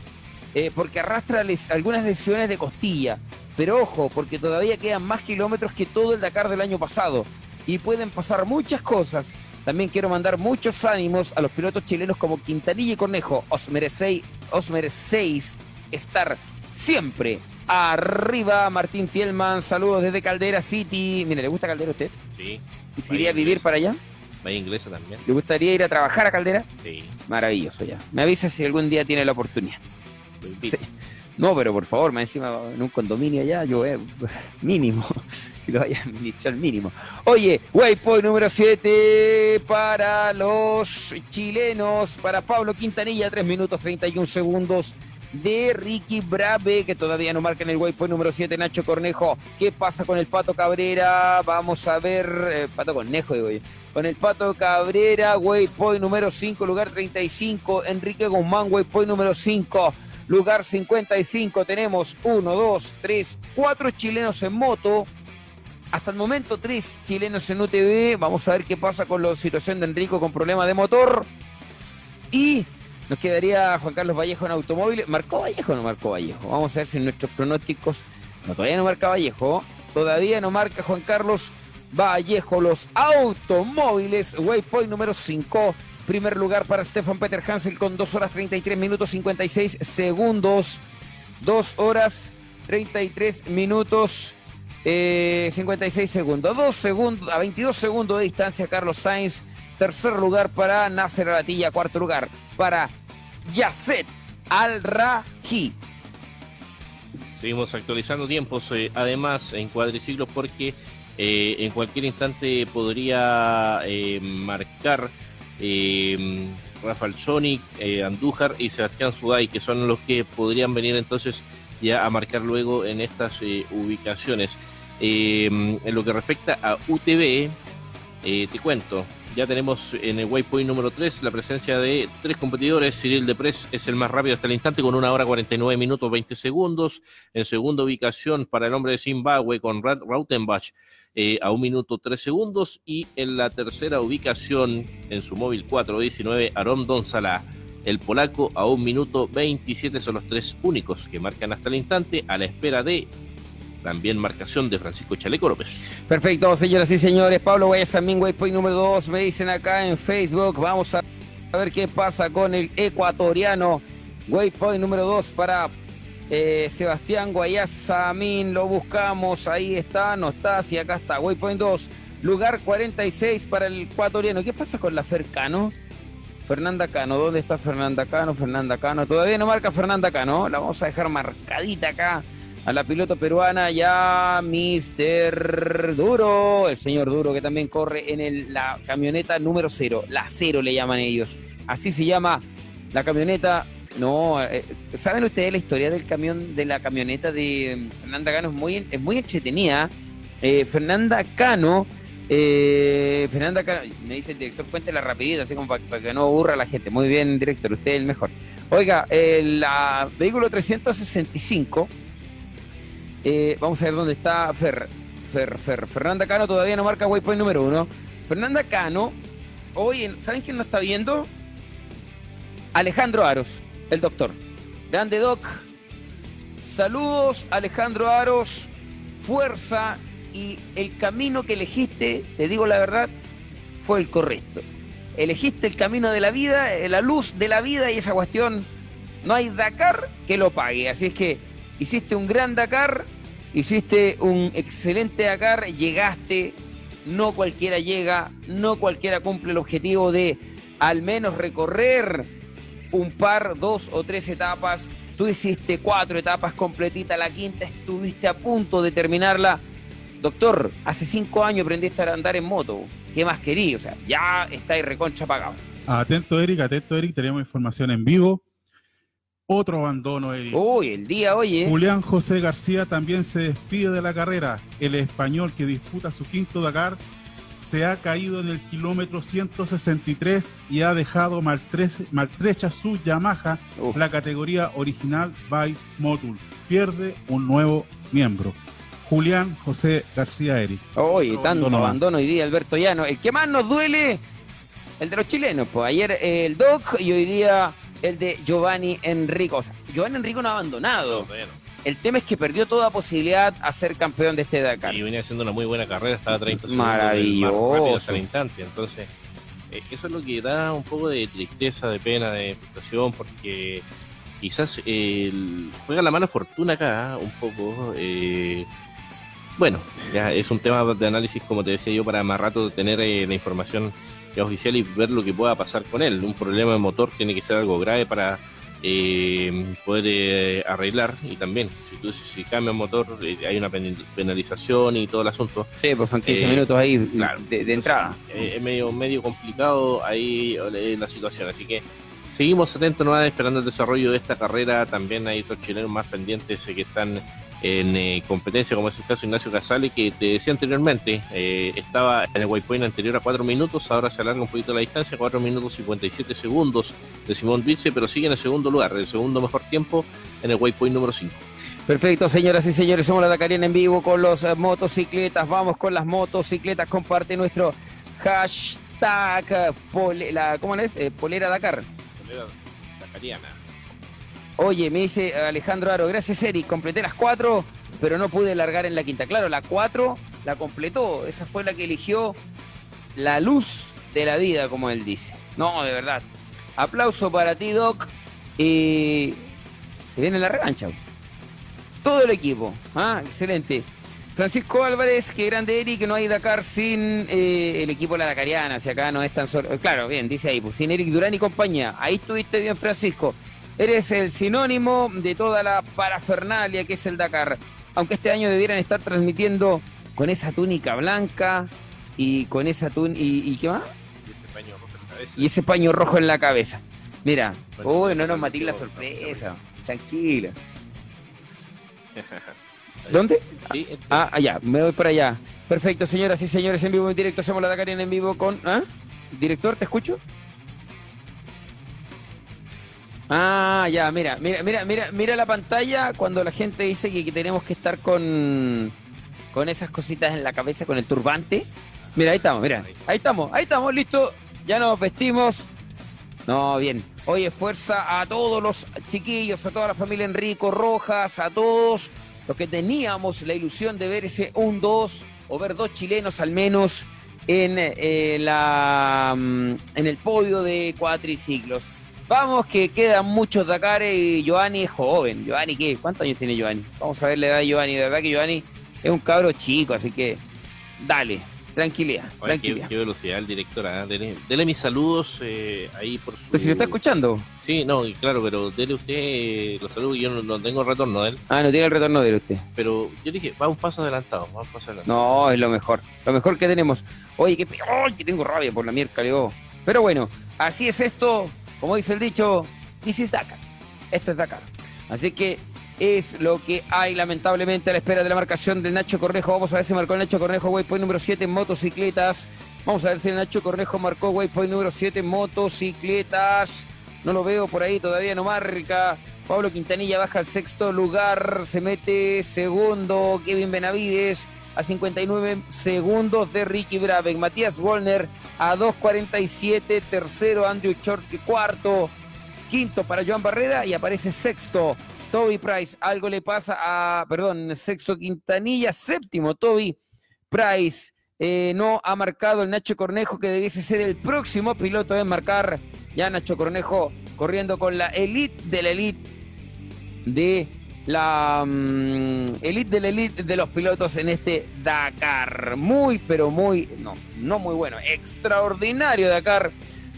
eh, porque arrastra algunas lesiones de costilla. Pero ojo, porque todavía quedan más kilómetros que todo el Dakar del año pasado y pueden pasar muchas cosas. También quiero mandar muchos ánimos a los pilotos chilenos como Quintanilla y Cornejo. Os merecéis, os merecéis estar siempre arriba. Martín Fielman, saludos desde Caldera City. Mire, ¿le gusta Caldera a usted? Sí. ¿Y vivir para allá? Vaya inglesa también. ¿Le gustaría ir a trabajar a Caldera? Sí. Maravilloso ya. Me avisa si algún día tiene la oportunidad. No, pero por favor, me encima en un condominio allá, yo eh, <laughs> mínimo. <laughs> si lo vaya a administrar mínimo. Oye, waypoint número 7 para los chilenos, para Pablo Quintanilla, 3 minutos 31 segundos de Ricky Brave, que todavía no marca en el waypoint número 7, Nacho Cornejo. ¿Qué pasa con el Pato Cabrera? Vamos a ver, eh, Pato Cornejo, digo yo. Con el Pato Cabrera, waypoint número 5, lugar 35. Enrique Guzmán, waypoint número 5, lugar 55. Tenemos 1, 2, 3, 4 chilenos en moto. Hasta el momento, 3 chilenos en UTV. Vamos a ver qué pasa con la situación de Enrico con problema de motor. Y nos quedaría Juan Carlos Vallejo en automóviles. ¿Marcó Vallejo o no marcó Vallejo? Vamos a ver si nuestros pronósticos. No, todavía no marca Vallejo. Todavía no marca Juan Carlos Vallejo. Los automóviles. Waypoint número 5. Primer lugar para Stefan Peter Hansel con 2 horas 33 minutos 56 segundos. 2 horas 33 minutos 56 eh, segundos. 2 segundos, a 22 segundos de distancia Carlos Sainz. Tercer lugar para Nasser Alatilla. Cuarto lugar para Yasset Al-Raji. Seguimos actualizando tiempos, eh, además en cuadriciclos, porque eh, en cualquier instante podría eh, Rafael Sonic, Andújar y Sebastián Suday, que son los que podrían venir entonces ya a marcar luego en estas ubicaciones. en lo que respecta a UTV, te cuento, ya tenemos en el waypoint número 3 la presencia de tres competidores. Cyril Depres es el más rápido hasta el instante con una hora 49 minutos 20 segundos. En segunda ubicación para el hombre de Zimbabue con Rad Rautenbach eh, a un minuto 3 segundos. Y en la tercera ubicación en su móvil 419 Aaron Donzala. El polaco a un minuto 27 son los tres únicos que marcan hasta el instante a la espera de también marcación de Francisco Chaleco López. Perfecto, señoras y señores. Pablo Guayasamín, Waypoint número 2. Me dicen acá en Facebook. Vamos a ver qué pasa con el ecuatoriano. Waypoint número 2 para eh, Sebastián Guayasamín. Lo buscamos. Ahí está, no está. Sí, acá está. Waypoint 2. Lugar 46 para el ecuatoriano. ¿Qué pasa con la Fercano? Fernanda Cano, ¿dónde está Fernanda Cano? Fernanda Cano, todavía no marca Fernanda Cano, la vamos a dejar marcadita acá a la piloto peruana ya Mister Duro, el señor Duro que también corre en la camioneta número cero, la cero le llaman ellos. Así se llama la camioneta. No, eh, ¿saben ustedes la historia del camión, de la camioneta de Fernanda Cano? Es muy, es entretenida. Eh, Fernanda Cano, eh, Fernanda Cano, me dice el director, cuéntela rapidito, así como para, que no aburra a la gente. Muy bien, director, usted es el mejor. Oiga, el vehículo 365 eh, vamos a ver dónde está Fer, Fer, Fer. Fernanda Cano todavía no marca waypoint número uno. Fernanda Cano, hoy, ¿saben quién no está viendo? Alejandro Aros, el doctor. Grande Doc. Saludos, Alejandro Aros. Fuerza y el camino que elegiste, te digo la verdad, fue el correcto. Elegiste el camino de la vida, eh, la luz de la vida y esa cuestión, no hay Dakar que lo pague. Así es que hiciste un gran Dakar, hiciste un excelente Dakar, llegaste, no cualquiera llega, no cualquiera cumple el objetivo de al menos recorrer un par, dos o tres etapas. Tú hiciste cuatro etapas completitas, la quinta estuviste a punto de terminarla. Doctor, hace cinco años aprendiste a andar en moto. ¿Qué más querías? O sea, ya estáis reconcha pagado. Atento, Eric, atento, Eric. Tenemos información en vivo. Otro abandono, Eric. Uy, el día, oye. Julián José García también se despide de la carrera. El español que disputa su quinto Dakar se ha caído en el kilómetro 163 y ha dejado maltrecha su Yamaha, la categoría original by Motul. Pierde un nuevo miembro. Julián José García Eric. Oye, tanto abandono hoy día, Alberto Llano. El que más nos duele, el de los chilenos. Pues ayer el Doc y hoy día el de Giovanni Enrico. O sea, Giovanni Enrico no ha abandonado. El tema es que perdió toda posibilidad a ser campeón de este Dakar. Y venía haciendo una muy buena carrera, estaba 30 Maravilloso. el instante. Entonces, eh, eso es lo que da un poco de tristeza, de pena, de frustración, porque quizás juega la mala fortuna acá, un poco. Eh, bueno, ya es un tema de análisis, como te decía yo, para más rato tener eh, la información oficial y ver lo que pueda pasar con él. Un problema de motor tiene que ser algo grave para eh, poder eh, arreglar y también si tú si cambia motor eh, hay una penalización y todo el asunto. Sí pues son 15 minutos ahí de, entrada. Es medio medio complicado ahí la situación. Así que seguimos atentos esperando el desarrollo de esta carrera. También hay otros chilenos más pendientes que están en eh, competencia, como es el caso de Ignacio Casale, que te decía anteriormente, eh, estaba en el waypoint anterior a 4 minutos, ahora se alarga un poquito la distancia, 4 minutos 57 segundos de Simón Vilce, pero sigue en el segundo lugar, el segundo mejor tiempo en el waypoint número 5. Perfecto, señoras y señores, somos la Dakariana en vivo con los eh, motocicletas, vamos con las motocicletas, comparte nuestro hashtag, la, ¿cómo es? polera Dakar. Polera Dakariana. Oye, me dice Alejandro Aro, gracias Eric, completé las cuatro, pero no pude largar en la quinta. Claro, la cuatro la completó, esa fue la que eligió la luz de la vida, como él dice. No, de verdad. Aplauso para ti, Doc. Y se viene la revancha. Todo el equipo. Ah, excelente. Francisco Álvarez, que grande Eric, no hay Dakar sin eh, el equipo la Dakariana, si acá no es tan solo. Claro, bien, dice ahí, pues, sin Eric Durán y compañía. Ahí estuviste bien, Francisco. Eres el sinónimo de toda la parafernalia que es el Dakar. Aunque este año debieran estar transmitiendo con esa túnica blanca y con esa túnica. Y, qué más? Y ese paño rojo en la cabeza. Mira, uy, no nos matí la sorpresa. Tranquilo. <laughs> ¿Dónde? Ah, allá, me voy para allá. Perfecto, señoras y señores, en vivo en directo hacemos la Dakar en vivo con. ¿ah? Director, ¿te escucho? Ah, ya, mira, mira, mira, mira, mira la pantalla cuando la gente dice que, que tenemos que estar con, con esas cositas en la cabeza, con el turbante. Mira, ahí estamos, mira, ahí estamos, ahí estamos, listo. Ya nos vestimos. No, bien. Oye, fuerza a todos los chiquillos, a toda la familia Enrico Rojas, a todos los que teníamos la ilusión de ver ese 1-2 o ver dos chilenos al menos en, eh, la, mm, en el podio de cuatriciclos. Vamos, que quedan muchos Dakar y Giovanni es joven. Giovanni, ¿qué? ¿Cuántos años tiene Giovanni? Vamos a ver la edad de Giovanni. De verdad que Giovanni es un cabro chico, así que dale, tranquilidad, Oye, qué, tranquilidad. qué velocidad el director. ¿ah? Dele, dele mis saludos eh, ahí por su... Pero si lo está escuchando. Sí, no, claro, pero dele usted eh, los saludos. Yo no, no tengo retorno de él. Ah, no tiene el retorno de él usted. Pero yo dije, va un paso adelantado, va un paso adelantado. No, es lo mejor. Lo mejor que tenemos. Oye, que, ¡ay, que tengo rabia por la mierda, Leo. Pero bueno, así es esto. Como dice el dicho, this is Dakar. Esto es Dakar. Así que es lo que hay, lamentablemente, a la espera de la marcación del Nacho Cornejo. Vamos a ver si marcó el Nacho Cornejo, waypoint número 7 en motocicletas. Vamos a ver si el Nacho Cornejo marcó waypoint número 7 en motocicletas. No lo veo por ahí, todavía no marca. Pablo Quintanilla baja al sexto lugar, se mete segundo Kevin Benavides a 59 segundos de Ricky Brabeck. Matías Wolner a 2.47, tercero Andrew Short cuarto, quinto para Joan Barrera y aparece sexto Toby Price. Algo le pasa a, perdón, sexto Quintanilla, séptimo Toby Price. Eh, no ha marcado el Nacho Cornejo, que debiese ser el próximo piloto en marcar. Ya Nacho Cornejo corriendo con la elite de la elite de la mm, elite de la elite de los pilotos en este Dakar. Muy, pero muy, no, no muy bueno, extraordinario Dakar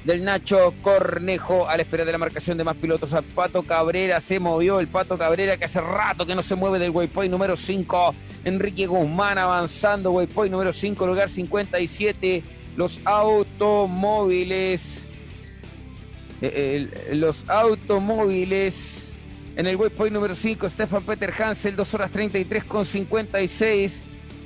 del Nacho Cornejo a la espera de la marcación de más pilotos. A Pato Cabrera se movió, el Pato Cabrera que hace rato que no se mueve del waypoint número 5. Enrique Guzmán avanzando, waypoint número 5, lugar 57. Los automóviles. eh, los automóviles en el waypoint número 5, Stefan Peter Hansel, 2 horas 33 con 56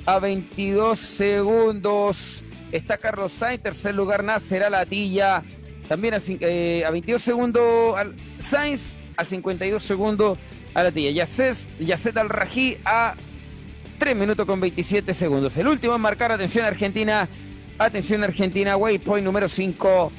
a 22 segundos. Está Carlos Sainz, tercer lugar Nasser a Latilla, también a, eh, a 22 segundos al Sainz, a 52 segundos a Latilla. Yacet, Yacet al Rají a 3 minutos con 27 segundos. El último en marcar, atención Argentina, atención Argentina, waypoint número 5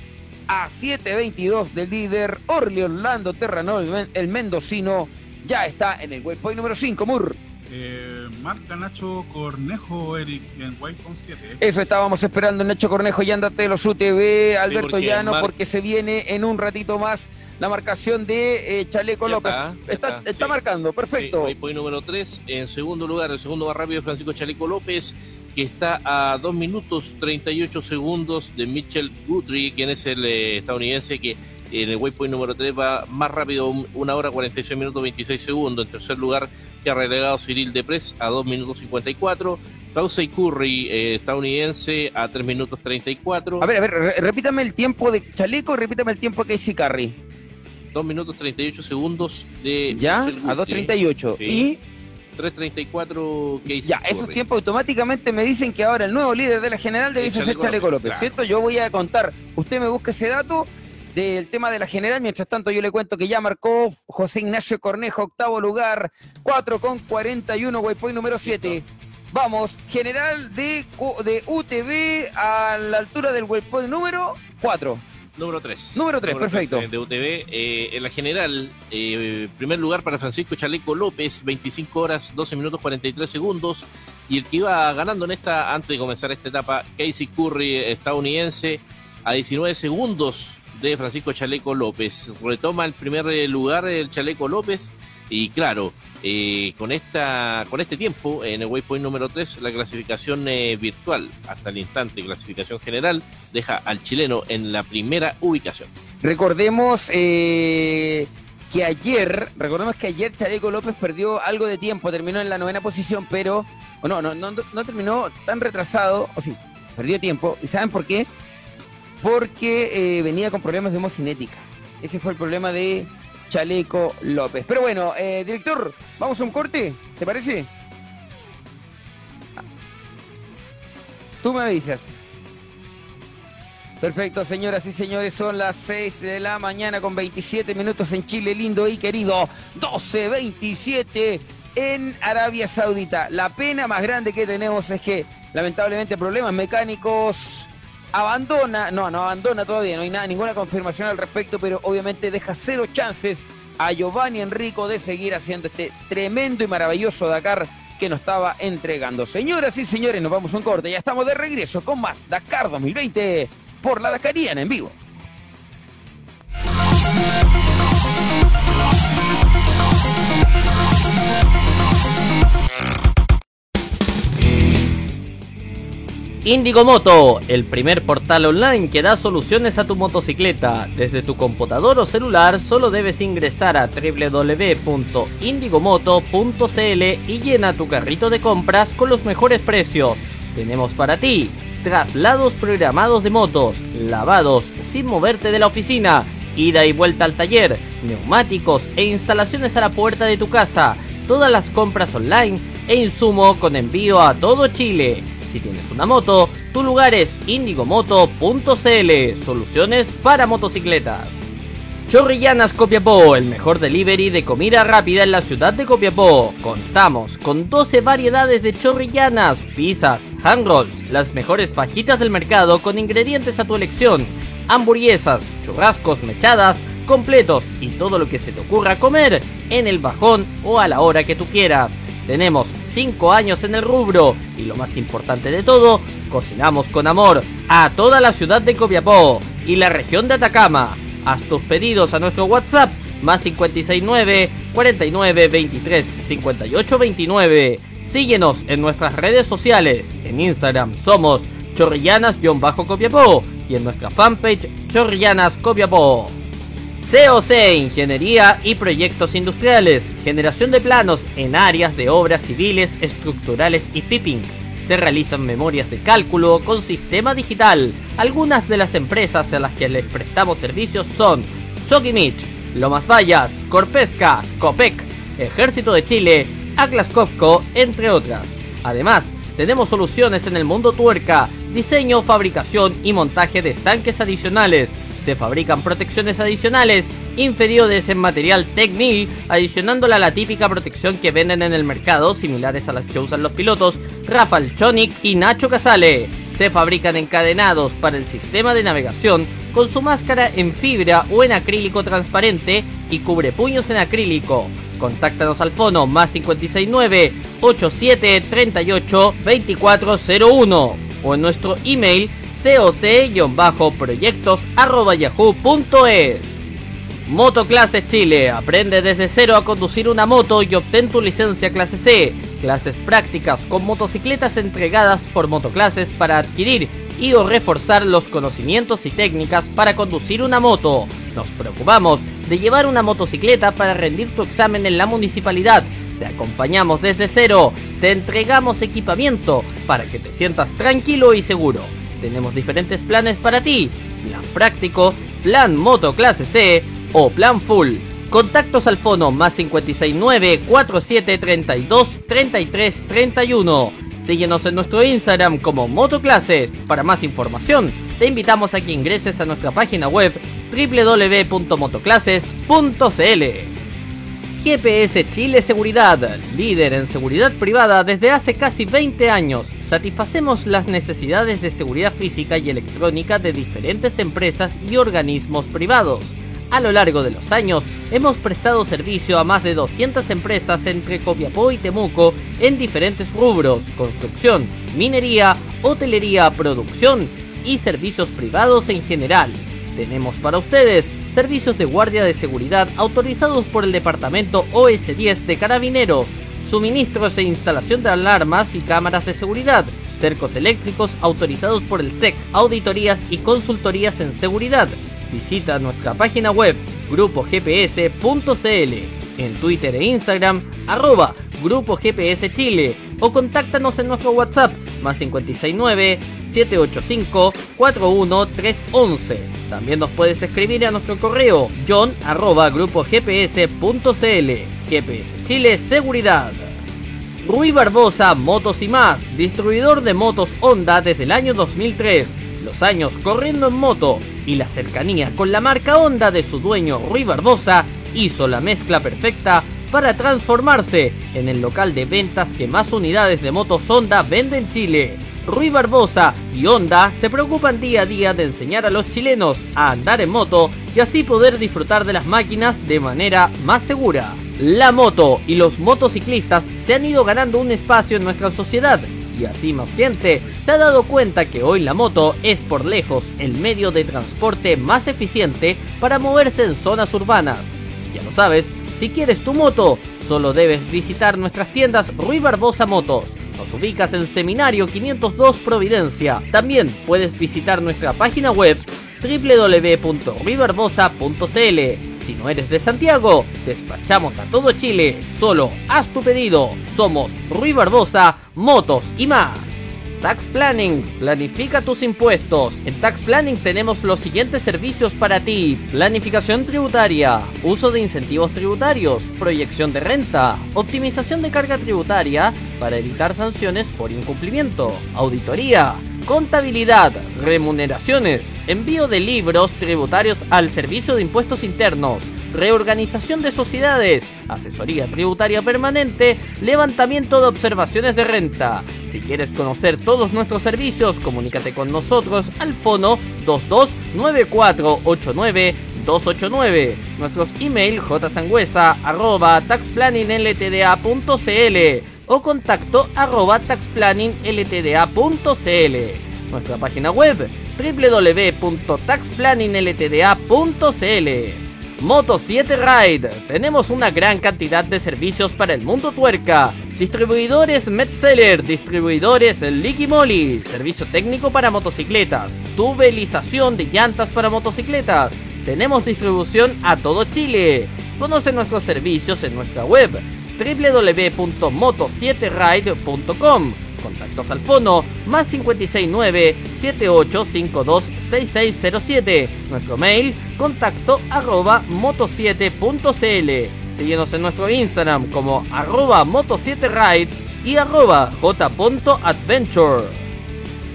a 7.22 del líder Orly Orlando Terranol, el el mendocino, ya está en el waypoint número 5, Mur. Eh, marca Nacho Cornejo, Eric, en Waypoint 7. Eso estábamos esperando, Nacho Cornejo y ándate los UTV, Alberto porque Llano, mar- porque se viene en un ratito más la marcación de eh, Chaleco López. está, está, está, está sí. marcando, perfecto. Sí, waypoint número 3. En segundo lugar, el segundo más rápido, Francisco Chaleco López, que está a 2 minutos 38 segundos de Mitchell Guthrie, quien es el eh, estadounidense que en el waypoint número 3 va más rápido, un- una hora 46 minutos 26 segundos. En tercer lugar, que ha relegado Cyril Depres a 2 minutos 54. Tausey Curry, eh, estadounidense, a 3 minutos 34. A ver, a ver, re- repítame el tiempo de Chaleco y repítame el tiempo de Casey Carry. 2 minutos 38 segundos de ¿Ya? Mitchell A Guthrie. 2.38. Sí. Y 3.34 Casey Ya, esos tiempos automáticamente me dicen que ahora el nuevo líder de la general debe ser Chaleco López, claro. ¿cierto? Yo voy a contar, usted me busca ese dato del tema de la general, mientras tanto yo le cuento que ya marcó José Ignacio Cornejo, octavo lugar, 4 con 41, waypoint número 7. Vamos, general de, de UTV a la altura del waypoint número 4. Número 3. Número tres, perfecto. De UTV. Eh, en la general, eh, primer lugar para Francisco Chaleco López, 25 horas, 12 minutos 43 segundos. Y el que iba ganando en esta, antes de comenzar esta etapa, Casey Curry, estadounidense, a 19 segundos de Francisco Chaleco López. Retoma el primer eh, lugar el Chaleco López. Y claro, eh, con, esta, con este tiempo, en el waypoint número 3, la clasificación eh, virtual hasta el instante, clasificación general, deja al chileno en la primera ubicación. Recordemos eh, que ayer, recordemos que ayer Chaleco López perdió algo de tiempo, terminó en la novena posición, pero no, no, no, no terminó tan retrasado, o sí, perdió tiempo. ¿Y saben por qué? Porque venía con problemas de hemocinética. Ese fue el problema de Chaleco López. Pero bueno, eh, director, vamos a un corte, ¿te parece? Tú me avisas. Perfecto, señoras y señores, son las 6 de la mañana con 27 minutos en Chile, lindo y querido. 12.27 en Arabia Saudita. La pena más grande que tenemos es que, lamentablemente, problemas mecánicos abandona, no, no abandona todavía, no hay nada, ninguna confirmación al respecto, pero obviamente deja cero chances a Giovanni Enrico de seguir haciendo este tremendo y maravilloso Dakar que nos estaba entregando. Señoras y señores, nos vamos a un corte, ya estamos de regreso con más Dakar 2020 por la Dakariana en vivo. Indigo Moto, el primer portal online que da soluciones a tu motocicleta. Desde tu computador o celular solo debes ingresar a www.indigomoto.cl y llena tu carrito de compras con los mejores precios. Tenemos para ti traslados programados de motos, lavados sin moverte de la oficina, ida y vuelta al taller, neumáticos e instalaciones a la puerta de tu casa, todas las compras online e insumo con envío a todo Chile. Si tienes una moto, tu lugar es indigomoto.cl, soluciones para motocicletas. Chorrillanas Copiapó, el mejor delivery de comida rápida en la ciudad de Copiapó. Contamos con 12 variedades de chorrillanas, pizzas, hand rolls, las mejores fajitas del mercado con ingredientes a tu elección, hamburguesas, churrascos mechadas, completos y todo lo que se te ocurra comer en el bajón o a la hora que tú quieras. Tenemos 5 años en el rubro y lo más importante de todo, cocinamos con amor a toda la ciudad de Copiapó y la región de Atacama. Haz tus pedidos a nuestro WhatsApp más 569 49 23 58 29. Síguenos en nuestras redes sociales. En Instagram somos chorrillanas-copiapó y en nuestra fanpage chorrillanas copiapó. COC Ingeniería y Proyectos Industriales, generación de planos en áreas de obras civiles, estructurales y pipping se realizan memorias de cálculo con sistema digital. Algunas de las empresas a las que les prestamos servicios son Sogimich, Lomas Vallas, Corpesca, Copec, Ejército de Chile, Atlas Copco, entre otras. Además, tenemos soluciones en el mundo tuerca, diseño, fabricación y montaje de estanques adicionales. Se fabrican protecciones adicionales inferiores en material Tecnil, adicionándola a la típica protección que venden en el mercado, similares a las que usan los pilotos Rafael Chonic y Nacho Casale. Se fabrican encadenados para el sistema de navegación con su máscara en fibra o en acrílico transparente y cubre puños en acrílico. Contáctanos al fono más 569 87 38 2401 o en nuestro email coc-proyectos.yahoo.es. Motoclases Chile. Aprende desde cero a conducir una moto y obtén tu licencia clase C. Clases prácticas con motocicletas entregadas por motoclases para adquirir y o reforzar los conocimientos y técnicas para conducir una moto. Nos preocupamos de llevar una motocicleta para rendir tu examen en la municipalidad. Te acompañamos desde cero. Te entregamos equipamiento para que te sientas tranquilo y seguro. Tenemos diferentes planes para ti. Plan práctico, plan moto clase C o plan full. Contactos al fono más 569 4732 33 31. Síguenos en nuestro Instagram como Motoclases. Para más información, te invitamos a que ingreses a nuestra página web www.motoclases.cl. GPS Chile Seguridad, líder en seguridad privada desde hace casi 20 años. Satisfacemos las necesidades de seguridad física y electrónica de diferentes empresas y organismos privados a lo largo de los años, hemos prestado servicio a más de 200 empresas entre Copiapó y Temuco en diferentes rubros, construcción, minería, hotelería, producción y servicios privados en general. Tenemos para ustedes servicios de guardia de seguridad autorizados por el Departamento OS10 de Carabineros, suministros e instalación de alarmas y cámaras de seguridad, cercos eléctricos autorizados por el SEC, auditorías y consultorías en seguridad, Visita nuestra página web grupogps.cl, en Twitter e Instagram arroba Grupo GPS Chile o contáctanos en nuestro WhatsApp más 569 785 41311. También nos puedes escribir a nuestro correo john arroba grupogps.cl. Chile Seguridad. Rui Barbosa Motos y más, distribuidor de motos Honda desde el año 2003 los años corriendo en moto y la cercanía con la marca Honda de su dueño Rui Barbosa hizo la mezcla perfecta para transformarse en el local de ventas que más unidades de motos Honda vende en Chile. Rui Barbosa y Honda se preocupan día a día de enseñar a los chilenos a andar en moto y así poder disfrutar de las máquinas de manera más segura. La moto y los motociclistas se han ido ganando un espacio en nuestra sociedad y así más gente se ha dado cuenta que hoy la moto es por lejos el medio de transporte más eficiente para moverse en zonas urbanas. Ya lo sabes, si quieres tu moto, solo debes visitar nuestras tiendas Rui Barbosa Motos. Nos ubicas en Seminario 502 Providencia. También puedes visitar nuestra página web www.ruibarbosa.cl si no eres de Santiago, despachamos a todo Chile. Solo haz tu pedido. Somos Rui Barbosa, Motos y más. Tax Planning, planifica tus impuestos. En Tax Planning tenemos los siguientes servicios para ti. Planificación tributaria, uso de incentivos tributarios, proyección de renta, optimización de carga tributaria para evitar sanciones por incumplimiento, auditoría, contabilidad, remuneraciones, envío de libros tributarios al Servicio de Impuestos Internos, reorganización de sociedades, asesoría tributaria permanente, levantamiento de observaciones de renta. Si quieres conocer todos nuestros servicios, comunícate con nosotros al fono 229489 Nuestros email jsangüesa o contacto arroba taxplanningltda.cl. Nuestra página web www.taxplanningltda.cl. Moto 7 Ride. Tenemos una gran cantidad de servicios para el mundo tuerca. Distribuidores Metzeler, distribuidores Licky Moly, servicio técnico para motocicletas, tubelización de llantas para motocicletas. Tenemos distribución a todo Chile. Conoce nuestros servicios en nuestra web www.moto7ride.com. Contactos al fono más 569 7852 6607. Nuestro mail contacto arroba moto7.cl. Síguenos en nuestro Instagram como arroba moto7ride y arroba j.adventure.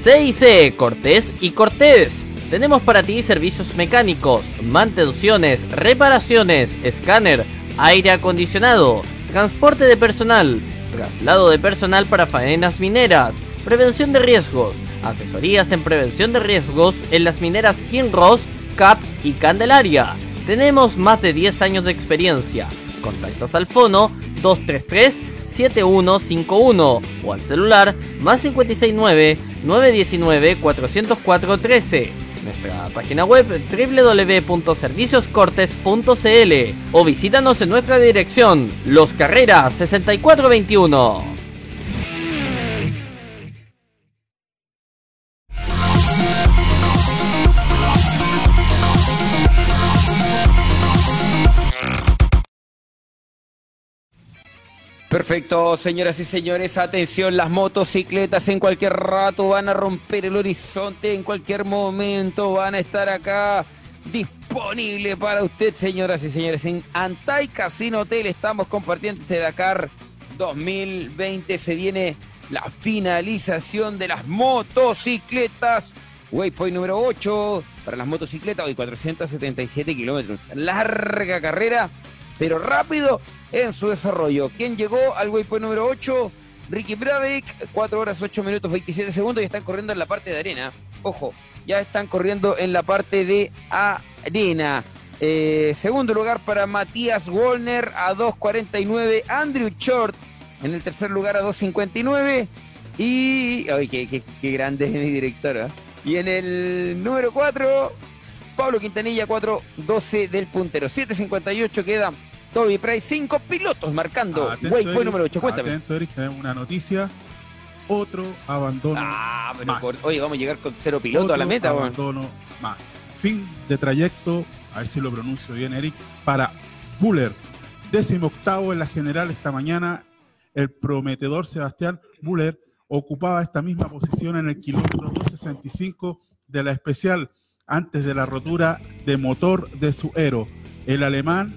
CIC Cortés y Cortés. Tenemos para ti servicios mecánicos, mantenciones, reparaciones, escáner, aire acondicionado, transporte de personal, traslado de personal para faenas mineras, prevención de riesgos, asesorías en prevención de riesgos en las mineras Kinross, Cap y Candelaria. Tenemos más de 10 años de experiencia. Contactos al fono 233 7151 o al celular más 569 919 404 13 nuestra página web www.servicioscortes.cl o visítanos en nuestra dirección Los Carreras 6421. Perfecto, señoras y señores, atención, las motocicletas en cualquier rato van a romper el horizonte, en cualquier momento van a estar acá disponible para usted, señoras y señores. En Antai Casino Hotel estamos compartiendo este Dakar 2020, se viene la finalización de las motocicletas. Waypoint número 8 para las motocicletas, hoy 477 kilómetros. Larga carrera, pero rápido en su desarrollo. ¿Quién llegó al waypoint número 8? Ricky Brabeck, 4 horas 8 minutos 27 segundos y están corriendo en la parte de arena. Ojo, ya están corriendo en la parte de arena. Eh, segundo lugar para Matías Wolner a 2.49. Andrew Short en el tercer lugar a 2.59. Y. ¡Ay, qué, grande es mi director! Y en el número 4, Pablo Quintanilla, 4.12 del puntero. 7.58 queda Toby Price, cinco pilotos marcando. Waypoint número 8. Cuéntame. Atento, Eric, tenemos una noticia. Otro abandono. Ah, pero por, oye, vamos a llegar con cero pilotos a la meta, abandono más. Fin de trayecto, a ver si lo pronuncio bien, Eric, para Buller. Décimo octavo en la general esta mañana. El prometedor Sebastián Buller ocupaba esta misma posición en el kilómetro 265 de la especial antes de la rotura de motor de su Aero. El alemán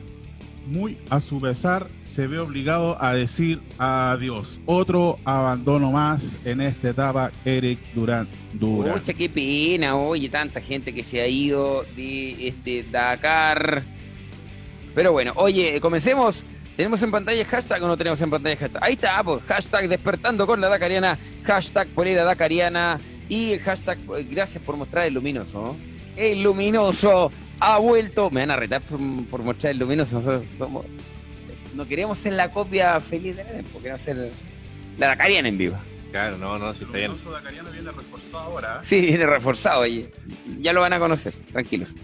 muy a su pesar, se ve obligado a decir adiós. Otro abandono más en esta etapa, Eric Durán Durán. Pucha, qué pena, oye, tanta gente que se ha ido de este Dakar. Pero bueno, oye, comencemos. ¿Tenemos en pantalla hashtag o no tenemos en pantalla hashtag? Ahí está, pues, hashtag despertando con la Dakariana, hashtag polera Dakariana y el hashtag eh, gracias por mostrar el luminoso. El luminoso ha vuelto. Me van a retar por, por mostrar el luminoso. Nosotros somos. No queremos ser la copia feliz de Neren, porque va a ser la Dakariana en vivo. Claro, no, no, si está bien. Luminoso Dakariano viene reforzado ahora. Sí, viene reforzado, oye. Ya lo van a conocer, tranquilos.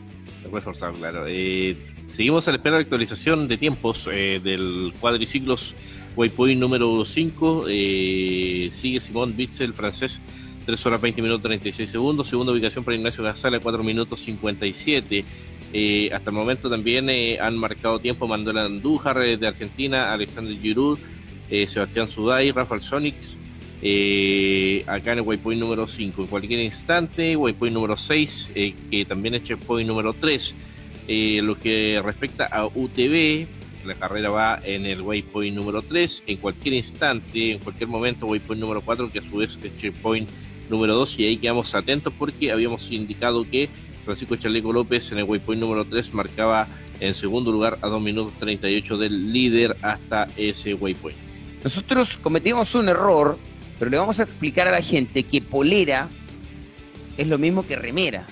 Forzar, claro. Eh, seguimos a la espera de actualización de tiempos eh, del cuadriciclos Waypoint número 5. Eh, sigue Simón Bitzel, francés, 3 horas 20 minutos 36 segundos. Segunda ubicación para Ignacio Gazala, 4 minutos 57. Eh, hasta el momento también eh, han marcado tiempo Manuel Andújar eh, de Argentina, Alexander Giroud, eh, Sebastián Suday, Rafael Sonix, eh, acá en el waypoint número 5. En cualquier instante, waypoint número 6, eh, que también es checkpoint número 3. Eh, lo que respecta a UTV, la carrera va en el waypoint número 3. En cualquier instante, en cualquier momento, waypoint número 4, que a su vez es checkpoint 2. Y ahí quedamos atentos porque habíamos indicado que Francisco Chaleco López en el waypoint número 3 marcaba en segundo lugar a 2 minutos 38 del líder hasta ese waypoint. Nosotros cometimos un error, pero le vamos a explicar a la gente que polera es lo mismo que remera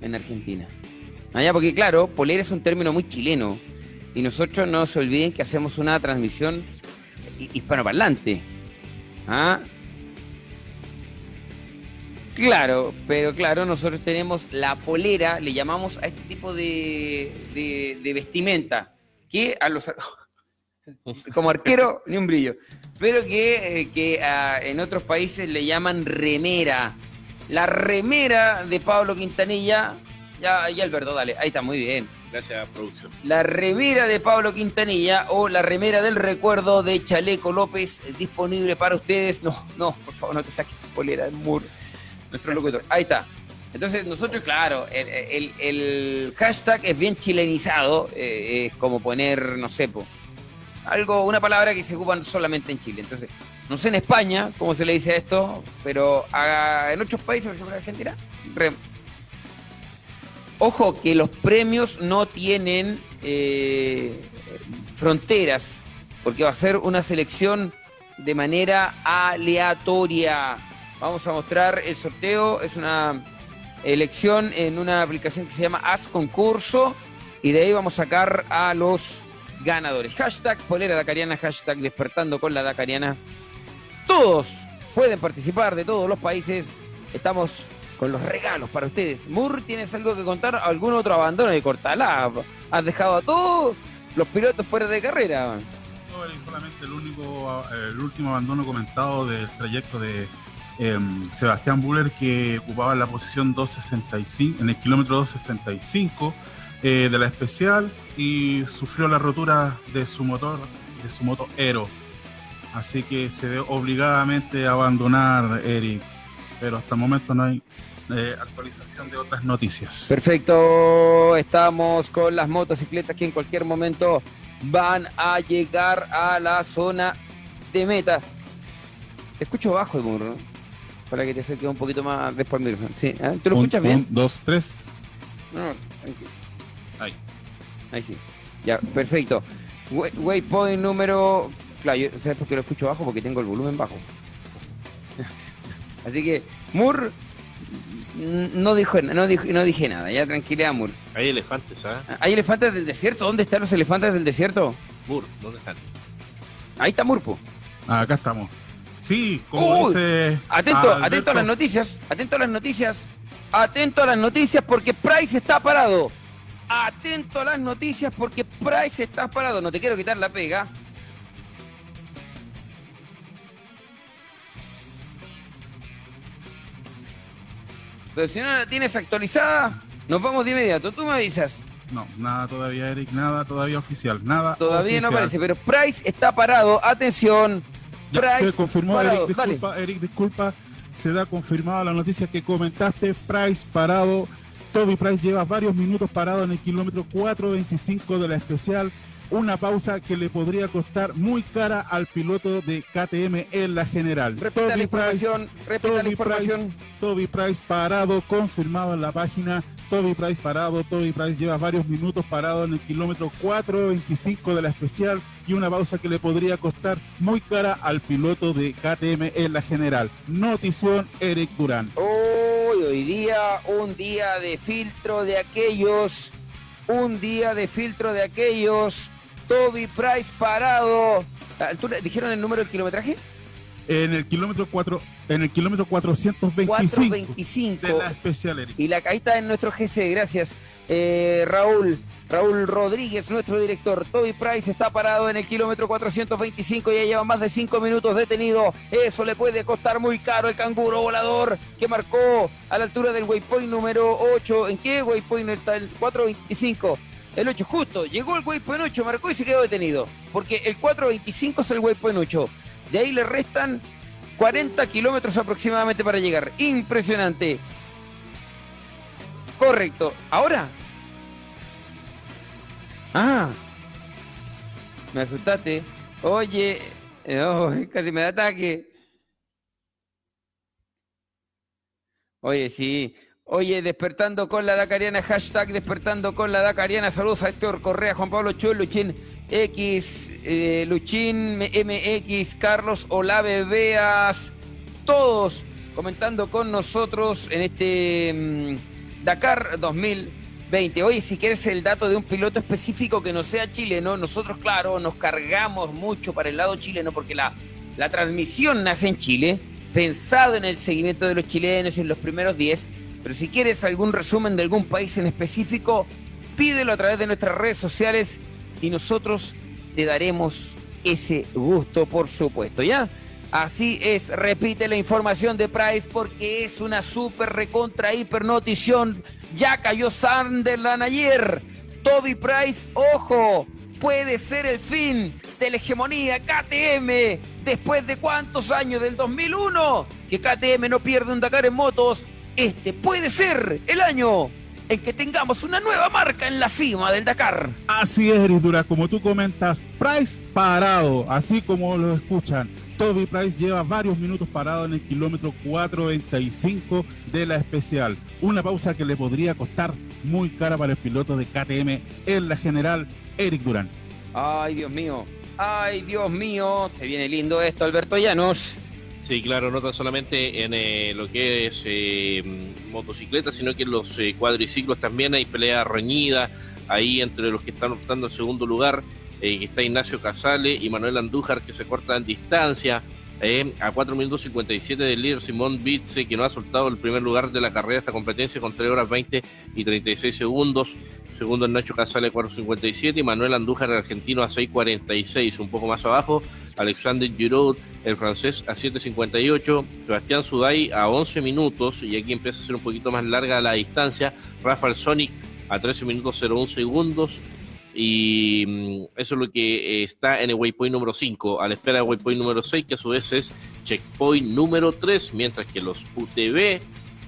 en Argentina. Allá, porque claro, polera es un término muy chileno. Y nosotros no se olviden que hacemos una transmisión hi- hispanoparlante. ¿Ah? Claro, pero claro, nosotros tenemos la polera, le llamamos a este tipo de, de- de vestimenta, que a los <laughs> como arquero ni un brillo, pero que, eh, que ah, en otros países le llaman remera. La remera de Pablo Quintanilla, ya, ya Alberto, dale, ahí está, muy bien. Gracias, producción. La remera de Pablo Quintanilla o la remera del recuerdo de Chaleco López disponible para ustedes. No, no, por favor, no te saques la polera del muro. Nuestro locutor. Ahí está. Entonces, nosotros, claro, el, el- hashtag es bien chilenizado. eh, es como poner, no sé, algo, una palabra que se ocupa solamente en Chile. Entonces, no sé en España cómo se le dice esto, pero en otros países, por ejemplo en Argentina, rem- Ojo que los premios no tienen eh, fronteras, porque va a ser una selección de manera aleatoria. Vamos a mostrar el sorteo, es una elección en una aplicación que se llama Haz Concurso, y de ahí vamos a sacar a los ganadores. Hashtag Polera Dacariana, hashtag Despertando con la Dacariana. Todos pueden participar de todos los países. Estamos con los regalos para ustedes. Mur, ¿tienes algo que contar? ¿Algún otro abandono de Cortalá? ¿Has dejado a todos los pilotos fuera de carrera? No, solamente el único, eh, el último abandono comentado del trayecto de em, Sebastián Buller que ocupaba la posición 265 en el kilómetro 265 eh, de la especial y sufrió la rotura de su motor, de su moto Aero. Así que se ve obligadamente a abandonar Eric, pero hasta el momento no hay eh, actualización de otras noticias. Perfecto, estamos con las motocicletas que en cualquier momento van a llegar a la zona de meta. Te escucho bajo, ¿no? Para que te acerques un poquito más después al micrófono. Sí, ¿eh? ¿Tú lo Un- escuchas bien? un, dos, tres. No, tranquilo. Ahí. Ahí sí. Ya, perfecto. Way- Waypoint número. Claro, yo ¿sabes por qué lo escucho bajo? Porque tengo el volumen bajo. <laughs> Así que, Moore no dijo, no dijo, no dije nada, ya tranquilidad, Moore. Hay elefantes, ¿ah? ¿Hay elefantes del desierto? ¿Dónde están los elefantes del desierto? Mur, ¿dónde están? Ahí está Murpo. Ah, acá estamos. Sí, como Uy, dice. Atento, Alberto, atento a las noticias, atento a las noticias, atento a las noticias porque Price está parado. Atento a las noticias porque Price está parado. No te quiero quitar la pega. Pero si no la tienes actualizada, nos vamos de inmediato. Tú me avisas. No, nada todavía, Eric, nada todavía oficial, nada. Todavía no aparece, pero Price está parado. Atención. Price se confirmó, parado. Eric, Dale. disculpa, Eric, disculpa. Se da confirmada la noticia que comentaste. Price parado. Toby Price lleva varios minutos parado en el kilómetro 425 de la especial. una pausa que le podría costar muy cara al piloto de KTM en la general. Repita la Toby información, repita la Toby información. Price, Toby Price parado, confirmado en la página. Toby Price parado, Toby Price lleva varios minutos parado en el kilómetro 4.25 de la especial y una pausa que le podría costar muy cara al piloto de KTM en la general. Notición Eric Durán. Hoy, hoy día, un día de filtro de aquellos, un día de filtro de aquellos. Toby Price parado. ¿A altura- ¿Dijeron el número del kilometraje? En el kilómetro 4, en el kilómetro 425 425. de la especial Eric. Y la, está en nuestro GC, gracias. Eh, Raúl, Raúl Rodríguez, nuestro director. Toby Price está parado en el kilómetro 425 y ya lleva más de 5 minutos detenido. Eso le puede costar muy caro el canguro volador que marcó a la altura del waypoint número 8. ¿En qué waypoint está el 425? El 8, justo, llegó el waypoint 8, marcó y se quedó detenido. Porque el 425 es el waypoint 8. De ahí le restan 40 kilómetros aproximadamente para llegar. Impresionante. Correcto. ¿Ahora? Ah. Me asustaste. Oye. eh, oh, <laughs> casi me da ataque. Oye, sí. Oye, despertando con la Dacariana, hashtag despertando con la Dacariana. Saludos a Héctor Correa, Juan Pablo Chul, Luchín X, eh, Luchín MX, Carlos Olave Beas, todos comentando con nosotros en este mm, Dakar 2020. Oye, si quieres el dato de un piloto específico que no sea chileno, nosotros, claro, nos cargamos mucho para el lado chileno porque la, la transmisión nace en Chile, pensado en el seguimiento de los chilenos en los primeros 10. Pero si quieres algún resumen de algún país en específico, pídelo a través de nuestras redes sociales y nosotros te daremos ese gusto, por supuesto, ¿ya? Así es, repite la información de Price porque es una super recontra hiper notición. Ya cayó Sunderland ayer. Toby Price, ojo, puede ser el fin de la hegemonía KTM después de cuántos años, del 2001, que KTM no pierde un Dakar en motos. Este puede ser el año en que tengamos una nueva marca en la cima del Dakar. Así es, Eric Dura, como tú comentas, Price parado, así como lo escuchan. Toby Price lleva varios minutos parado en el kilómetro 425 de la especial. Una pausa que le podría costar muy cara para el piloto de KTM en la general, Eric Durán. Ay, Dios mío. Ay, Dios mío. Se viene lindo esto, Alberto Llanos. Sí, claro, no tan solamente en eh, lo que es eh, motocicletas, sino que en los eh, cuadriciclos también hay pelea reñida ahí entre los que están optando el segundo lugar, eh, está Ignacio Casale y Manuel Andújar que se cortan distancia. eh, a 4 minutos 57 del líder Simón Bitze, que no ha soltado el primer lugar de la carrera esta competencia con 3 horas 20 y 36 segundos. Segundo es Nacho Casale a 4.57 y Manuel Andújar, el argentino, a 6.46, un poco más abajo. Alexander Giroud, el francés, a 7.58. Sebastián Suday a 11 minutos y aquí empieza a ser un poquito más larga la distancia. Rafael Sonic a 13 minutos 01 segundos. Y mm, eso es lo que eh, está en el waypoint número 5, a la espera del waypoint número 6, que a su vez es checkpoint número 3, mientras que los UTV,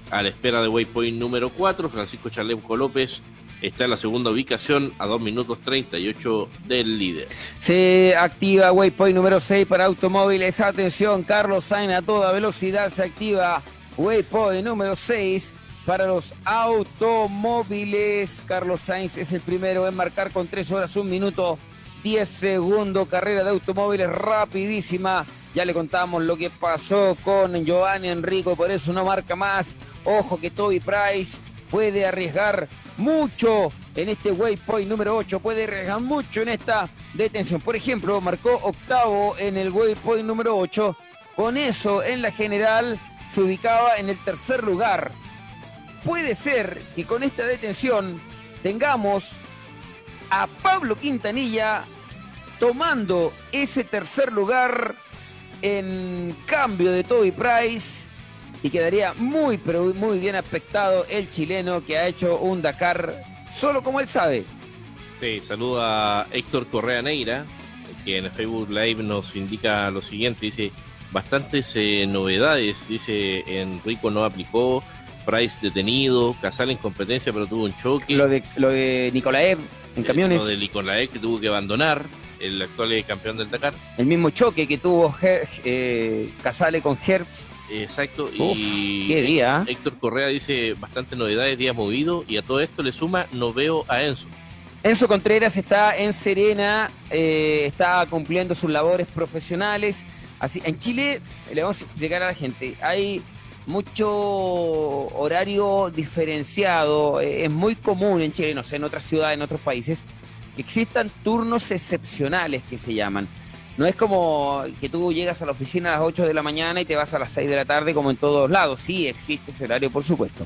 a la espera de waypoint número 4, Francisco Chalemco López está en la segunda ubicación a 2 minutos 38 del líder. Se activa Waypoint número 6 para automóviles. Atención, Carlos Sainz a toda velocidad se activa Waypoint número 6 para los automóviles. Carlos Sainz es el primero en marcar con 3 horas, 1 minuto, 10 segundos. Carrera de automóviles rapidísima. Ya le contamos lo que pasó con Giovanni Enrico, por eso no marca más. Ojo que Toby Price puede arriesgar mucho en este waypoint número 8, puede arriesgar mucho en esta detención. Por ejemplo, marcó octavo en el waypoint número 8. Con eso, en la general, se ubicaba en el tercer lugar. Puede ser que con esta detención tengamos a Pablo Quintanilla tomando ese tercer lugar en cambio de Toby Price y quedaría muy pero muy bien aspectado el chileno que ha hecho un Dakar solo como él sabe. Sí, saluda a Héctor Correa Neira, que en el Facebook Live nos indica lo siguiente, dice, bastantes eh, novedades, dice, Enrico no aplicó, Price detenido, Casal en competencia pero tuvo un choque. Lo de, lo de Nicolaev en camiones. Lo del Icolae que tuvo que abandonar, el actual campeón del Dakar. El mismo choque que tuvo eh, Casale con Herbst. Exacto. Uf, y qué día. ¿eh? Héctor Correa dice bastante novedades, días movido, y a todo esto le suma no veo a Enzo. Enzo Contreras está en Serena, eh, está cumpliendo sus labores profesionales. Así, en Chile, le vamos a explicar a la gente, hay mucho horario diferenciado. eh, es muy común en Chile, no sé, en otras ciudades, en otros países, que existan turnos excepcionales que se llaman. No es como que tú llegas a la oficina a las 8 de la mañana y te vas a las 6 de la tarde como en todos lados. Sí, existe ese horario, por supuesto.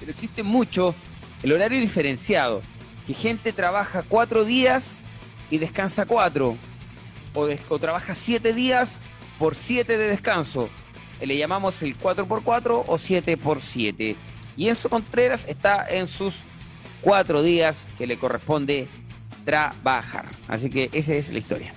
Pero existe mucho el horario diferenciado que gente trabaja cuatro días y descansa cuatro, o, trabaja siete días por siete de descanso. Eh, Le llamamos el 4x4 o 7x7. Y Enzo Contreras está en sus cuatro días que le corresponde trabajar. Así que esa es la historia.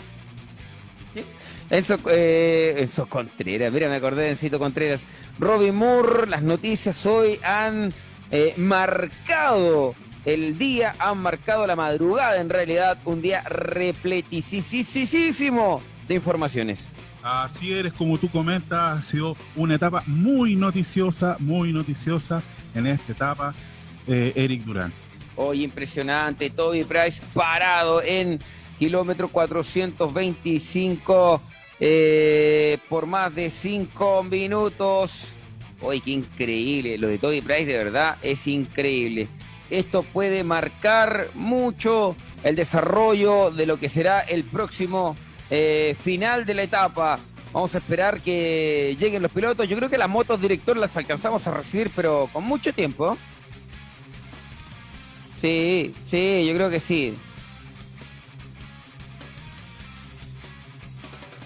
Enzo, eh, Enzo Contreras, mira, me acordé de Encito Contreras. Robin Moore, las noticias hoy han eh, marcado el día, han marcado la madrugada, en realidad, un día repleticísimo de informaciones. Así eres, como tú comentas, ha sido una etapa muy noticiosa, muy noticiosa en esta etapa, eh, Eric Durán. Hoy impresionante, Toby Price parado en kilómetro 425 eh, por más de 5 minutos. Hoy qué increíble, lo de Toby Price de verdad es increíble. Esto puede marcar mucho el desarrollo de lo que será el próximo eh, final de la etapa. Vamos a esperar que lleguen los pilotos. Yo creo que las motos director las alcanzamos a recibir, pero con mucho tiempo. Sí, sí, yo creo que sí.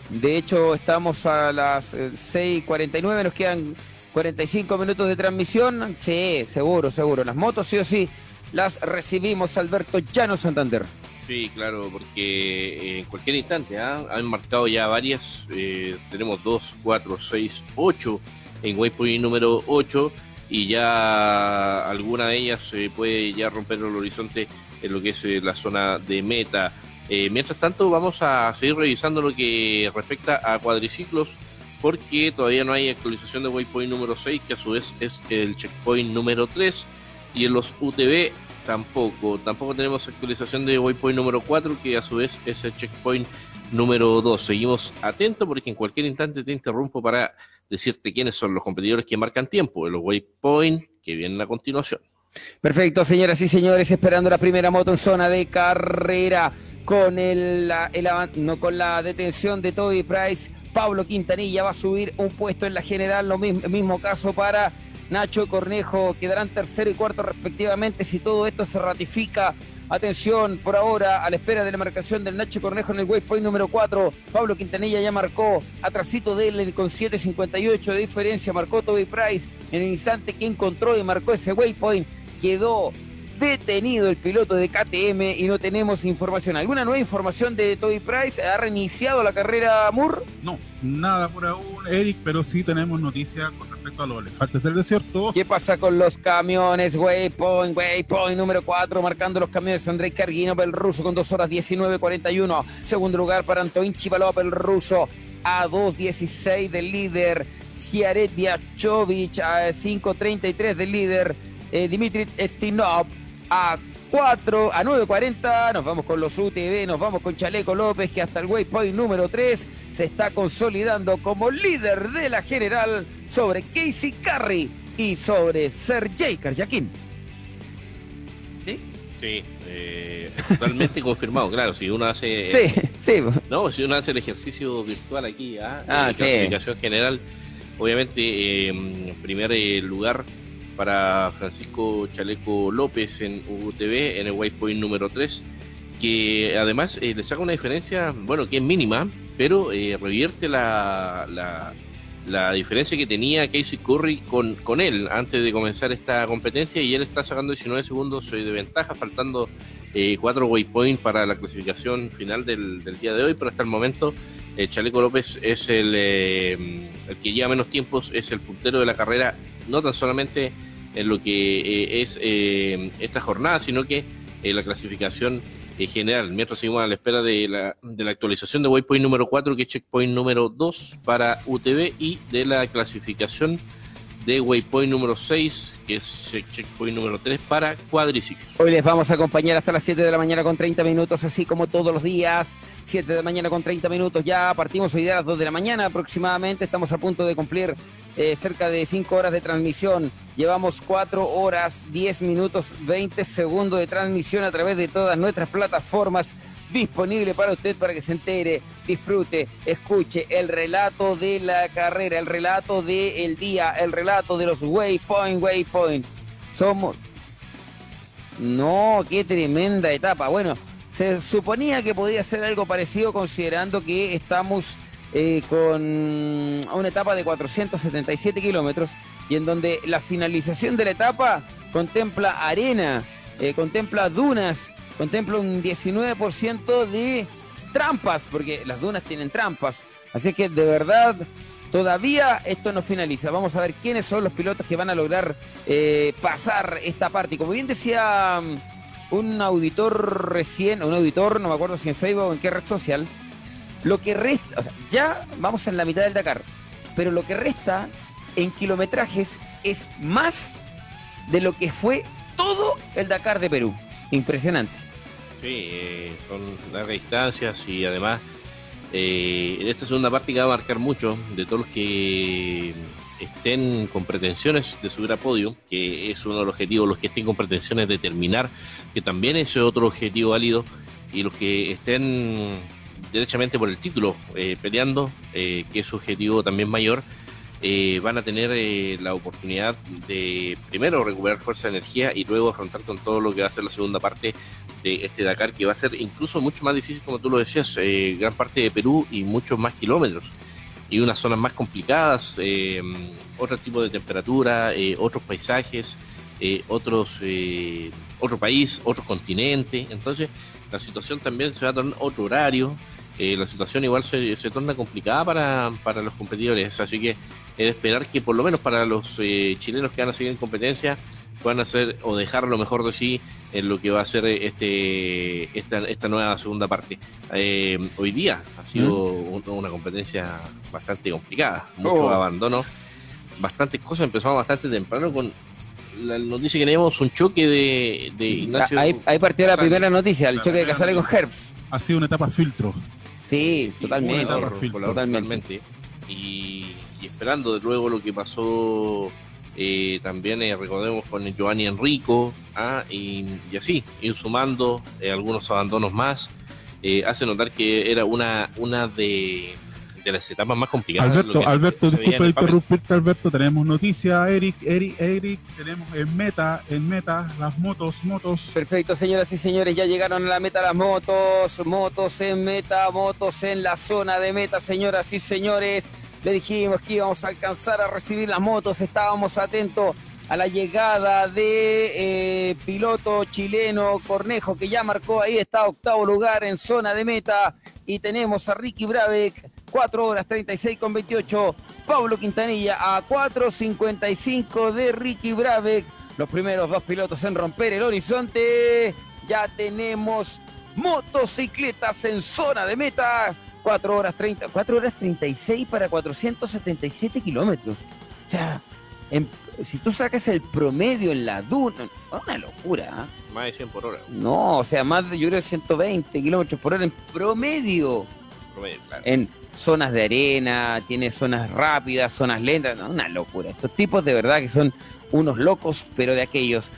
De hecho, estamos a las eh, 6.49, nos quedan 45 minutos de transmisión. Sí, seguro, seguro. Las motos sí o sí las recibimos, Alberto Llano Santander. Sí, claro, porque eh, en cualquier instante ¿ah? han marcado ya varias. eh, tenemos 2, 4, 6, 8 en Waypoint número 8 y ya alguna de ellas eh, puede ya romper el horizonte en lo que es eh, la zona de meta. Eh, mientras tanto, vamos a seguir revisando lo que respecta a cuadriciclos porque todavía no hay actualización de Waypoint número 6, que a su vez es el checkpoint número 3, y en los UTV tampoco. Tampoco tenemos actualización de Waypoint número 4, que a su vez es el checkpoint número 2. Seguimos atentos porque en cualquier instante te interrumpo para decirte quiénes son los competidores que marcan tiempo los Waypoint que vienen a continuación. Perfecto, señoras y señores, esperando la primera moto en zona de carrera con no, con la detención de Toby Price. Pablo Quintanilla va a subir un puesto en la general, lo mismo, mismo caso para Nacho Cornejo, quedarán tercero y cuarto respectivamente si todo esto se ratifica. Atención, por ahora, a la espera de la marcación del Nacho Cornejo en el waypoint número 4. Pablo Quintanilla ya marcó, atrasito de él con 7.58 de diferencia, marcó Toby Price en el instante que encontró y marcó ese waypoint. Quedó detenido el piloto de KTM y no tenemos información. ¿Alguna nueva información de Toby Price? ¿Ha reiniciado la carrera Moore? No, nada por aún, Eric, pero sí tenemos noticias con respecto a los elefantes del desierto. ¿Qué pasa con los camiones? Waypoint, waypoint número 4, marcando los camiones. Andrei Carguino, el ruso, con 2 horas 19.41. Segundo lugar para Antoín Chivalop, el ruso, a 2.16 del líder. Ciaret Viachovic, a 5.33 del líder. Eh, Dimitri Stinov, a 4, a 9.40. Nos vamos con los UTV, nos vamos con Chaleco López, que hasta el waypoint número 3 se está consolidando como líder de la general sobre Casey Curry y sobre Sergey Karjakin. ¿Sí? Sí, eh, totalmente <laughs> confirmado, claro, si uno hace Sí, sí. No, si uno hace el ejercicio virtual aquí, ¿ah? Ah, de sí. clasificación general, obviamente eh, en primer eh, lugar para Francisco Chaleco López en UTV en el waypoint número 3, que además eh, le saca una diferencia, bueno, que es mínima, pero eh, revierte la, la, la diferencia que tenía Casey Curry con, con él antes de comenzar esta competencia y él está sacando 19 segundos de ventaja, faltando eh, cuatro waypoints para la clasificación final del, del día de hoy, pero hasta el momento eh, Chaleco López es el, eh, el que lleva menos tiempos, es el puntero de la carrera, no tan solamente en lo que eh, es eh, esta jornada, sino que eh, la clasificación general, mientras seguimos a la espera de la, de la actualización de waypoint número 4, que es checkpoint número 2 para UTV, y de la clasificación de waypoint número 6, que es checkpoint número 3 para cuadriciclos. Hoy les vamos a acompañar hasta las 7 de la mañana con 30 minutos, así como todos los días. 7 de la mañana con 30 minutos, ya partimos hoy día a las 2 de la mañana aproximadamente. Estamos a punto de cumplir eh, cerca de 5 horas de transmisión. Llevamos 4 horas, 10 minutos, 20 segundos de transmisión a través de todas nuestras plataformas disponible para usted para que se entere, disfrute, escuche el relato de la carrera, el relato del día, el relato de los waypoint, waypoint. Somos... No, qué tremenda etapa. Bueno, se suponía que podía ser algo parecido considerando que estamos eh, con una etapa de 477 kilómetros y en donde la finalización de la etapa contempla arena, eh, contempla dunas, contempla un 19% de trampas, porque las dunas tienen trampas. Así que de verdad, todavía esto no finaliza. Vamos a ver quiénes son los pilotos que van a lograr eh, pasar esta parte. Y como bien decía mm, un auditor recién, un auditor, no me acuerdo si en Facebook o en qué red social, lo que resta, ya vamos en la mitad del Dakar, pero lo que resta en kilometrajes es más de lo que fue todo el Dakar de Perú. Impresionante. Sí, eh, son largas distancias y además eh, en esta segunda parte va a marcar mucho de todos los que estén con pretensiones de subir a podio, que es uno de los objetivos, los que estén con pretensiones de terminar, que también es otro objetivo válido, y los que estén derechamente por el título eh, peleando, que es su objetivo también mayor, van a tener la oportunidad de primero recuperar fuerza de energía y luego afrontar con todo lo que va a ser la segunda parte de este Dakar que va a ser incluso mucho más difícil, como tú lo decías, eh, gran parte de Perú y muchos más kilómetros y unas zonas más complicadas, eh, otro tipo de temperatura, eh, otros paisajes, otros otro país, otro continente, entonces la situación también se va a tornar otro horario, la situación igual se, se torna complicada para, para los competidores, así que es de esperar que por lo menos para los chilenos que van a seguir en competencia puedan hacer o dejar lo mejor de sí en lo que va a ser este esta, esta nueva segunda parte. Eh, hoy día ha sido ¿Mm? una competencia bastante complicada, mucho oh. abandono, bastantes cosas, empezamos bastante temprano con la noticia que tenemos un choque de, de Ignacio. Ahí, ahí partió la primera noticia, el choque de Casale con Herbs. Ha sido una etapa filtro. Sí, totalmente. totalmente. Y, y esperando de luego lo que pasó eh, también eh, recordemos con Giovanni Enrico, ah, y, así, ir sumando eh, algunos abandonos más, hace notar que era una, una de, las etapas más complicadas. Alberto, Alberto, disculpe interrumpirte, Alberto, tenemos noticias, Eric, Eric, Eric, tenemos en meta, en meta, las motos, motos. Perfecto, señoras y señores, ya llegaron a la meta las motos, motos en meta, motos en la zona de meta, señoras y señores. Le dijimos que íbamos a alcanzar a recibir las motos, estábamos atentos a la llegada de eh, piloto chileno Cornejo, que ya marcó ahí, está octavo lugar en zona de meta. Y tenemos a Ricky Brabeck, 4 horas 36 con 28. Pablo Quintanilla a 4.55 de Ricky Brabeck. Los primeros dos pilotos en romper el horizonte. Ya tenemos motocicletas en zona de meta 4 horas 30, 4 horas 36 para 477 kilómetros. O sea, si tú sacas el promedio en la duna, una locura. ¿ah? Más de 100 por hora. No, o sea, más de, yo creo, 120 kilómetros por hora en promedio. En zonas de arena, tiene zonas rápidas, zonas lentas, una locura. Estos tipos de verdad que son unos locos, pero de aquellos.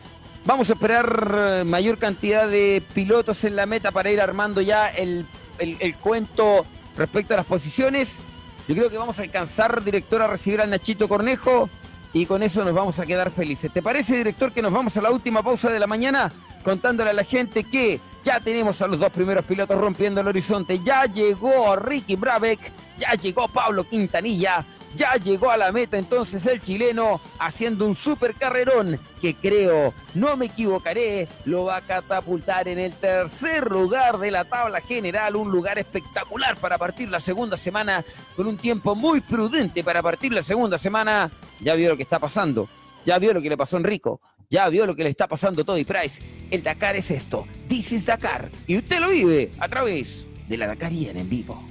Vamos a esperar mayor cantidad de pilotos en la meta para ir armando ya el el, cuento respecto a las posiciones. Yo creo que vamos a alcanzar, director, a recibir al Nachito Cornejo y con eso nos vamos a quedar felices. ¿Te parece, director, que nos vamos a la última pausa de la mañana contándole a la gente que ya tenemos a los dos primeros pilotos rompiendo el horizonte? Ya llegó Ricky Brabeck, ya llegó Pablo Quintanilla, ya llegó a la meta entonces el chileno haciendo un super carrerón que creo, no me equivocaré, lo va a catapultar en el tercer lugar de la tabla general, un lugar espectacular para partir la segunda semana con un tiempo muy prudente para partir la segunda semana. Ya vio lo que está pasando, ya vio lo que le pasó a Enrico, Ya vio lo que le está pasando a Tony Price. El Dakar es esto. This is Dakar. Y usted lo vive a través de la Dakariana en vivo.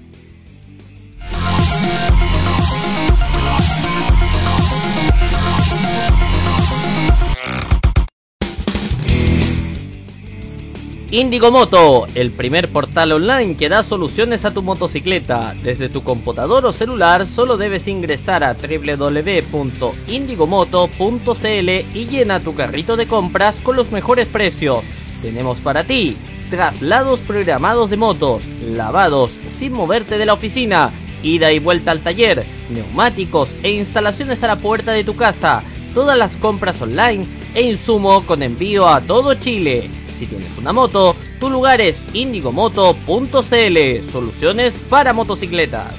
Indigo Moto, el primer portal online que da soluciones a tu motocicleta. Desde tu computador o celular solo debes ingresar a www.indigomoto.cl y llena tu carrito de compras con los mejores precios. Tenemos para ti traslados programados de motos, lavados sin moverte de la oficina, ida y vuelta al taller, neumáticos e instalaciones a la puerta de tu casa, todas las compras online e insumo con envío a todo Chile. Si tienes una moto, tu lugar es indigomoto.cl, soluciones para motocicletas.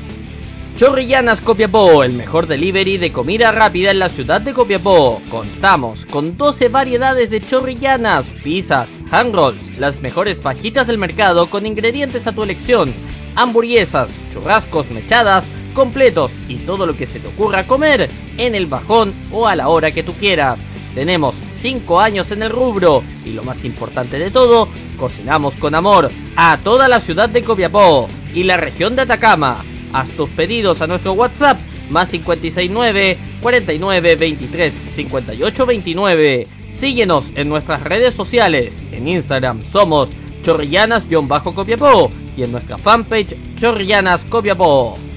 Chorrillanas Copiapó, el mejor delivery de comida rápida en la ciudad de Copiapó. Contamos con 12 variedades de chorrillanas, pizzas, hand rolls, las mejores fajitas del mercado con ingredientes a tu elección, hamburguesas, churrascos mechadas, completos y todo lo que se te ocurra comer en el bajón o a la hora que tú quieras. Tenemos 5 años en el rubro y lo más importante de todo, cocinamos con amor a toda la ciudad de Copiapó y la región de Atacama. Haz tus pedidos a nuestro WhatsApp más 569 49 23 58 29. Síguenos en nuestras redes sociales. En Instagram somos chorrillanas-copiapó y en nuestra fanpage chorrillanas copiapó.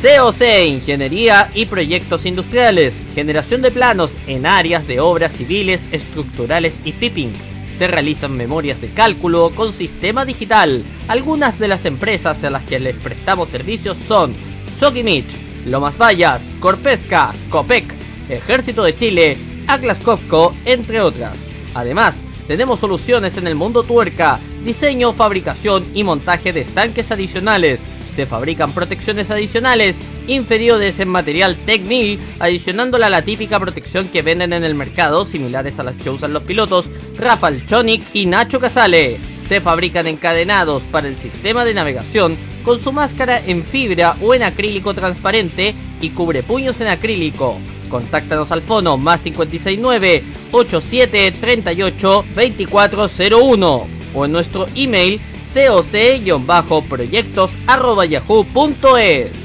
COC, Ingeniería y Proyectos Industriales, generación de planos en áreas de obras civiles, estructurales y pipping. Se realizan memorias de cálculo con sistema digital. Algunas de las empresas a las que les prestamos servicios son Sokimich, Lomas Vallas, Corpesca, Copec, Ejército de Chile, Atlas Copco, entre otras. Además, tenemos soluciones en el mundo tuerca, diseño, fabricación y montaje de estanques adicionales se fabrican protecciones adicionales inferiores en material Tech 1000, adicionándola a la típica protección que venden en el mercado, similares a las que usan los pilotos Rafael Chonic y Nacho Casale. Se fabrican encadenados para el sistema de navegación con su máscara en fibra o en acrílico transparente y cubre puños en acrílico. Contáctanos al fono más 569 87 38 2401 o en nuestro email coc-proyectos.yahoo.es.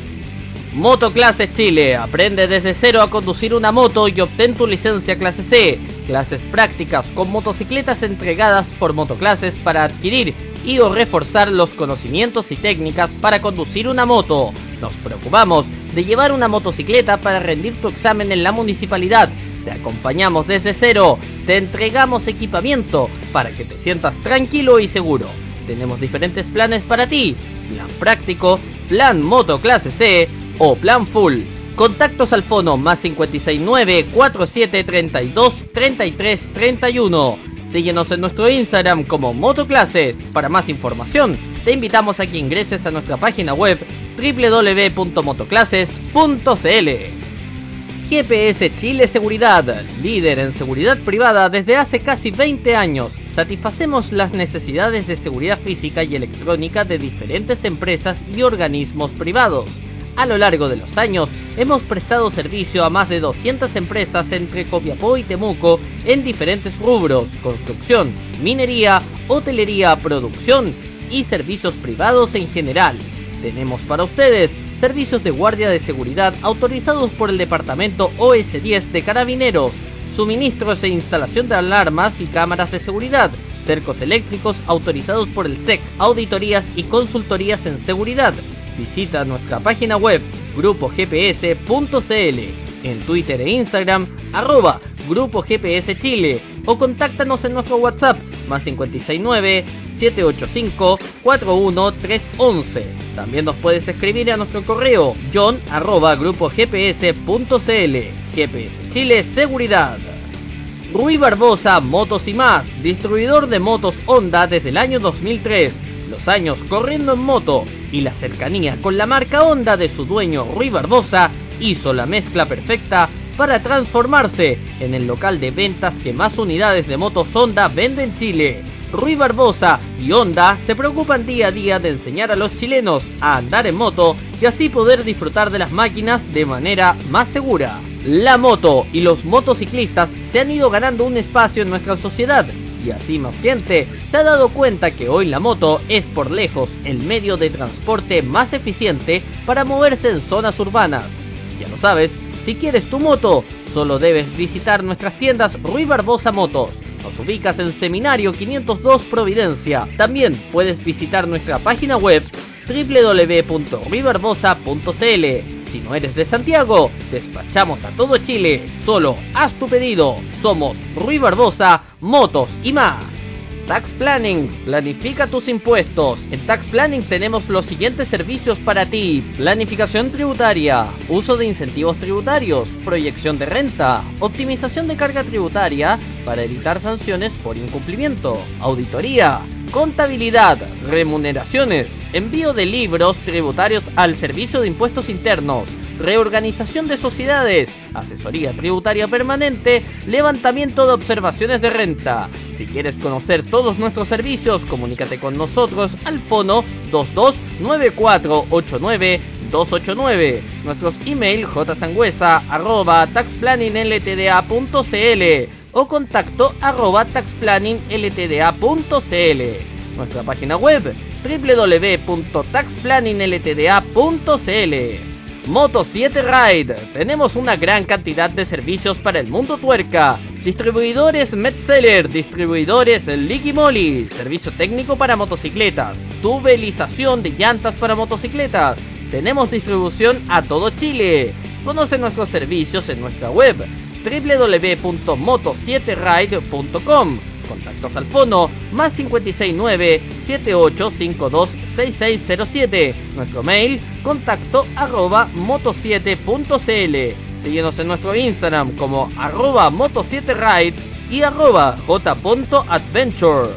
Motoclases Chile. Aprende desde cero a conducir una moto y obtén tu licencia clase C. Clases prácticas con motocicletas entregadas por motoclases para adquirir y o reforzar los conocimientos y técnicas para conducir una moto. Nos preocupamos de llevar una motocicleta para rendir tu examen en la municipalidad. Te acompañamos desde cero. Te entregamos equipamiento para que te sientas tranquilo y seguro tenemos diferentes planes para ti. Plan práctico, plan moto clase C o plan full. Contactos al fono más 569 4732 33 31. Síguenos en nuestro Instagram como Motoclases. Para más información, te invitamos a que ingreses a nuestra página web www.motoclases.cl. GPS Chile Seguridad, líder en seguridad privada desde hace casi 20 años satisfacemos las necesidades de seguridad física y electrónica de diferentes empresas y organismos privados. A lo largo de los años, hemos prestado servicio a más de 200 empresas entre Copiapó y Temuco en diferentes rubros, construcción, minería, hotelería, producción y servicios privados en general. Tenemos para ustedes servicios de guardia de seguridad autorizados por el Departamento OS10 de Carabineros, suministros e instalación de alarmas y cámaras de seguridad, cercos eléctricos autorizados por el SEC, auditorías y consultorías en seguridad. Visita nuestra página web grupogps.cl, en Twitter e Instagram arroba Grupo GPS Chile o contáctanos en nuestro WhatsApp más 569 785 41311. También nos puedes escribir a nuestro correo john arroba grupogps.cl. GPS Chile Seguridad. Rui Barbosa Motos y más, distribuidor de motos Honda desde el año 2003. Los años corriendo en moto y la cercanía con la marca Honda de su dueño Rui Barbosa hizo la mezcla perfecta para transformarse en el local de ventas que más unidades de motos Honda vende en Chile. Rui Barbosa y Honda se preocupan día a día de enseñar a los chilenos a andar en moto y así poder disfrutar de las máquinas de manera más segura. La moto y los motociclistas se han ido ganando un espacio en nuestra sociedad y así más gente se ha dado cuenta que hoy la moto es por lejos el medio de transporte más eficiente para moverse en zonas urbanas. Ya lo sabes, si quieres tu moto, solo debes visitar nuestras tiendas Rui Barbosa Motos. Nos ubicas en Seminario 502 Providencia. También puedes visitar nuestra página web www.ruibarbosa.cl si no eres de Santiago, despachamos a todo Chile. Solo haz tu pedido. Somos Rui Barbosa, Motos y más. Tax Planning, planifica tus impuestos. En Tax Planning tenemos los siguientes servicios para ti. Planificación tributaria, uso de incentivos tributarios, proyección de renta, optimización de carga tributaria para evitar sanciones por incumplimiento, auditoría, contabilidad, remuneraciones, envío de libros tributarios al Servicio de Impuestos Internos, reorganización de sociedades, asesoría tributaria permanente, levantamiento de observaciones de renta. Si quieres conocer todos nuestros servicios, comunícate con nosotros al fono 229489 289. Nuestros email jsangüesa arroba taxplanningltda.cl o contacto arroba taxplanningltda.cl. Nuestra página web www.taxplanningltda.cl Moto 7 Ride. Tenemos una gran cantidad de servicios para el mundo tuerca. Distribuidores Metzeler, distribuidores Licky Molly, servicio técnico para motocicletas, tubelización de llantas para motocicletas. Tenemos distribución a todo Chile. Conoce nuestros servicios en nuestra web www.moto7ride.com Contactos al fono más 569 7852 6607. Nuestro mail contacto arroba moto7.cl. Síguenos en nuestro Instagram como arroba moto7ride y arroba j.adventure.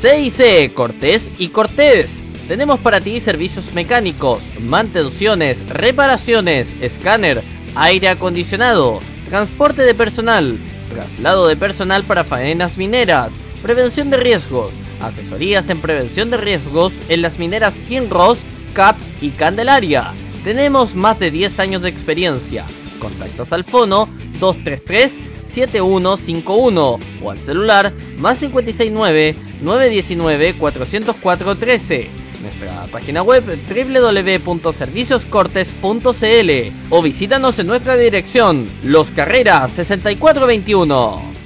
CIC Cortés y Cortés. Tenemos para ti servicios mecánicos, mantenciones, reparaciones, escáner, aire acondicionado, transporte de personal, traslado de personal para faenas mineras, prevención de riesgos, asesorías en prevención de riesgos en las mineras Kinross, Cap y Candelaria. Tenemos más de 10 años de experiencia. Contactos al fono 233 7151 o al celular más 569 919 404 13 nuestra página web www.servicioscortes.cl o visítanos en nuestra dirección Los Carreras 6421.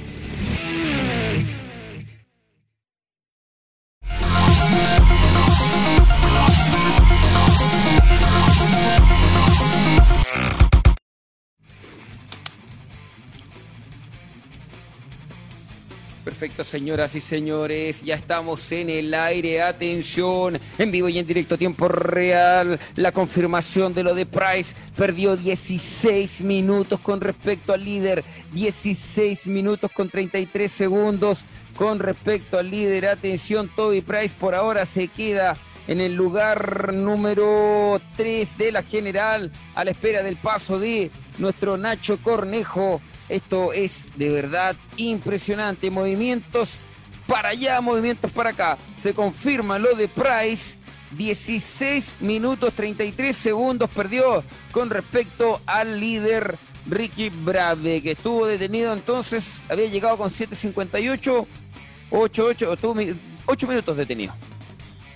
Señoras y señores, ya estamos en el aire. Atención, en vivo y en directo, tiempo real. La confirmación de lo de Price perdió 16 minutos con respecto al líder, 16 minutos con 33 segundos con respecto al líder. Atención, Toby Price por ahora se queda en el lugar número 3 de la general a la espera del paso de nuestro Nacho Cornejo esto es de verdad impresionante. Movimientos para allá, movimientos para acá. Se confirma lo de Price. 16 minutos 33 segundos perdió con respecto al líder Ricky Brave, que estuvo detenido entonces, había llegado con 7.58, 8, 8, estuvo 8 minutos detenido.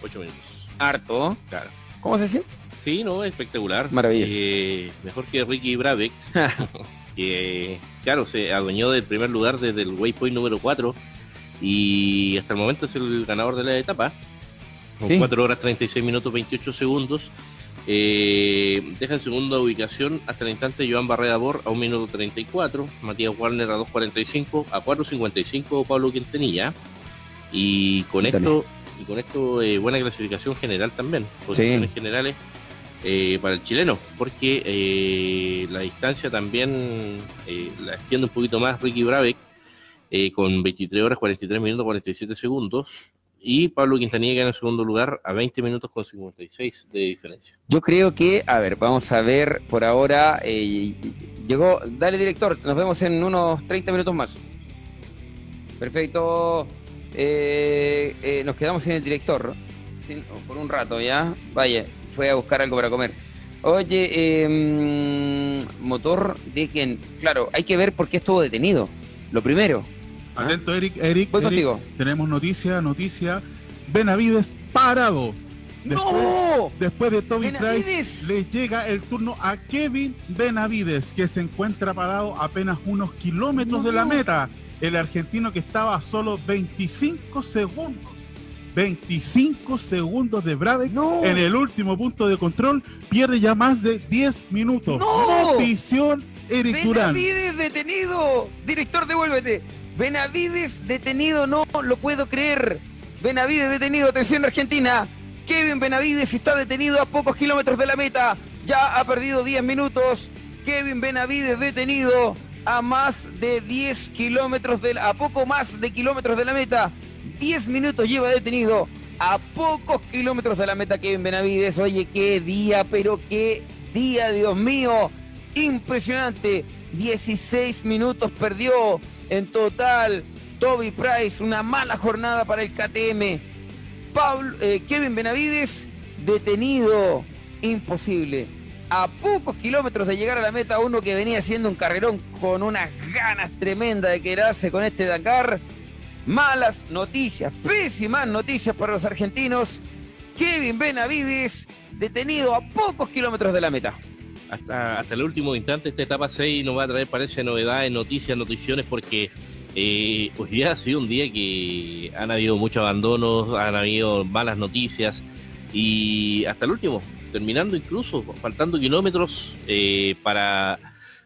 8 minutos. Harto. Claro. ¿Cómo se siente? Sí, no, espectacular. Maravilloso. Eh, mejor que Ricky Brave. <laughs> que claro, se adueñó del primer lugar desde el waypoint número 4 y hasta el momento es el ganador de la etapa. Con 4 horas 36 minutos 28 segundos. Eh, deja en segunda ubicación hasta el instante Joan Barreda Bor a 1 minuto 34, Matías Warner a 2.45, a 4.55 Pablo Quintanilla. Y con esto, y con esto eh, buena clasificación general también, posiciones generales eh, para el chileno, porque eh, la distancia también eh, la extiende un poquito más Ricky Brabeck, con 23 horas 43 minutos 47 segundos, y Pablo Quintanilla en el segundo lugar a 20 minutos con 56 de diferencia. Yo creo que, a ver, vamos a ver por ahora, llegó, dale director, nos vemos en unos 30 minutos más. Perfecto, nos quedamos sin el director, por un rato ya, vaya fue a buscar algo para comer. Oye, em, motor de quien, claro, hay que ver por qué estuvo detenido. Lo primero. Atento, Eric. Eric, Voy Eric, contigo. tenemos noticia, noticia. Benavides parado. Después, ¡No! después de Toby. Price, le llega el turno a Kevin Benavides, que se encuentra parado apenas unos kilómetros No. de la meta. El argentino que estaba a solo 25 segundos. 25 segundos de Brabeck No. en el último punto de control. Pierde ya más de 10 minutos. No. Notición Eric. Benavides detenido. Director, devuélvete. Benavides detenido, no lo puedo creer. Benavides detenido, atención Argentina. Kevin Benavides está detenido a pocos kilómetros de la meta. Ya ha perdido 10 minutos. Kevin Benavides detenido a más de 10 kilómetros de la- a poco más de kilómetros de la meta. 10 minutos lleva detenido a pocos kilómetros de la meta Kevin Benavides. Oye, qué día, pero qué día, Dios mío. Impresionante. 16 minutos perdió en total. Toby Price, una mala jornada para el KTM. Pablo, eh, Kevin Benavides, detenido. Imposible. A pocos kilómetros de llegar a la meta, uno que venía haciendo un carrerón con unas ganas tremendas de quedarse con este Dakar. Malas noticias, pésimas noticias para los argentinos. Kevin Benavides, detenido a pocos kilómetros de la meta. hasta, hasta el último instante esta etapa 6 nos va a traer, parece, novedades, noticias, noticiones, porque eh, hoy día ha sido un día que han habido muchos abandonos, han habido malas noticias y hasta el último, terminando incluso, faltando kilómetros eh, para,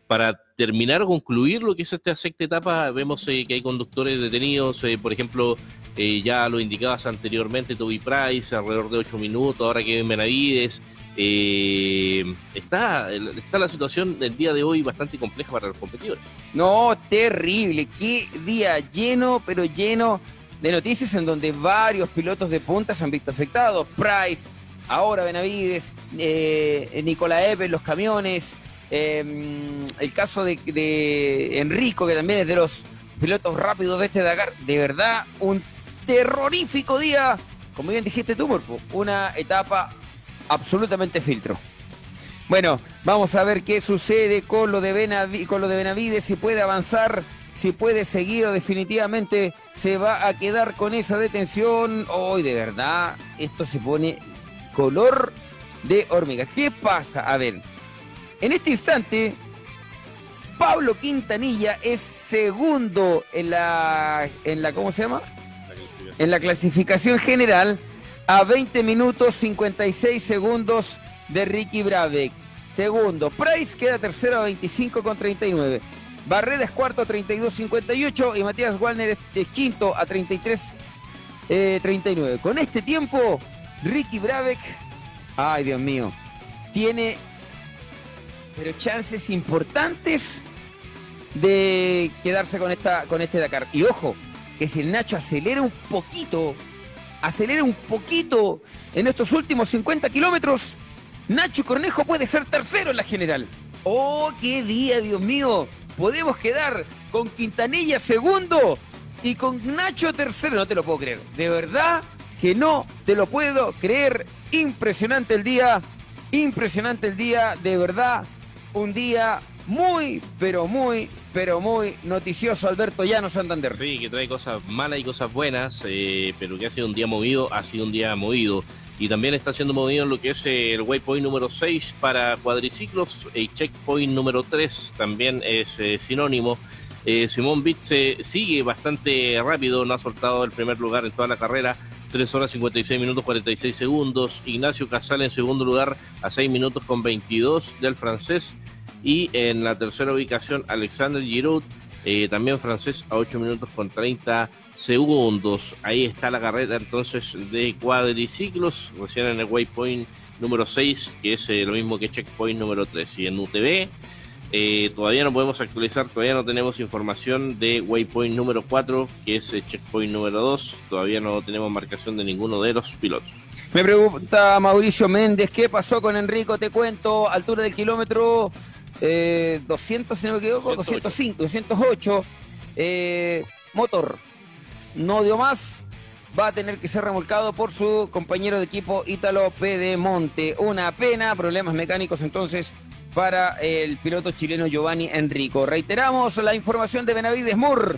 para terminar o concluir lo que es esta sexta etapa, vemos eh, que hay conductores detenidos, eh, por ejemplo, eh, ya lo indicabas anteriormente, Toby Price, alrededor de 8 minutos, ahora que Benavides. Eh, está, está la situación del día de hoy bastante compleja para los competidores. No, terrible. Qué día lleno, pero lleno de noticias en donde varios pilotos de punta se han visto afectados. Price, ahora Benavides, eh, Nicolás Epe los camiones. Eh, el caso de, Enrico, que también es de los pilotos rápidos de este Dakar. De verdad, un terrorífico día. Como bien dijiste tú, Morpo, una etapa absolutamente filtro. Bueno, vamos a ver qué sucede con lo de, Benavi- con de Benavides, si puede avanzar, si puede seguir o definitivamente se va a quedar con esa detención. Hoy de verdad, esto se pone color de hormiga. ¿Qué pasa? A ver, en este instante, Pablo Quintanilla es segundo en la, en la ¿cómo se llama? en la clasificación general a 20 minutos 56 segundos de Ricky Brabeck. Segundo, Price queda tercero a 25 con 39. Barrera es cuarto a 32.58 y Matías Wallner es, quinto a 33 eh, 39. Con este tiempo, Ricky Brabeck, ay Dios mío, tiene pero chances importantes de quedarse con esta con este Dakar. Y ojo, que si el Nacho acelera un poquito, acelera un poquito en estos últimos 50 kilómetros, Nacho Cornejo puede ser tercero en la general. ¡Oh, qué día, Dios mío! Podemos quedar con Quintanilla segundo y con Nacho tercero. No te lo puedo creer. De verdad que no te lo puedo creer. Impresionante el día. Impresionante el día. De verdad, un día muy, pero muy, pero muy noticioso. Alberto Llano Santander. Sí, que trae cosas malas y cosas buenas, eh, pero que ha sido un día movido, ha sido un día movido. Y también está siendo movido en lo que es el waypoint número 6 para cuadriciclos, el checkpoint número 3 también es eh, sinónimo. Eh, Simón Bitze sigue bastante rápido, no ha soltado el primer lugar en toda la carrera, 3 horas 56 minutos 46 segundos. Ignacio Casal en segundo lugar a 6 minutos con 22 del francés. Y en la tercera ubicación Alexander Giroud, eh, también francés a 8 minutos con 30 segundos. Ahí está la carrera entonces de cuadriciclos, recién en el waypoint número 6, que es eh, lo mismo que checkpoint número 3. Y en UTV eh, todavía no podemos actualizar, todavía no tenemos información de waypoint número 4, que es el checkpoint número 2. Todavía no tenemos marcación de ninguno de los pilotos. Me pregunta Mauricio Méndez, ¿qué pasó con Enrico? Te cuento, altura del kilómetro eh, 200, si no me equivoco, 208. 205, 208. eh, motor, no dio más. va a tener que ser remolcado por su compañero de equipo Ítalo Pedemonte. Una pena, problemas mecánicos entonces para el piloto chileno Giovanni Enrico. Reiteramos la información de Benavides Moore.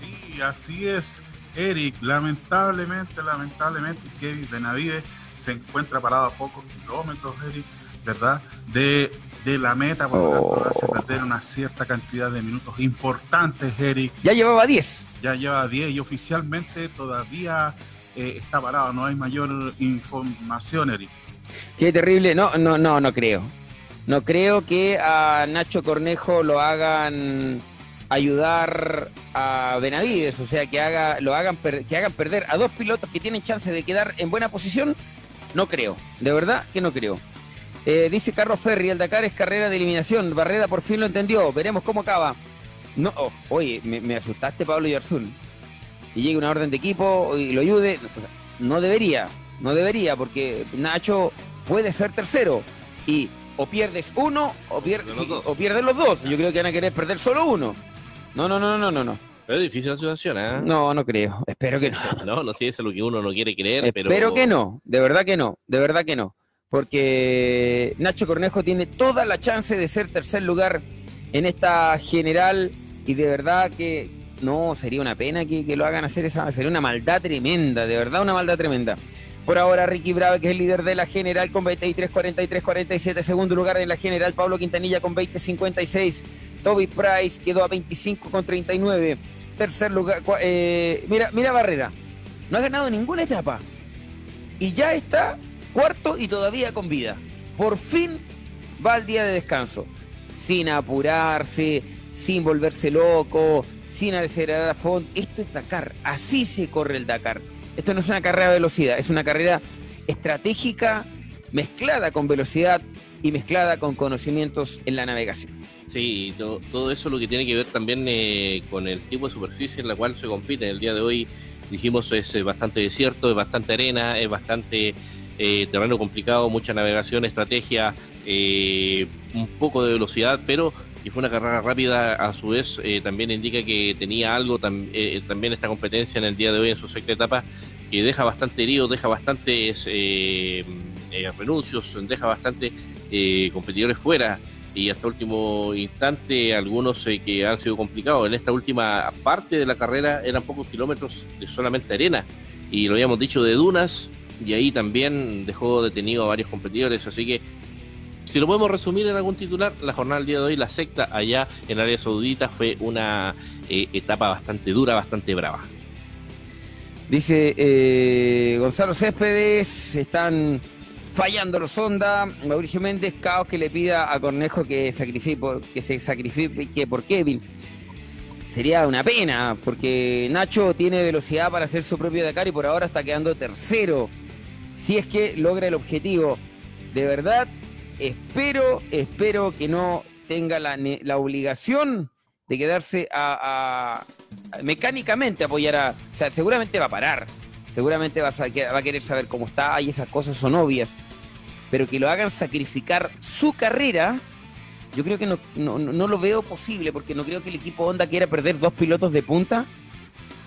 Sí, así es, Eric. Lamentablemente, lamentablemente, Kevin Benavides se encuentra parado a pocos kilómetros, Eric, ¿verdad? De, de la meta, por lo tanto, Oh. hace perder una cierta cantidad de minutos importantes, Eric. Ya llevaba 10. Ya lleva 10 y oficialmente todavía eh, está parado. No hay mayor información, Eric. Qué terrible. No, no, no, no creo. No creo que a Nacho Cornejo lo hagan ayudar a Benavides, o sea, que haga, lo hagan que hagan perder a dos pilotos que tienen chance de quedar en buena posición. No creo, de verdad que no creo. Eh, dice Carlos Ferri, el Dakar es carrera de eliminación. Barreda por fin lo entendió. Veremos cómo acaba. No, oh, oye, me, me asustaste, Pablo Yarzul. Y llegue una orden de equipo y lo ayude. No debería, no debería, porque Nacho puede ser tercero. Y o pierdes uno o, pier- sí, o pierdes los dos. Yo creo que van a querer perder solo uno. No, no, no, no, no, no. Pero es difícil la situación, ¿eh? No, no creo. Espero que no. <laughs> No, no sé, eso es lo que uno no quiere creer, pero... Espero que no, de verdad que no, de verdad que no. Porque Nacho Cornejo tiene toda la chance de ser tercer lugar en esta general y de verdad que no, sería una pena que, que lo hagan hacer esa, sería una maldad tremenda, de verdad una maldad tremenda. Por ahora Ricky Brave, que es el líder de la general con 23, 43, 47, segundo lugar en la general Pablo Quintanilla con 20, 56, Toby Price quedó a 25 con 39, tercer lugar, eh, mira, mira Barrera, no ha ganado ninguna etapa y ya está cuarto y todavía con vida. Por fin va al día de descanso, sin apurarse, sin volverse loco, sin acelerar a fondo. Esto es Dakar, así se corre el Dakar. Esto no es una carrera de velocidad, es una carrera estratégica mezclada con velocidad y mezclada con conocimientos en la navegación. Sí, to- todo eso lo que tiene que ver también eh, con el tipo de superficie en la cual se compite. En el día de hoy dijimos es bastante desierto, es bastante arena, es bastante eh, terreno complicado, mucha navegación, estrategia, eh, un poco de velocidad, pero que fue una carrera rápida, a su vez eh, también indica que tenía algo tam- eh, también esta competencia en el día de hoy en su sexta etapa que deja bastante heridos, deja bastantes eh, eh, renuncios, deja bastantes eh, competidores fuera. Y hasta último instante algunos eh, que han sido complicados. En esta última parte de la carrera eran pocos kilómetros de solamente arena. Y lo habíamos dicho de dunas y ahí también dejó detenido a varios competidores, así que si lo podemos resumir en algún titular, la jornada del día de hoy, la sexta allá en Arabia Saudita fue una eh, etapa bastante dura, bastante brava. Dice eh, Gonzalo Céspedes, están fallando los Honda. Mauricio Méndez, caos que le pida a Cornejo que, sacrifique que se sacrifique por Kevin. Sería una pena, porque Nacho tiene velocidad para hacer su propio Dakar y por ahora está quedando tercero. Si es que logra el objetivo. De verdad, espero, espero que no tenga la, la obligación de quedarse a, mecánicamente apoyar a. O sea, seguramente va a parar. Seguramente va a, va a querer saber cómo está y esas cosas son obvias. Pero que lo hagan sacrificar su carrera, yo creo que no, no- no lo veo posible, porque no creo que el equipo Honda quiera perder dos pilotos de punta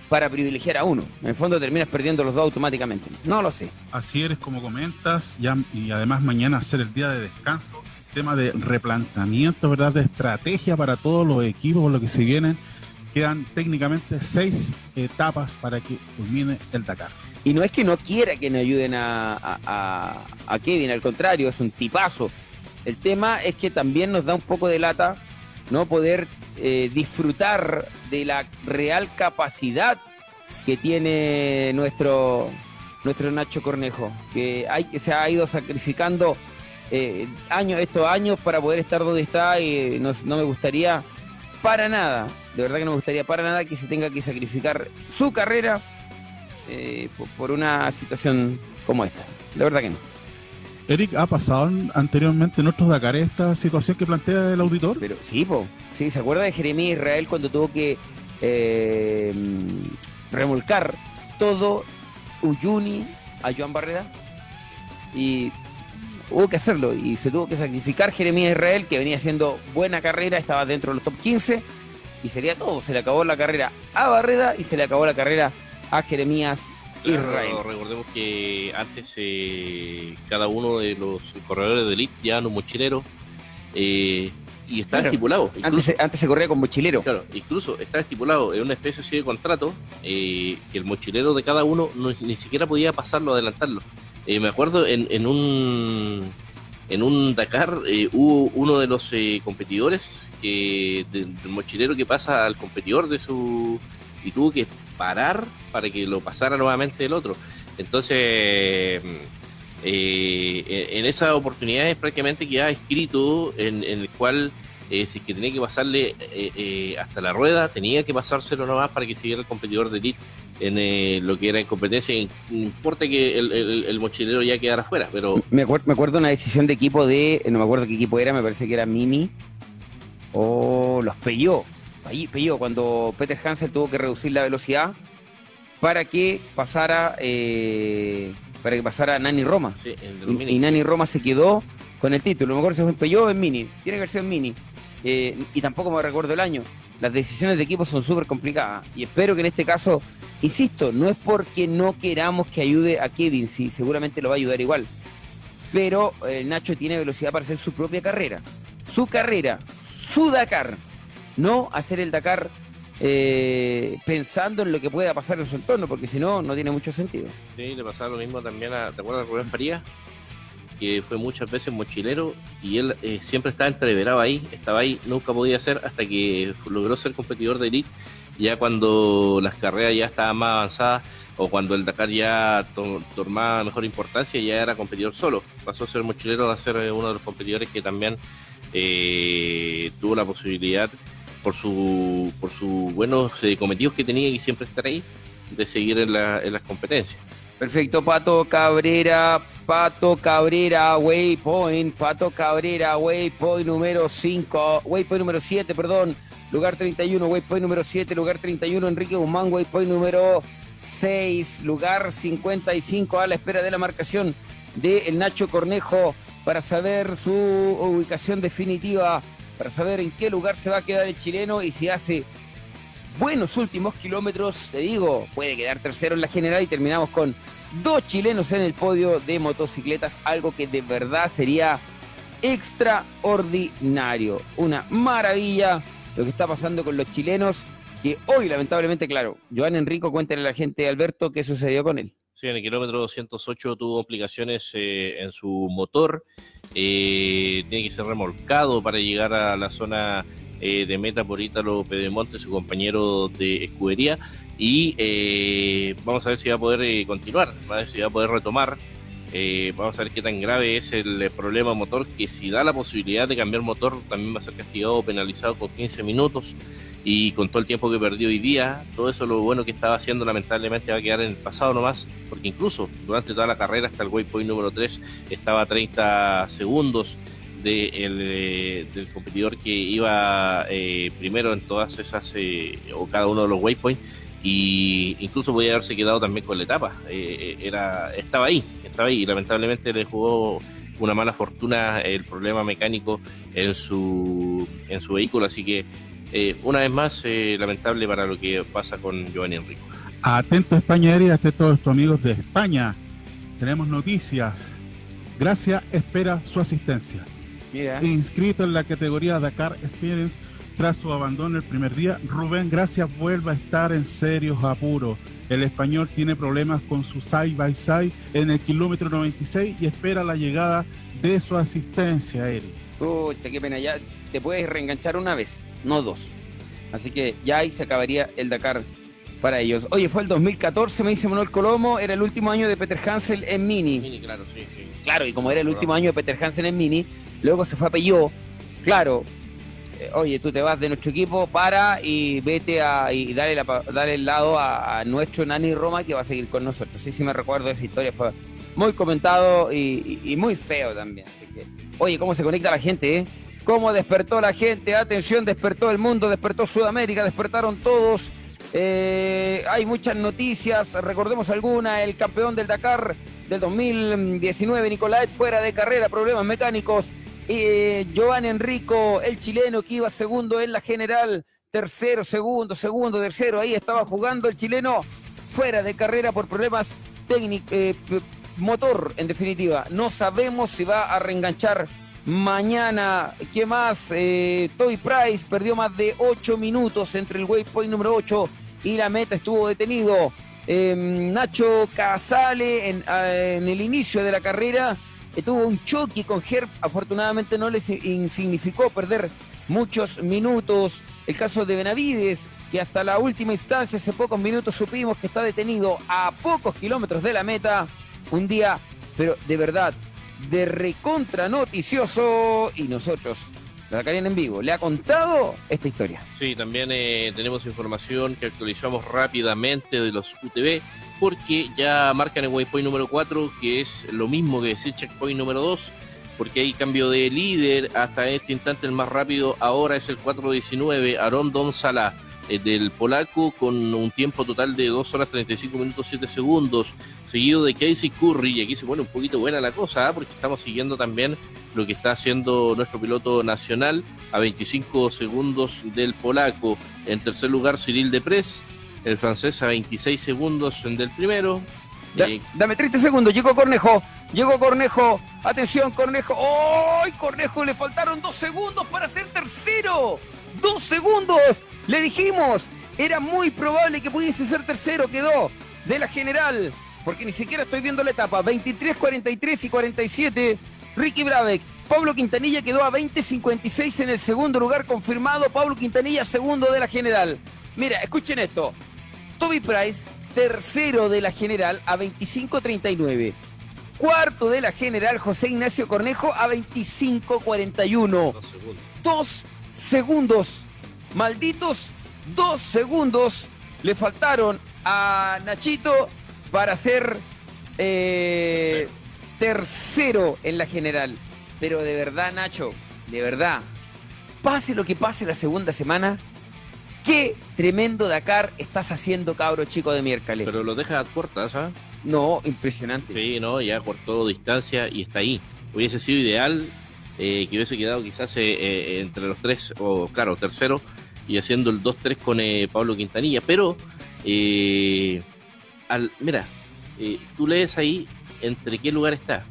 para privilegiar a uno. En el fondo terminas perdiendo los dos automáticamente. No lo sé. Así eres como comentas, ya, y además mañana hacer el día de descanso, tema de replanteamiento, ¿verdad? De estrategia para todos los equipos, lo que se vienen. Quedan técnicamente seis etapas para que culmine el Dakar. Y no es que no quiera que nos ayuden a- a- a Kevin, al contrario, es un tipazo. El tema es que también nos da un poco de lata no poder eh, disfrutar de la real capacidad que tiene nuestro nuestro Nacho Cornejo, que hay que se ha ido sacrificando eh, años estos años para poder estar donde está y no, no me gustaría para nada, de verdad que no me gustaría para nada que se tenga que sacrificar su carrera eh, por, por una situación como esta. De verdad que no. Eric, ¿ha pasado en- anteriormente en otros Dakar esta situación que plantea el auditor? Pero sí, po. Sí, ¿se acuerda de Jeremías Israel cuando tuvo que eh, remolcar todo Uyuni a Joan Barrera? Y hubo que hacerlo y se tuvo que sacrificar Jeremías Israel, que venía haciendo buena carrera, estaba dentro de los top 15 y sería todo. Se le acabó la carrera a Barrera y se le acabó la carrera a Jeremías Israel. Recordemos que antes eh, cada uno de los corredores de elite llevaban un mochilero eh, y está Claro. estipulado. Antes, Incluso, antes se corría con mochilero. claro, incluso está estipulado en una especie así de contrato eh, que el mochilero de cada uno no- ni siquiera podía pasarlo, adelantarlo. Eh, me acuerdo en, en un en un Dakar eh, hubo uno de los eh, competidores que del, del mochilero que pasa al competidor de su y tuvo que parar para que lo pasara nuevamente el otro. Entonces, eh, en esas oportunidades prácticamente quedaba escrito en, el cual eh, si es que tenía que pasarle eh, eh, hasta la rueda, tenía que pasárselo nomás para que siguiera el competidor de elite en eh, lo que era en competencia. No importa que el, mochilero ya quedara fuera, pero Me, acuer- me acuerdo una decisión de equipo de, no me acuerdo qué equipo era, me parece que era Mini o los Peugeot. Ahí Peugeot, cuando Peter Hansel tuvo que reducir la velocidad para que pasara eh, para que pasara Nani Roma. sí, Y, Nani Roma se quedó con el título. No me acuerdo si fue en Peugeot o en Mini. Tiene que haber sido en Mini. Eh, y tampoco me recuerdo el año. Las decisiones de equipo son súper complicadas. Y espero que en este caso, insisto, no es porque no queramos que ayude a Kevin, sí, seguramente lo va a ayudar igual. Pero eh, Nacho tiene velocidad para hacer su propia carrera. Su carrera, su Dakar. No hacer el Dakar eh, pensando en lo que pueda pasar en su entorno, porque si no, no tiene mucho sentido. Sí, le pasaba lo mismo también a, ¿te acuerdas Rubén Farías? Que fue muchas veces mochilero y él eh, siempre estaba entreverado ahí, estaba ahí, nunca podía hacer hasta que logró ser competidor de elite, ya cuando las carreras ya estaban más avanzadas o cuando el Dakar ya to- tomaba mejor importancia, ya era competidor solo. Pasó a ser mochilero a ser eh, uno de los competidores que también eh, tuvo la posibilidad por su por sus buenos eh, cometidos que tenía y siempre estar ahí de seguir en, la- en las competencias. Perfecto, Pato Cabrera, Pato Cabrera, Waypoint, Pato Cabrera, Waypoint número 5, Waypoint número 7, perdón, lugar 31, Waypoint número 7, lugar 31, Enrique Guzmán, Waypoint número 6, lugar 55 a la espera de la marcación de el Nacho Cornejo para saber su ubicación definitiva, para saber en qué lugar se va a quedar el chileno y si hace buenos últimos kilómetros, te digo, puede quedar tercero en la general y terminamos con dos chilenos en el podio de motocicletas, algo que de verdad sería extraordinario. Una maravilla lo que está pasando con los chilenos, que hoy lamentablemente, claro, Joan Enrico, cuéntenle a la gente, Alberto, qué sucedió con él. Sí, en el kilómetro 208 tuvo complicaciones eh, en su motor. eh, tiene que ser remolcado para llegar a la zona eh, de meta por Ítalo Pedemonte, su compañero de escudería. Y vamos a ver si va a poder continuar, va a ver si va a poder retomar. Vamos a ver qué tan grave es el problema motor, que si da la posibilidad de cambiar motor, también va a ser castigado o penalizado con 15 minutos. Y con todo el tiempo que perdió hoy día, todo eso lo bueno que estaba haciendo lamentablemente va a quedar en el pasado nomás, porque incluso durante toda la carrera hasta el waypoint número 3 estaba a 30 segundos de el, eh, del competidor que iba eh, primero en todas esas eh, o cada uno de los waypoints y incluso podía haberse quedado también con la etapa Eh, era estaba ahí estaba ahí y lamentablemente le jugó una mala fortuna el problema mecánico en su en su vehículo así que eh, una vez más eh, lamentable para lo que pasa con Giovanni Enrico Atento España Aérea, atento a nuestros amigos de España. Tenemos noticias. Gracia espera su asistencia. Mira, Inscrito en la categoría Dakar Experience tras su abandono el primer día, Rubén Gracias vuelve a estar en serios apuros. El español tiene problemas con su side by side en el kilómetro 96 y espera la llegada de su asistencia, Eric. pucha, qué pena, ya te puedes reenganchar una vez, no dos. Así que ya ahí se acabaría el Dakar para ellos. Oye, fue el 2014, me dice Manuel Colomo, era el último año de Peter Hansel en Mini. Mini, claro sí, sí. Claro, y como era el último año de Peter Hansen en Mini, luego se fue a Peugeot. Claro, oye, tú te vas de nuestro equipo para y vete a y dale, el lado a, nuestro Nani Roma que va a seguir con nosotros. Sí, sí me recuerdo esa historia, fue muy comentado y muy feo también. Así que, oye, cómo se conecta la gente, ¿eh? Cómo despertó la gente, atención, despertó el mundo, despertó Sudamérica, despertaron todos. Eh, hay muchas noticias, recordemos alguna, el campeón del Dakar del 2019, Nicolás fuera de carrera, problemas mecánicos. Eh, Joan Enrico, el chileno que iba segundo en la general, tercero, segundo, segundo, tercero, ahí estaba jugando el chileno, fuera de carrera por problemas técnicos, eh, motor en definitiva. No sabemos si va a reenganchar mañana. ¿Qué más? Eh, Toy Price perdió más de 8 minutos entre el waypoint número 8 y la meta estuvo detenido. Em, Nacho Casale en, en, el inicio de la carrera tuvo un choque con Herb. Afortunadamente no le significó perder muchos minutos. El caso de Benavides, que hasta la última instancia, hace pocos minutos supimos que está detenido a pocos kilómetros de la meta. Un día, pero de verdad, de recontra noticioso. Y nosotros, la Dacarían en vivo, le ha contado esta historia. Sí, también eh, tenemos información que actualizamos rápidamente de los UTV porque ya marcan el waypoint número 4, que es lo mismo que decir checkpoint número 2 porque hay cambio de líder. Hasta este instante el más rápido ahora es el 4.19, Aaron Don Sala, eh, del polaco, con un tiempo total de 2 horas 35 minutos 7 segundos, seguido de Casey Curry. Y aquí se pone un poquito buena la cosa, ¿ah? porque estamos siguiendo también lo que está haciendo nuestro piloto nacional a 25 segundos del polaco. En tercer lugar, Cyril Depres, el francés a 26 segundos del primero. Eh, dame 30 segundos, llegó Cornejo. Llegó Cornejo. Atención, Cornejo. ¡Ay, Cornejo! Le faltaron dos segundos para ser tercero. ¡Dos segundos! Le dijimos. Era muy probable que pudiese ser tercero. Quedó de la general. Porque ni siquiera estoy viendo la etapa. 23, 43 y 47. Ricky Brabeck. Pablo Quintanilla quedó a 20.56 en el segundo lugar confirmado. Pablo Quintanilla segundo de la general. Mira, escuchen esto. Toby Price, tercero de la general a 25.39. Cuarto de la general José Ignacio Cornejo a 25.41. Dos segundos. Dos segundos. Malditos dos segundos le faltaron a Nachito para ser eh, tercero en la general. Pero de verdad, Nacho, de verdad, pase lo que pase la segunda semana, qué tremendo Dakar estás haciendo, cabro chico de miércoles. Pero lo deja cortas, ¿sabes? No, impresionante. Sí, no, ya cortó distancia y está ahí. Hubiese sido ideal eh, que hubiese quedado quizás eh, eh, entre los tres, o claro, tercero, y haciendo el 2-3 con Pablo Quintanilla. Pero, al, mira, tú lees ahí entre qué lugar está.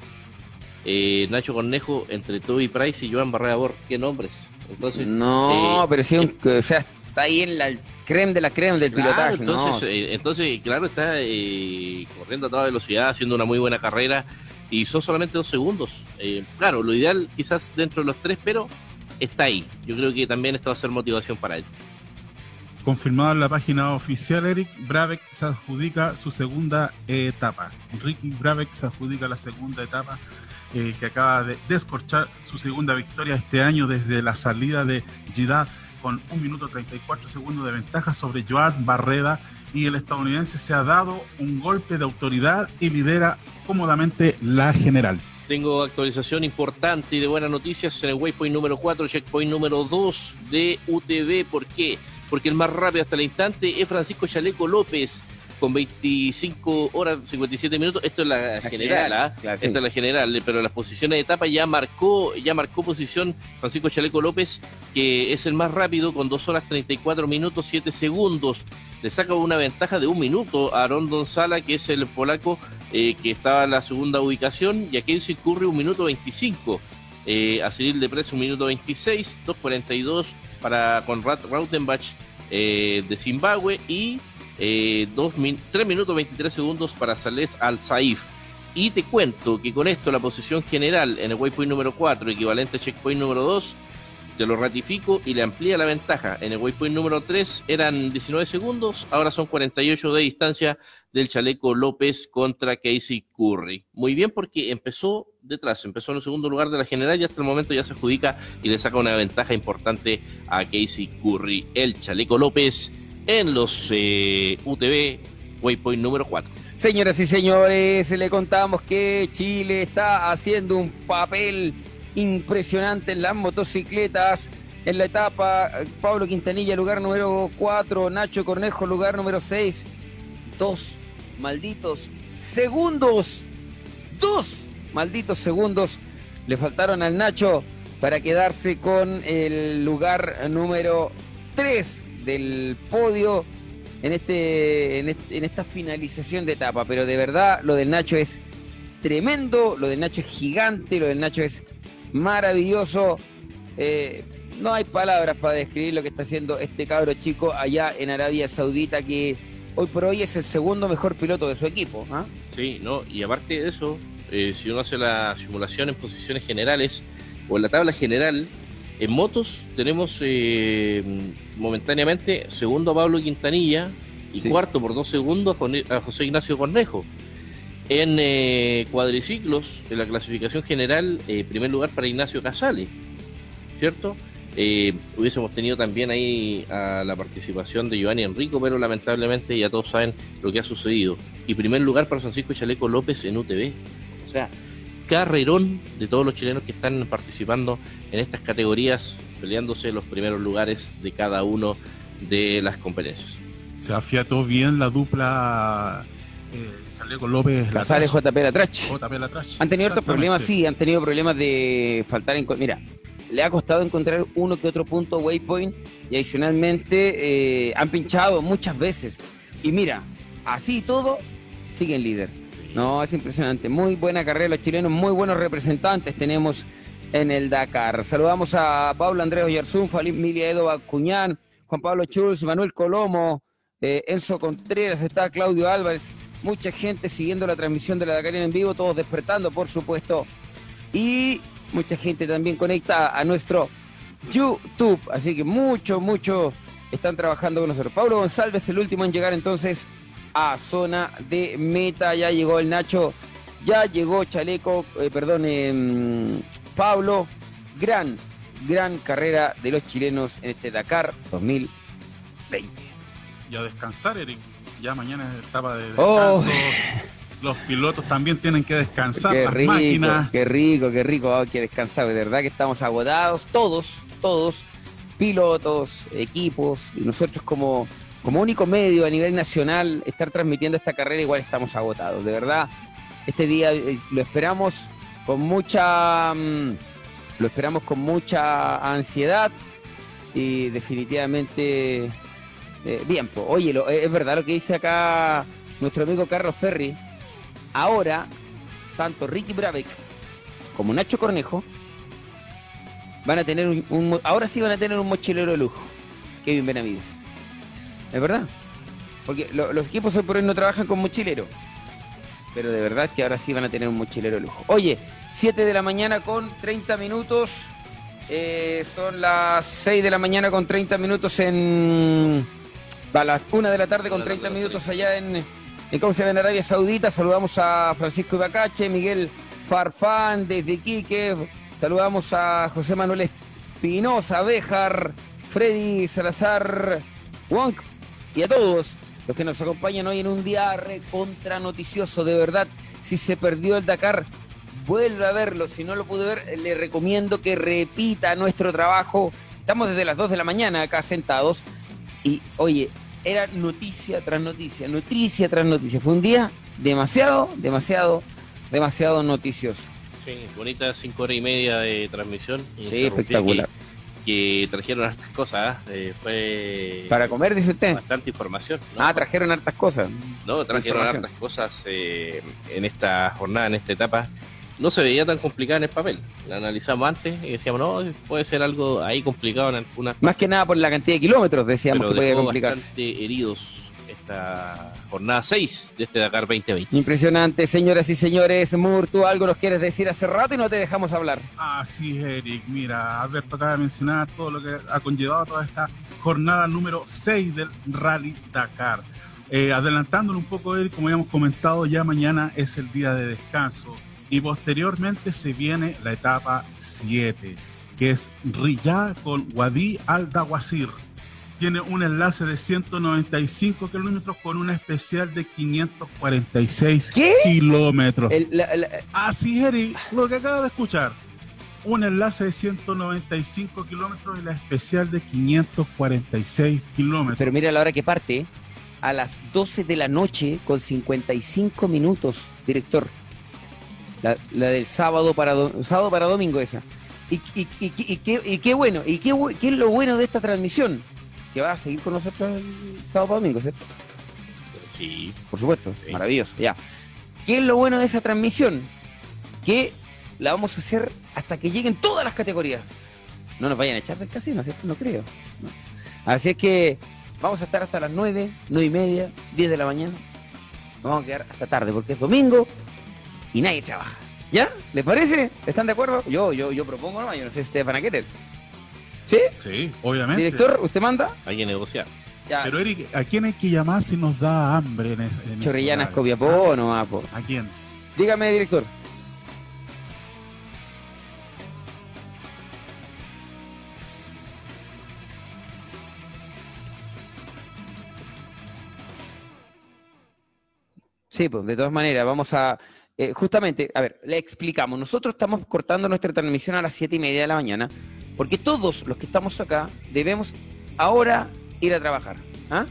Nacho Cornejo entre Toby Price y Joan Barrera Bor. ¿Qué nombres? Entonces, no, pero sí, o sea, está ahí en la creme de la creme del pilotaje. Entonces, eh, entonces, claro, está eh, corriendo a toda velocidad, haciendo una muy buena carrera y son solamente dos segundos. Eh, claro, lo ideal quizás dentro de los tres, pero está ahí. Yo creo que también esto va a ser motivación para él. Confirmado en la página oficial, Eric Brabeck se adjudica su segunda etapa. Ricky Brabeck se adjudica la segunda etapa que acaba de descorchar su segunda victoria este año desde la salida de Jeddah con un minuto 34 segundos de ventaja sobre Joan Barreda y el estadounidense se ha dado un golpe de autoridad y lidera cómodamente la general. Tengo actualización importante y de buenas noticias en el waypoint número 4, checkpoint número 2 de UTV. ¿Por qué? Porque el más rápido hasta el instante es Francisco Chaleco López con 25 horas 57 minutos. Esto es la, general, ¿ah? Esta es la general, pero las posiciones de etapa ya marcó, ya marcó posición Francisco Chaleco López, que es el más rápido con 2 horas 34 minutos 7 segundos. Le saca una ventaja de un minuto a Aaron Gonzala, que es el polaco eh, que estaba en la segunda ubicación, y a Kenzie Curry un minuto 25. Eh, a Cyril de Press un minuto 26, 2.42 para Conrad Rautenbach eh, de Zimbabue y eh, 3 minutos 23 segundos para Salés Al Saif. Y te cuento que con esto la posición general en el waypoint número 4, equivalente a checkpoint número 2, te lo ratifico y le amplía la ventaja. En el waypoint número 3 eran 19 segundos, ahora son 48 de distancia del chaleco López contra Casey Curry. Muy bien porque empezó detrás, empezó en el segundo lugar de la general y hasta el momento ya se adjudica y le saca una ventaja importante a Casey Curry. El chaleco López en los eh, UTV Waypoint número 4. Señoras y señores, le contamos que Chile está haciendo un papel impresionante en las motocicletas. En la etapa, Pablo Quintanilla, lugar número 4, Nacho Cornejo, lugar número 6. Dos malditos segundos, dos malditos segundos le faltaron al Nacho para quedarse con el lugar número 3 del podio. en, este, en, esta finalización de etapa, pero de verdad lo del Nacho es tremendo, lo del Nacho es gigante, lo del Nacho es maravilloso. Eh, no hay palabras para describir lo que está haciendo este cabro chico allá en Arabia Saudita, que hoy por hoy es el segundo mejor piloto de su equipo. ¿ah? Sí, ¿no? Y aparte de eso, eh, si uno hace la simulación en posiciones generales o en la tabla general, en motos tenemos eh, momentáneamente segundo a Pablo Quintanilla y Sí. cuarto por dos segundos a José Ignacio Cornejo. En eh, cuadriciclos, en la clasificación general, eh, primer lugar para Ignacio Casale, ¿cierto? Eh, hubiésemos tenido también ahí a la participación de Giovanni Enrico, pero lamentablemente ya todos saben lo que ha sucedido. Y primer lugar para Francisco Chaleco López en UTV. O sea, carrerón de todos los chilenos que están participando en estas categorías, peleándose los primeros lugares de cada uno de las competencias. Se afiató bien la dupla eh, Chaleco López. Latrache, JP Latrach. JP Latrache. Han tenido otros problemas, sí, han tenido problemas de faltar en... Mira, le ha costado encontrar uno que otro punto waypoint y adicionalmente eh, han pinchado muchas veces. Y mira, así y todo, siguen líder. No, es impresionante. Muy buena carrera los chilenos, muy buenos representantes tenemos en el Dakar. Saludamos a Pablo Andrés Oyarzún, Familia Edo Bacuñán, Juan Pablo Chulz, Manuel Colomo, eh, Enzo Contreras, está Claudio Álvarez, mucha gente siguiendo la transmisión de la Dakar en vivo, todos despertando, por supuesto. Y mucha gente también conecta a nuestro YouTube. Así que mucho, mucho están trabajando con nosotros. Pablo González, el último en llegar entonces a zona de meta. Ya llegó el Nacho, ya llegó Chaleco, eh, perdón, em, Pablo. Gran, gran carrera de los chilenos en este Dakar 2020. Y a descansar, Eric. Ya mañana es etapa de Oh. descanso. Los pilotos también tienen que descansar. Qué las rico, máquinas. qué rico, qué rico, hay que descansar, de verdad que estamos agotados, todos, todos, pilotos, equipos, y nosotros como, como único medio a nivel nacional, estar transmitiendo esta carrera igual estamos agotados, de verdad, este día eh, lo esperamos con mucha, mm, lo esperamos con mucha ansiedad y definitivamente, eh, bien, oye, lo- es verdad lo que dice acá nuestro amigo Carlos Ferri, ahora tanto Ricky Brabeck como Nacho Cornejo van a tener un, un ahora sí van a tener un mochilero de lujo, Kevin Benavides. Es verdad. Porque lo- los equipos hoy por hoy no trabajan con mochilero. Pero de verdad que ahora sí van a tener un mochilero de lujo. Oye, 7 de la mañana con 30 minutos. Eh, son las 6 de la mañana con 30 minutos en... A las 1 de la tarde con 30 minutos allá en, en ¿cómo se llama? en Arabia Saudita. Saludamos a Francisco Ibacache, Miguel Farfán desde Iquique. Saludamos a José Manuel Espinosa, Béjar, Freddy Salazar, Wonk y a todos los que nos acompañan hoy en un día recontra noticioso. De verdad, si se perdió el Dakar, vuelve a verlo. Si no lo pude ver, le recomiendo que repita nuestro trabajo. Estamos desde las 2 de la mañana acá sentados. Y oye, era noticia tras noticia, noticia tras noticia. Fue un día demasiado, demasiado, demasiado noticioso. Sí, bonita cinco horas y media de transmisión. Sí, espectacular. Que trajeron hartas cosas, ¿eh? Fue Para comer, dice usted. bastante información. ¿no? Ah, trajeron hartas cosas. No, trajeron hartas cosas eh, en esta jornada, en esta etapa. No se veía tan complicada en el papel. La analizamos antes y decíamos, no, puede ser algo ahí complicado en algunas Más que nada por la cantidad de kilómetros, decíamos pero que podía complicarse. bastante heridos esta jornada 6 de este Dakar 2020. Impresionante, señoras y señores. Mur, tú algo nos quieres decir hace rato y no te dejamos hablar. Así es, Eric. Mira, Alberto acaba de mencionar todo lo que ha conllevado toda esta jornada número 6 del Rally Dakar. Eh, adelantándolo un poco, Eric, como habíamos comentado, ya mañana es el día de descanso y posteriormente se viene la etapa 7, que es Riyadh con Wadi al-Dawasir. Tiene un enlace de 195 kilómetros con una especial de 546 ¿Qué? kilómetros. El- la- la- Así lo que acaba de escuchar. Un enlace de 195 kilómetros y la especial de 546 kilómetros. pero mira la hora que parte. A las 12 de la noche con 55 minutos, director. La, la del sábado para, do- sábado para domingo esa. Y, y- y- y qué, y qué bueno, y qué, qué es lo bueno de esta transmisión. Que va a seguir con nosotros el sábado para domingo, ¿cierto? Sí. Por supuesto, Sí. maravilloso, ya. ¿Qué es lo bueno de esa transmisión? Que la vamos a hacer hasta que lleguen todas las categorías. No nos vayan a echar del casino, ¿cierto? No creo. ¿no? Así es que vamos a estar hasta las 9, 9 y media, 10 de la mañana. Nos vamos a quedar hasta tarde porque es domingo y nadie trabaja. ¿Ya? ¿Les parece? ¿Están de acuerdo? Yo, yo, yo propongo nomás, yo no sé si ustedes van a querer. ¿Sí? Sí, obviamente. Director, ¿usted manda? Hay que negociar. Ya. Pero Eric, ¿a quién hay que llamar si nos da hambre en, en Chorrillanas? Copiapó nomás, po. ¿A quién? Dígame, director. Sí, pues de todas maneras, vamos a... eh, justamente, a ver, le explicamos. Nosotros estamos cortando nuestra transmisión a las siete y media de la mañana, porque todos los que estamos acá debemos ahora ir a trabajar. ¿ah?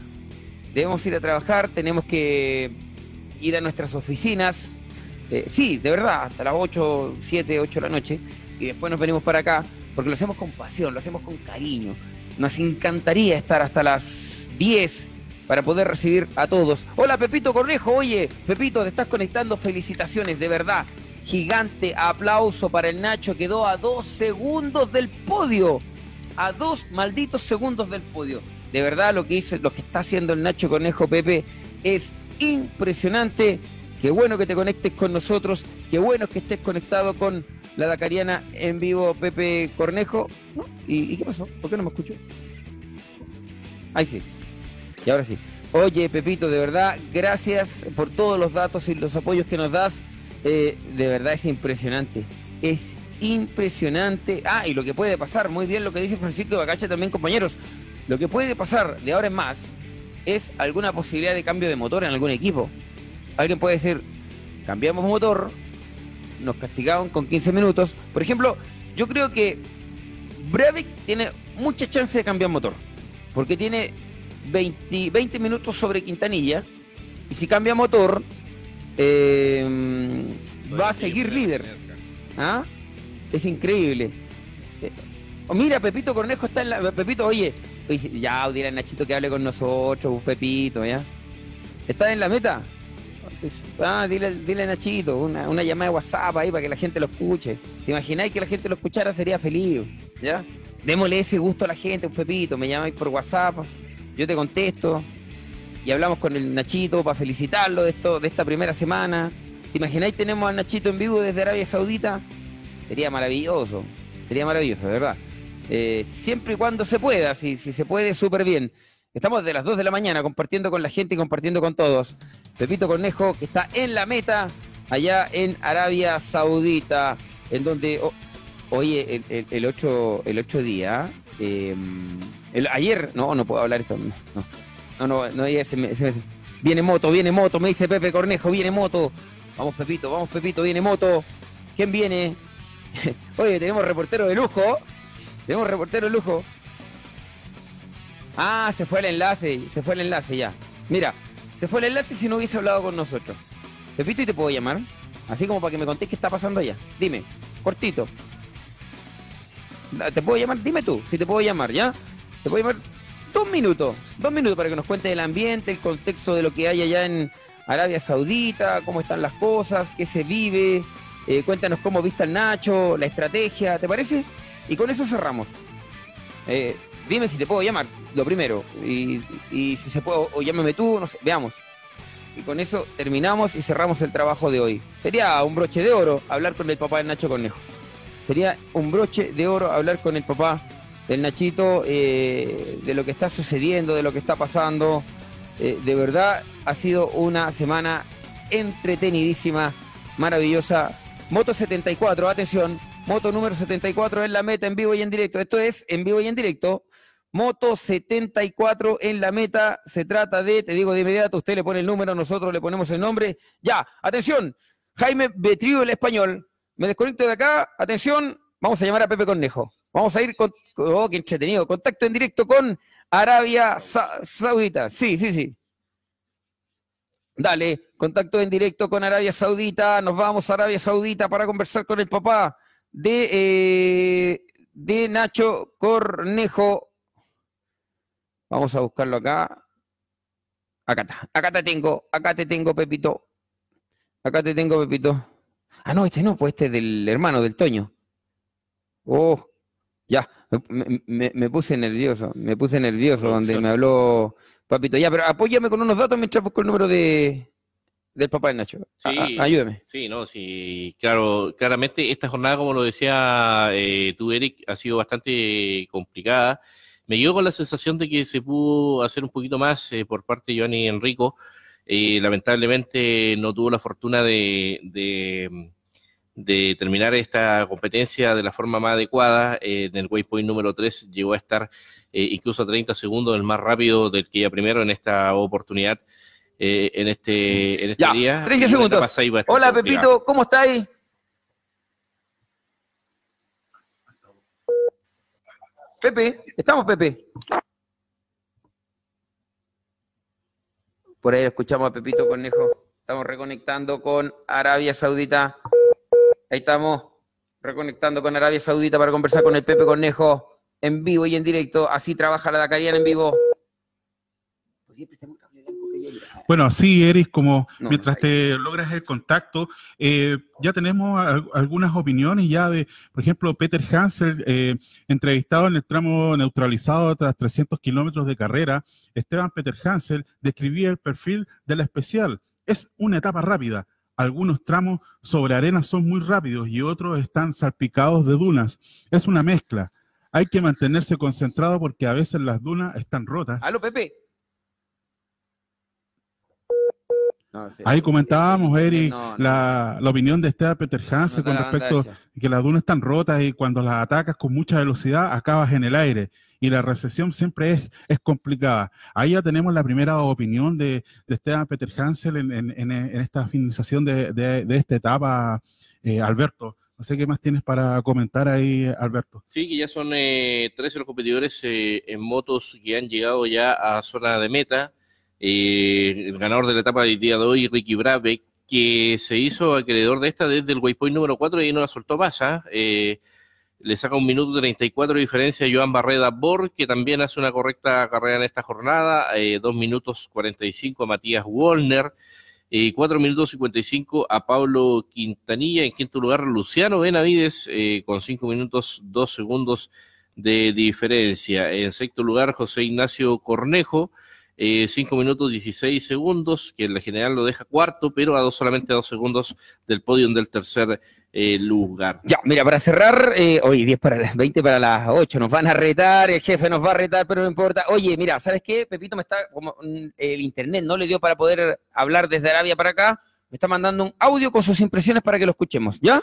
Debemos ir a trabajar, tenemos que ir a nuestras oficinas, eh, sí, de verdad, hasta las 8, 7, 8 de la noche, y después nos venimos para acá, porque lo hacemos con pasión, lo hacemos con cariño. Nos encantaría estar hasta las 10 para poder recibir a todos. Hola Pepito Cornejo, oye, Pepito, te estás conectando, felicitaciones, de verdad. Gigante aplauso para el Nacho, quedó a dos segundos del podio. A dos malditos segundos del podio. De verdad lo que hizo, lo que está haciendo el Nacho Cornejo Pepe es impresionante. Qué bueno que te conectes con nosotros. Qué bueno que estés conectado con la Dacariana en vivo, Pepe Cornejo. ¿Y, y qué pasó? ¿Por qué no me escucho? Ahí sí. Y ahora sí. Oye, Pepito, de verdad, gracias por todos los datos y los apoyos que nos das. Eh, de verdad es impresionante. Es impresionante. Ah, y lo que puede pasar, muy bien lo que dice Francisco Bacacha también, compañeros. Lo que puede pasar de ahora en más es alguna posibilidad de cambio de motor en algún equipo. Alguien puede decir, cambiamos motor, nos castigaron con 15 minutos. Por ejemplo, yo creo que Breivik tiene mucha chance de cambiar motor, porque tiene 20, 20 minutos sobre Quintanilla, y si cambia motor, eh, va a seguir líder. ¿Ah? Es increíble. Eh, oh, mira, Pepito Cornejo está en la. Pepito, oye, oye, ya, a Nachito que hable con nosotros, Pepito, ¿ya? ¿Está en la meta? Ah, dile, dile a Nachito, una, una llamada de WhatsApp ahí para que la gente lo escuche. ¿Te imagináis que la gente lo escuchara? Sería feliz, ¿ya? Démosle ese gusto a la gente, Pepito, me llamáis por WhatsApp, yo te contesto y hablamos con el Nachito para felicitarlo de esto, de esta primera semana. ¿Te imagináis tenemos al Nachito en vivo desde Arabia Saudita? Sería maravilloso, sería maravilloso, de verdad. Eh, siempre y cuando se pueda, si, si se puede, súper bien. Estamos desde las 2 de la mañana compartiendo con la gente y compartiendo con todos. Pepito Cornejo, que está en la meta, allá en Arabia Saudita, en donde, oh, oye, el, el, el 8, el 8 día, eh, ayer, no, no puedo hablar esto, no, no, no, no, no ese me- me- viene moto, viene moto, me dice Pepe Cornejo, viene moto. Vamos Pepito, vamos Pepito, viene moto. ¿Quién viene? <laughs> Oye, tenemos reportero de lujo. Tenemos reportero de lujo. Ah, se fue el enlace, se fue el enlace ya. Mira, se fue el enlace si no hubiese hablado con nosotros. Pepito, ¿y te puedo llamar? Así como para que me contés qué está pasando allá. Dime, cortito. ¿Te puedo llamar? Dime tú, si te puedo llamar, ¿ya? Te puedo llamar dos minutos, dos minutos para que nos cuentes el ambiente, el contexto de lo que hay allá en Arabia Saudita, cómo están las cosas, qué se vive, eh, cuéntanos cómo viste al Nacho, la estrategia, ¿te parece? Y con eso cerramos. Eh, dime si te puedo llamar, lo primero, y, si se puede, o, llámame tú, no sé, veamos. Y con eso terminamos y cerramos el trabajo de hoy. Sería un broche de oro hablar con el papá del Nacho Cornejo. Sería un broche de oro hablar con el papá del Nachito eh, de lo que está sucediendo, de lo que está pasando. Eh, de verdad ha sido una semana entretenidísima, maravillosa. Moto 74, atención, moto número 74 en la meta en vivo y en directo. Esto es en vivo y en directo. Moto 74 en la meta. Se trata de, te digo de inmediato, usted le pone el número, nosotros le ponemos el nombre. Ya, atención, Jaime Betriu, el español. Me desconecto de acá, atención, vamos a llamar a Pepe Cornejo. Vamos a ir con, oh, qué entretenido, contacto en directo con Arabia Sa- Saudita. Sí, sí, sí. Dale, contacto en directo con Arabia Saudita. Nos vamos a Arabia Saudita para conversar con el papá de, eh, de Nacho Cornejo. Vamos a buscarlo acá. Acá está. Acá te tengo. Acá te tengo, Pepito. Acá te tengo, Pepito. Ah, no, este no, pues este es del hermano, del Toño. Oh, ya. Me, me- me puse nervioso. Me puse nervioso donde me habló Papito. Ya, pero apóyame con unos datos mientras busco el número de del papá de Nacho. A- Sí. a- ayúdame. Sí, no, sí, claro, claramente esta jornada, como lo decía eh, tú, Eric, ha sido bastante complicada. Me quedo con la sensación de que se pudo hacer un poquito más eh, por parte de Giovanni Enrico. Eh, lamentablemente no tuvo la fortuna de, de, de terminar esta competencia de la forma más adecuada. Eh, en el waypoint número 3 llegó a estar eh, incluso a 30 segundos el más rápido del que ya primero en esta oportunidad. eh, en este, en este Ya, día. 30 Y una segundos. Hola. Pepito, ¿cómo estáis? Pepe, estamos, Pepe. Por ahí escuchamos a Pepito Conejo. Estamos reconectando con Arabia Saudita. Ahí estamos reconectando con Arabia Saudita para conversar con el Pepe Conejo en vivo y en directo. Así trabaja la Dakariana en vivo. Bueno, sí, Eris, como No, mientras no, te logras el contacto, eh, ya tenemos al- algunas opiniones ya de, por ejemplo, Peter Hansel, eh, entrevistado en el tramo neutralizado tras 300 kilómetros de carrera, Esteban Peter Hansel describía el perfil de la especial. Es una etapa rápida. Algunos tramos sobre arena son muy rápidos y otros están salpicados de dunas. Es una mezcla. Hay que mantenerse concentrado porque a veces las dunas están rotas. ¿Aló, Pepe? No, sí. Ahí comentábamos, Eric, No, no. la, la opinión de Esteban Peter Hansen No con respecto a que las dunas están rotas y cuando las atacas con mucha velocidad acabas en el aire y la recepción siempre es, es complicada. Ahí ya tenemos la primera opinión de, de Esteban Peter Hansel en, en- en- en esta finalización de, de- de esta etapa, eh, Alberto. No sé qué más tienes para comentar ahí, Alberto. Sí, que ya son eh, 13 los competidores eh, en motos que han llegado ya a zona de meta. Eh, el ganador de la etapa del día de hoy, Ricky Brabeck, que se hizo acreedor de esta desde el waypoint número 4 y no la soltó más. ¿ah? Eh, le saca un minuto 34 de diferencia a Joan Barreda Bor, que también hace una correcta carrera en esta jornada. Eh, 2 minutos 45 a Matías Wallner. Eh, 4 minutos 55 a Pablo Quintanilla. En quinto lugar, Luciano Benavides con 5 minutos 2 segundos de diferencia. En sexto lugar, José Ignacio Cornejo. 5 minutos 16 segundos, que en la general lo deja cuarto, pero a dos, solamente a dos segundos del podio del tercer eh, lugar. Ya, mira, para cerrar, eh, hoy 10 para las 20 para las 8, nos van a retar, el jefe nos va a retar, pero no importa. Oye, mira, ¿sabes qué? Pepito me está, como mm, el internet no le dio para poder hablar desde Arabia para acá, me está mandando un audio con sus impresiones para que lo escuchemos, ¿ya?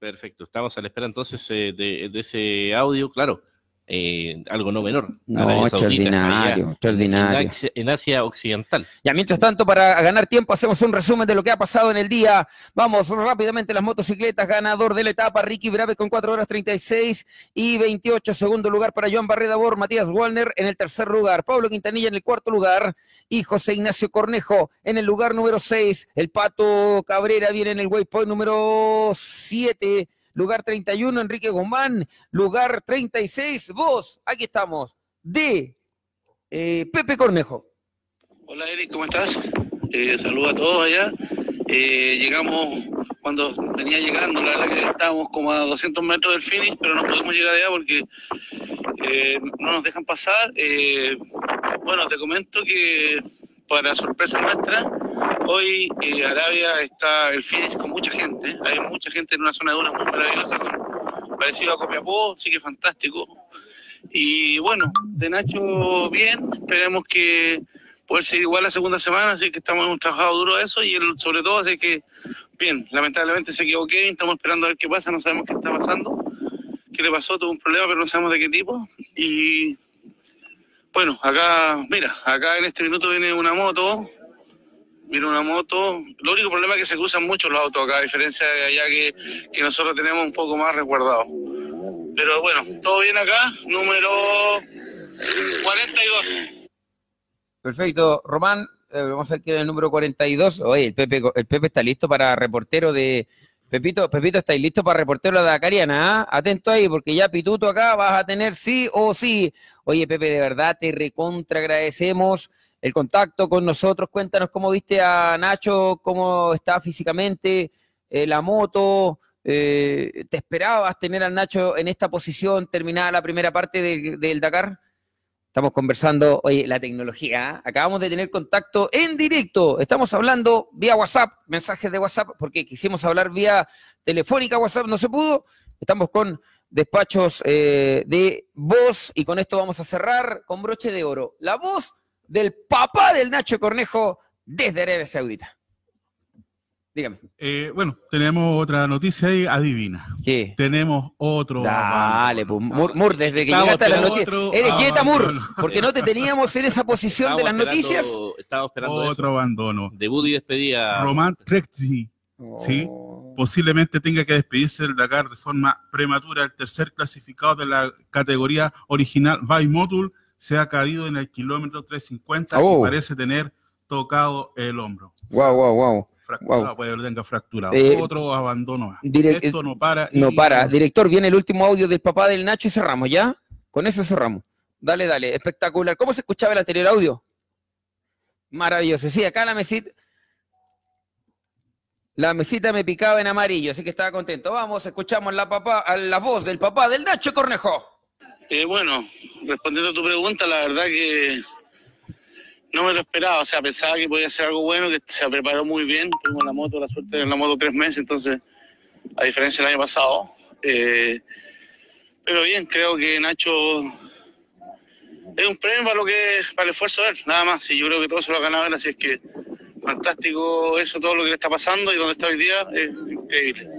Perfecto, estamos a la espera entonces eh, de, de ese audio, claro, eh, algo no menor. No, extraordinario, en Asia Occidental. Ya, mientras tanto, para ganar tiempo, hacemos un resumen de lo que ha pasado en el día. Vamos rápidamente, las motocicletas, ganador de la etapa, Ricky Brave con 4 horas 36 y 28. Segundo lugar para Joan Barreda Bor, Matías Wallner en el tercer lugar, Pablo Quintanilla en el cuarto lugar y José Ignacio Cornejo en el lugar número 6. El Pato Cabrera viene en el waypoint número 7. Lugar 31, Enrique Guzmán. Lugar 36, vos, aquí estamos, de eh, Pepe Cornejo. Hola Eric, ¿cómo estás? Eh, saludos a todos allá. Eh, llegamos cuando venía llegando, la verdad que estábamos como a 200 metros del finish, pero no podemos llegar allá porque eh, no nos dejan pasar. Bueno, te comento que para sorpresa nuestra, hoy eh, Arabia está el finish con mucha gente. Hay mucha gente en una zona de una muy maravillosa, con- parecido a Copiapó, sí que fantástico. Y bueno, de Nacho bien, esperemos que poder seguir igual la segunda semana, así que estamos hemos trabajado duro a eso y él, sobre todo así que bien, lamentablemente se equivocó, estamos esperando a ver qué pasa, no sabemos qué está pasando, qué le pasó, tuvo un problema, pero no sabemos de qué tipo. Y bueno, acá, mira, acá en este minuto viene una moto, viene una moto, lo único problema es que se cruzan mucho los autos acá, a diferencia de allá que, que nosotros tenemos un poco más resguardados. Pero bueno, todo bien acá, número 42. Perfecto, Román, eh, vamos a quién es el número 42. Oye, el Pepe, el Pepe está listo para reportero de, Pepito, Pepito, ¿estáis listos para reportero de la Cariana? ¿ah? Atento ahí, porque ya Pituto acá vas a tener sí o sí. Oye, Pepe, de verdad te recontra agradecemos el contacto con nosotros. Cuéntanos cómo viste a Nacho, cómo está físicamente, eh, la moto. eh, ¿Te esperabas tener al Nacho en esta posición terminada la primera parte del, Dakar? Estamos conversando, oye, la tecnología. ¿ah? Acabamos de tener contacto en directo. Estamos hablando vía WhatsApp, mensajes de WhatsApp, porque quisimos hablar vía telefónica, WhatsApp no se pudo. Estamos con despachos eh, de voz y con esto vamos a cerrar con broche de oro. La voz del papá del Nacho Cornejo desde Arabia Saudita. Dígame, Eh, bueno, tenemos otra noticia ahí, adivina. ¿qué? Tenemos otro. Dale, pues, Mur, Mur, desde que llegaste a las noticias. Eres Jetta Mur, porque no te teníamos en esa posición de las noticias. Estábamos esperando otro abandono. Debut y despedida. Román Prexi Sí. Oh. posiblemente tenga que despedirse del Dakar de forma prematura. El tercer clasificado de la categoría original Bimotul se ha caído en el kilómetro 350 Oh. y parece tener tocado el hombro. Wow, wow, wow. Fracturado, Wow. puede tenga fracturado. Eh, Otro abandono Esto no para. y- No para. Director, viene el último audio del papá del Nacho y cerramos, ¿ya? Con eso cerramos. Dale, dale. Espectacular. ¿Cómo se escuchaba el anterior audio? Maravilloso. Sí, acá la mesita. La mesita me picaba en amarillo, así que estaba contento. Vamos, escuchamos la, papá, la voz del papá del Nacho Cornejo. Eh, bueno, respondiendo a tu pregunta, la verdad que no me lo esperaba. O sea, pensaba que podía ser algo bueno, que se preparó muy bien. Tuvimos la moto, la suerte de la moto tres meses, entonces, a diferencia del año pasado. Eh, pero bien, creo que Nacho es un premio para lo que para el esfuerzo de él, nada más. Y yo creo que todo se lo ha ganado él, así es que fantástico eso, todo lo que le está pasando y donde está hoy día, es increíble.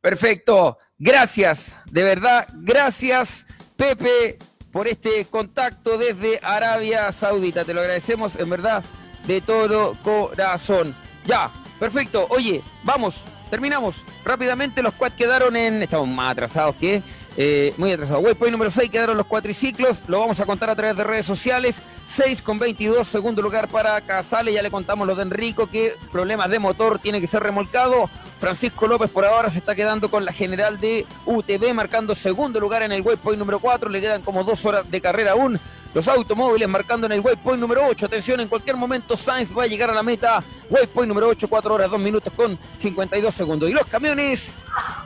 Perfecto. Gracias, de verdad, gracias, Pepe, por este contacto desde Arabia Saudita. Te lo agradecemos, en verdad, de todo corazón. Ya, perfecto. Oye, vamos, terminamos. Rápidamente los cuad quedaron en. Estamos más atrasados que. Eh, muy atrasados. Waypoint número 6 quedaron los cuatriciclos. Lo vamos a contar a través de redes sociales. 6 con 22, segundo lugar para Casale. Ya le contamos lo de Enrico, que problemas de motor tiene que ser remolcado. Francisco López por ahora se está quedando con la general de UTV, marcando segundo lugar en el waypoint número 4. Le quedan como dos horas de carrera aún. Los automóviles marcando en el waypoint número 8. Atención, en cualquier momento Sainz va a llegar a la meta. Waypoint número 8, 4 horas, 2 minutos con 52 segundos. Y los camiones,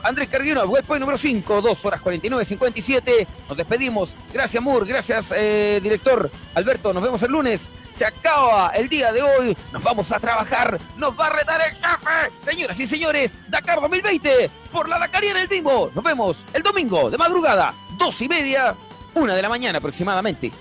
Andrés Carguino, waypoint número 5, 2 horas 49, 57. Nos despedimos. Gracias, Moore. Gracias, eh, director. Alberto, nos vemos el lunes. Se acaba el día de hoy. Nos vamos a trabajar. Nos va a retar el jefe. Señoras y señores, Dakar 2020 por la Dakariana el Bimbo. Nos vemos el domingo de madrugada, dos y media, una de la mañana aproximadamente.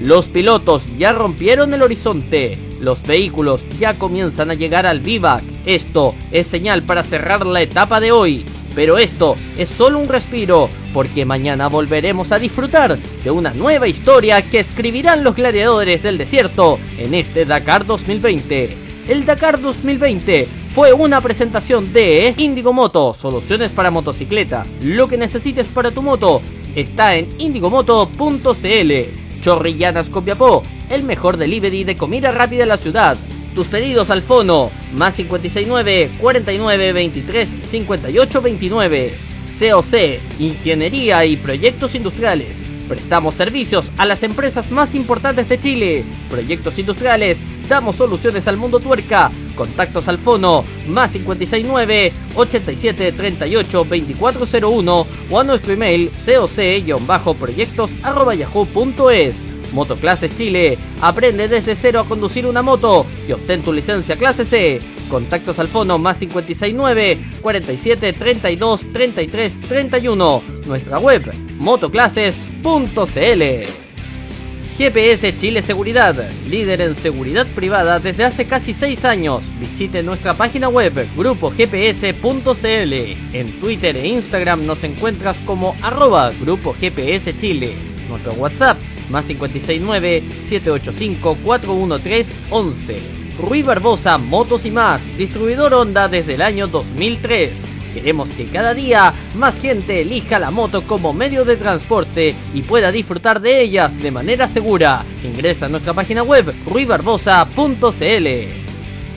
Los pilotos ya rompieron el horizonte. Los vehículos ya comienzan a llegar al vivac. Esto es señal para cerrar la etapa de hoy. Pero esto es solo un respiro, porque mañana volveremos a disfrutar de una nueva historia que escribirán los gladiadores del desierto en este Dakar 2020. El Dakar 2020 fue una presentación de Indigo Moto, soluciones para motocicletas. Lo que necesites para tu moto está en indigomoto.cl. Chorrillanas Copiapó, el mejor delivery de comida rápida en la ciudad. Tus pedidos al fono, más 569 49 23 58 29. COC, Ingeniería y Proyectos Industriales. Prestamos servicios a las empresas más importantes de Chile. Proyectos industriales, damos soluciones al mundo tuerca. Contactos al fono, más 569 87 38 2401 o a nuestro email coc-proyectos.yahoo.es. Motoclases Chile. Aprende desde cero a conducir una moto y obtén tu licencia clase C. Contactos al fono más 569 47 32 33 31. Nuestra web motoclases.cl. GPS Chile Seguridad, líder en seguridad privada desde hace casi 6 años. Visite nuestra página web grupogps.cl. En Twitter e Instagram nos encuentras como arroba Grupo GPS Chile. Nuestro WhatsApp más 569 785 413 11. Rui Barbosa Motos y más, distribuidor Honda desde el año 2003. Queremos que cada día más gente elija la moto como medio de transporte y pueda disfrutar de ellas de manera segura. Ingresa a nuestra página web ruibarbosa.cl.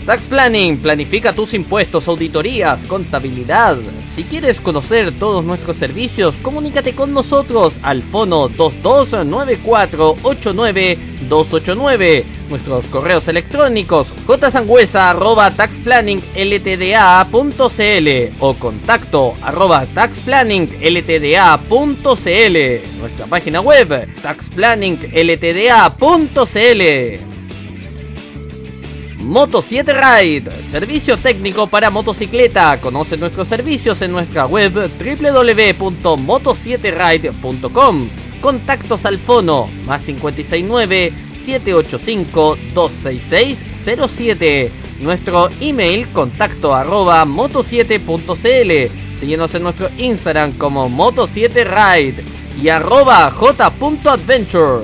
Tax Planning, planifica tus impuestos, auditorías, contabilidad. Si quieres conocer todos nuestros servicios, comunícate con nosotros al fono 229489 Nuestros correos electrónicos jsangüesa.taxplanningltda.cl o contacto taxplanningltda.cl Nuestra página web taxplanningltda.cl Moto 7 Ride, servicio técnico para motocicleta. Conoce nuestros servicios en nuestra web www.moto7ride.com. Contactos al fono más 569 785 266 07. Nuestro email contacto arroba moto7.cl. Síguenos en nuestro Instagram como Moto7Ride y arroba j.adventure.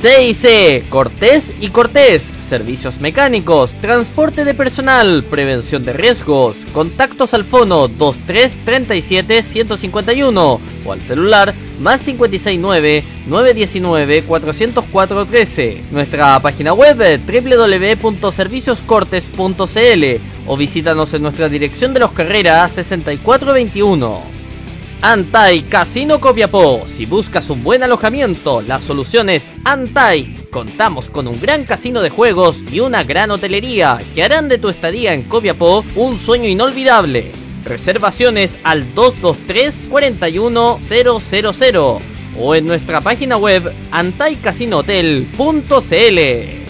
CIC Cortés y Cortés servicios mecánicos, transporte de personal, prevención de riesgos, contactos al fono 2337 151 o al celular más 569 919 404 13. Nuestra página web www.servicioscortes.cl o visítanos en nuestra dirección de los carreras 6421. Antai Casino Copiapó. Si buscas un buen alojamiento, la solución es Antai. Contamos con un gran casino de juegos y una gran hotelería que harán de tu estadía en Copiapó un sueño inolvidable. Reservaciones al 223 41000 o en nuestra página web antaicasinohotel.cl.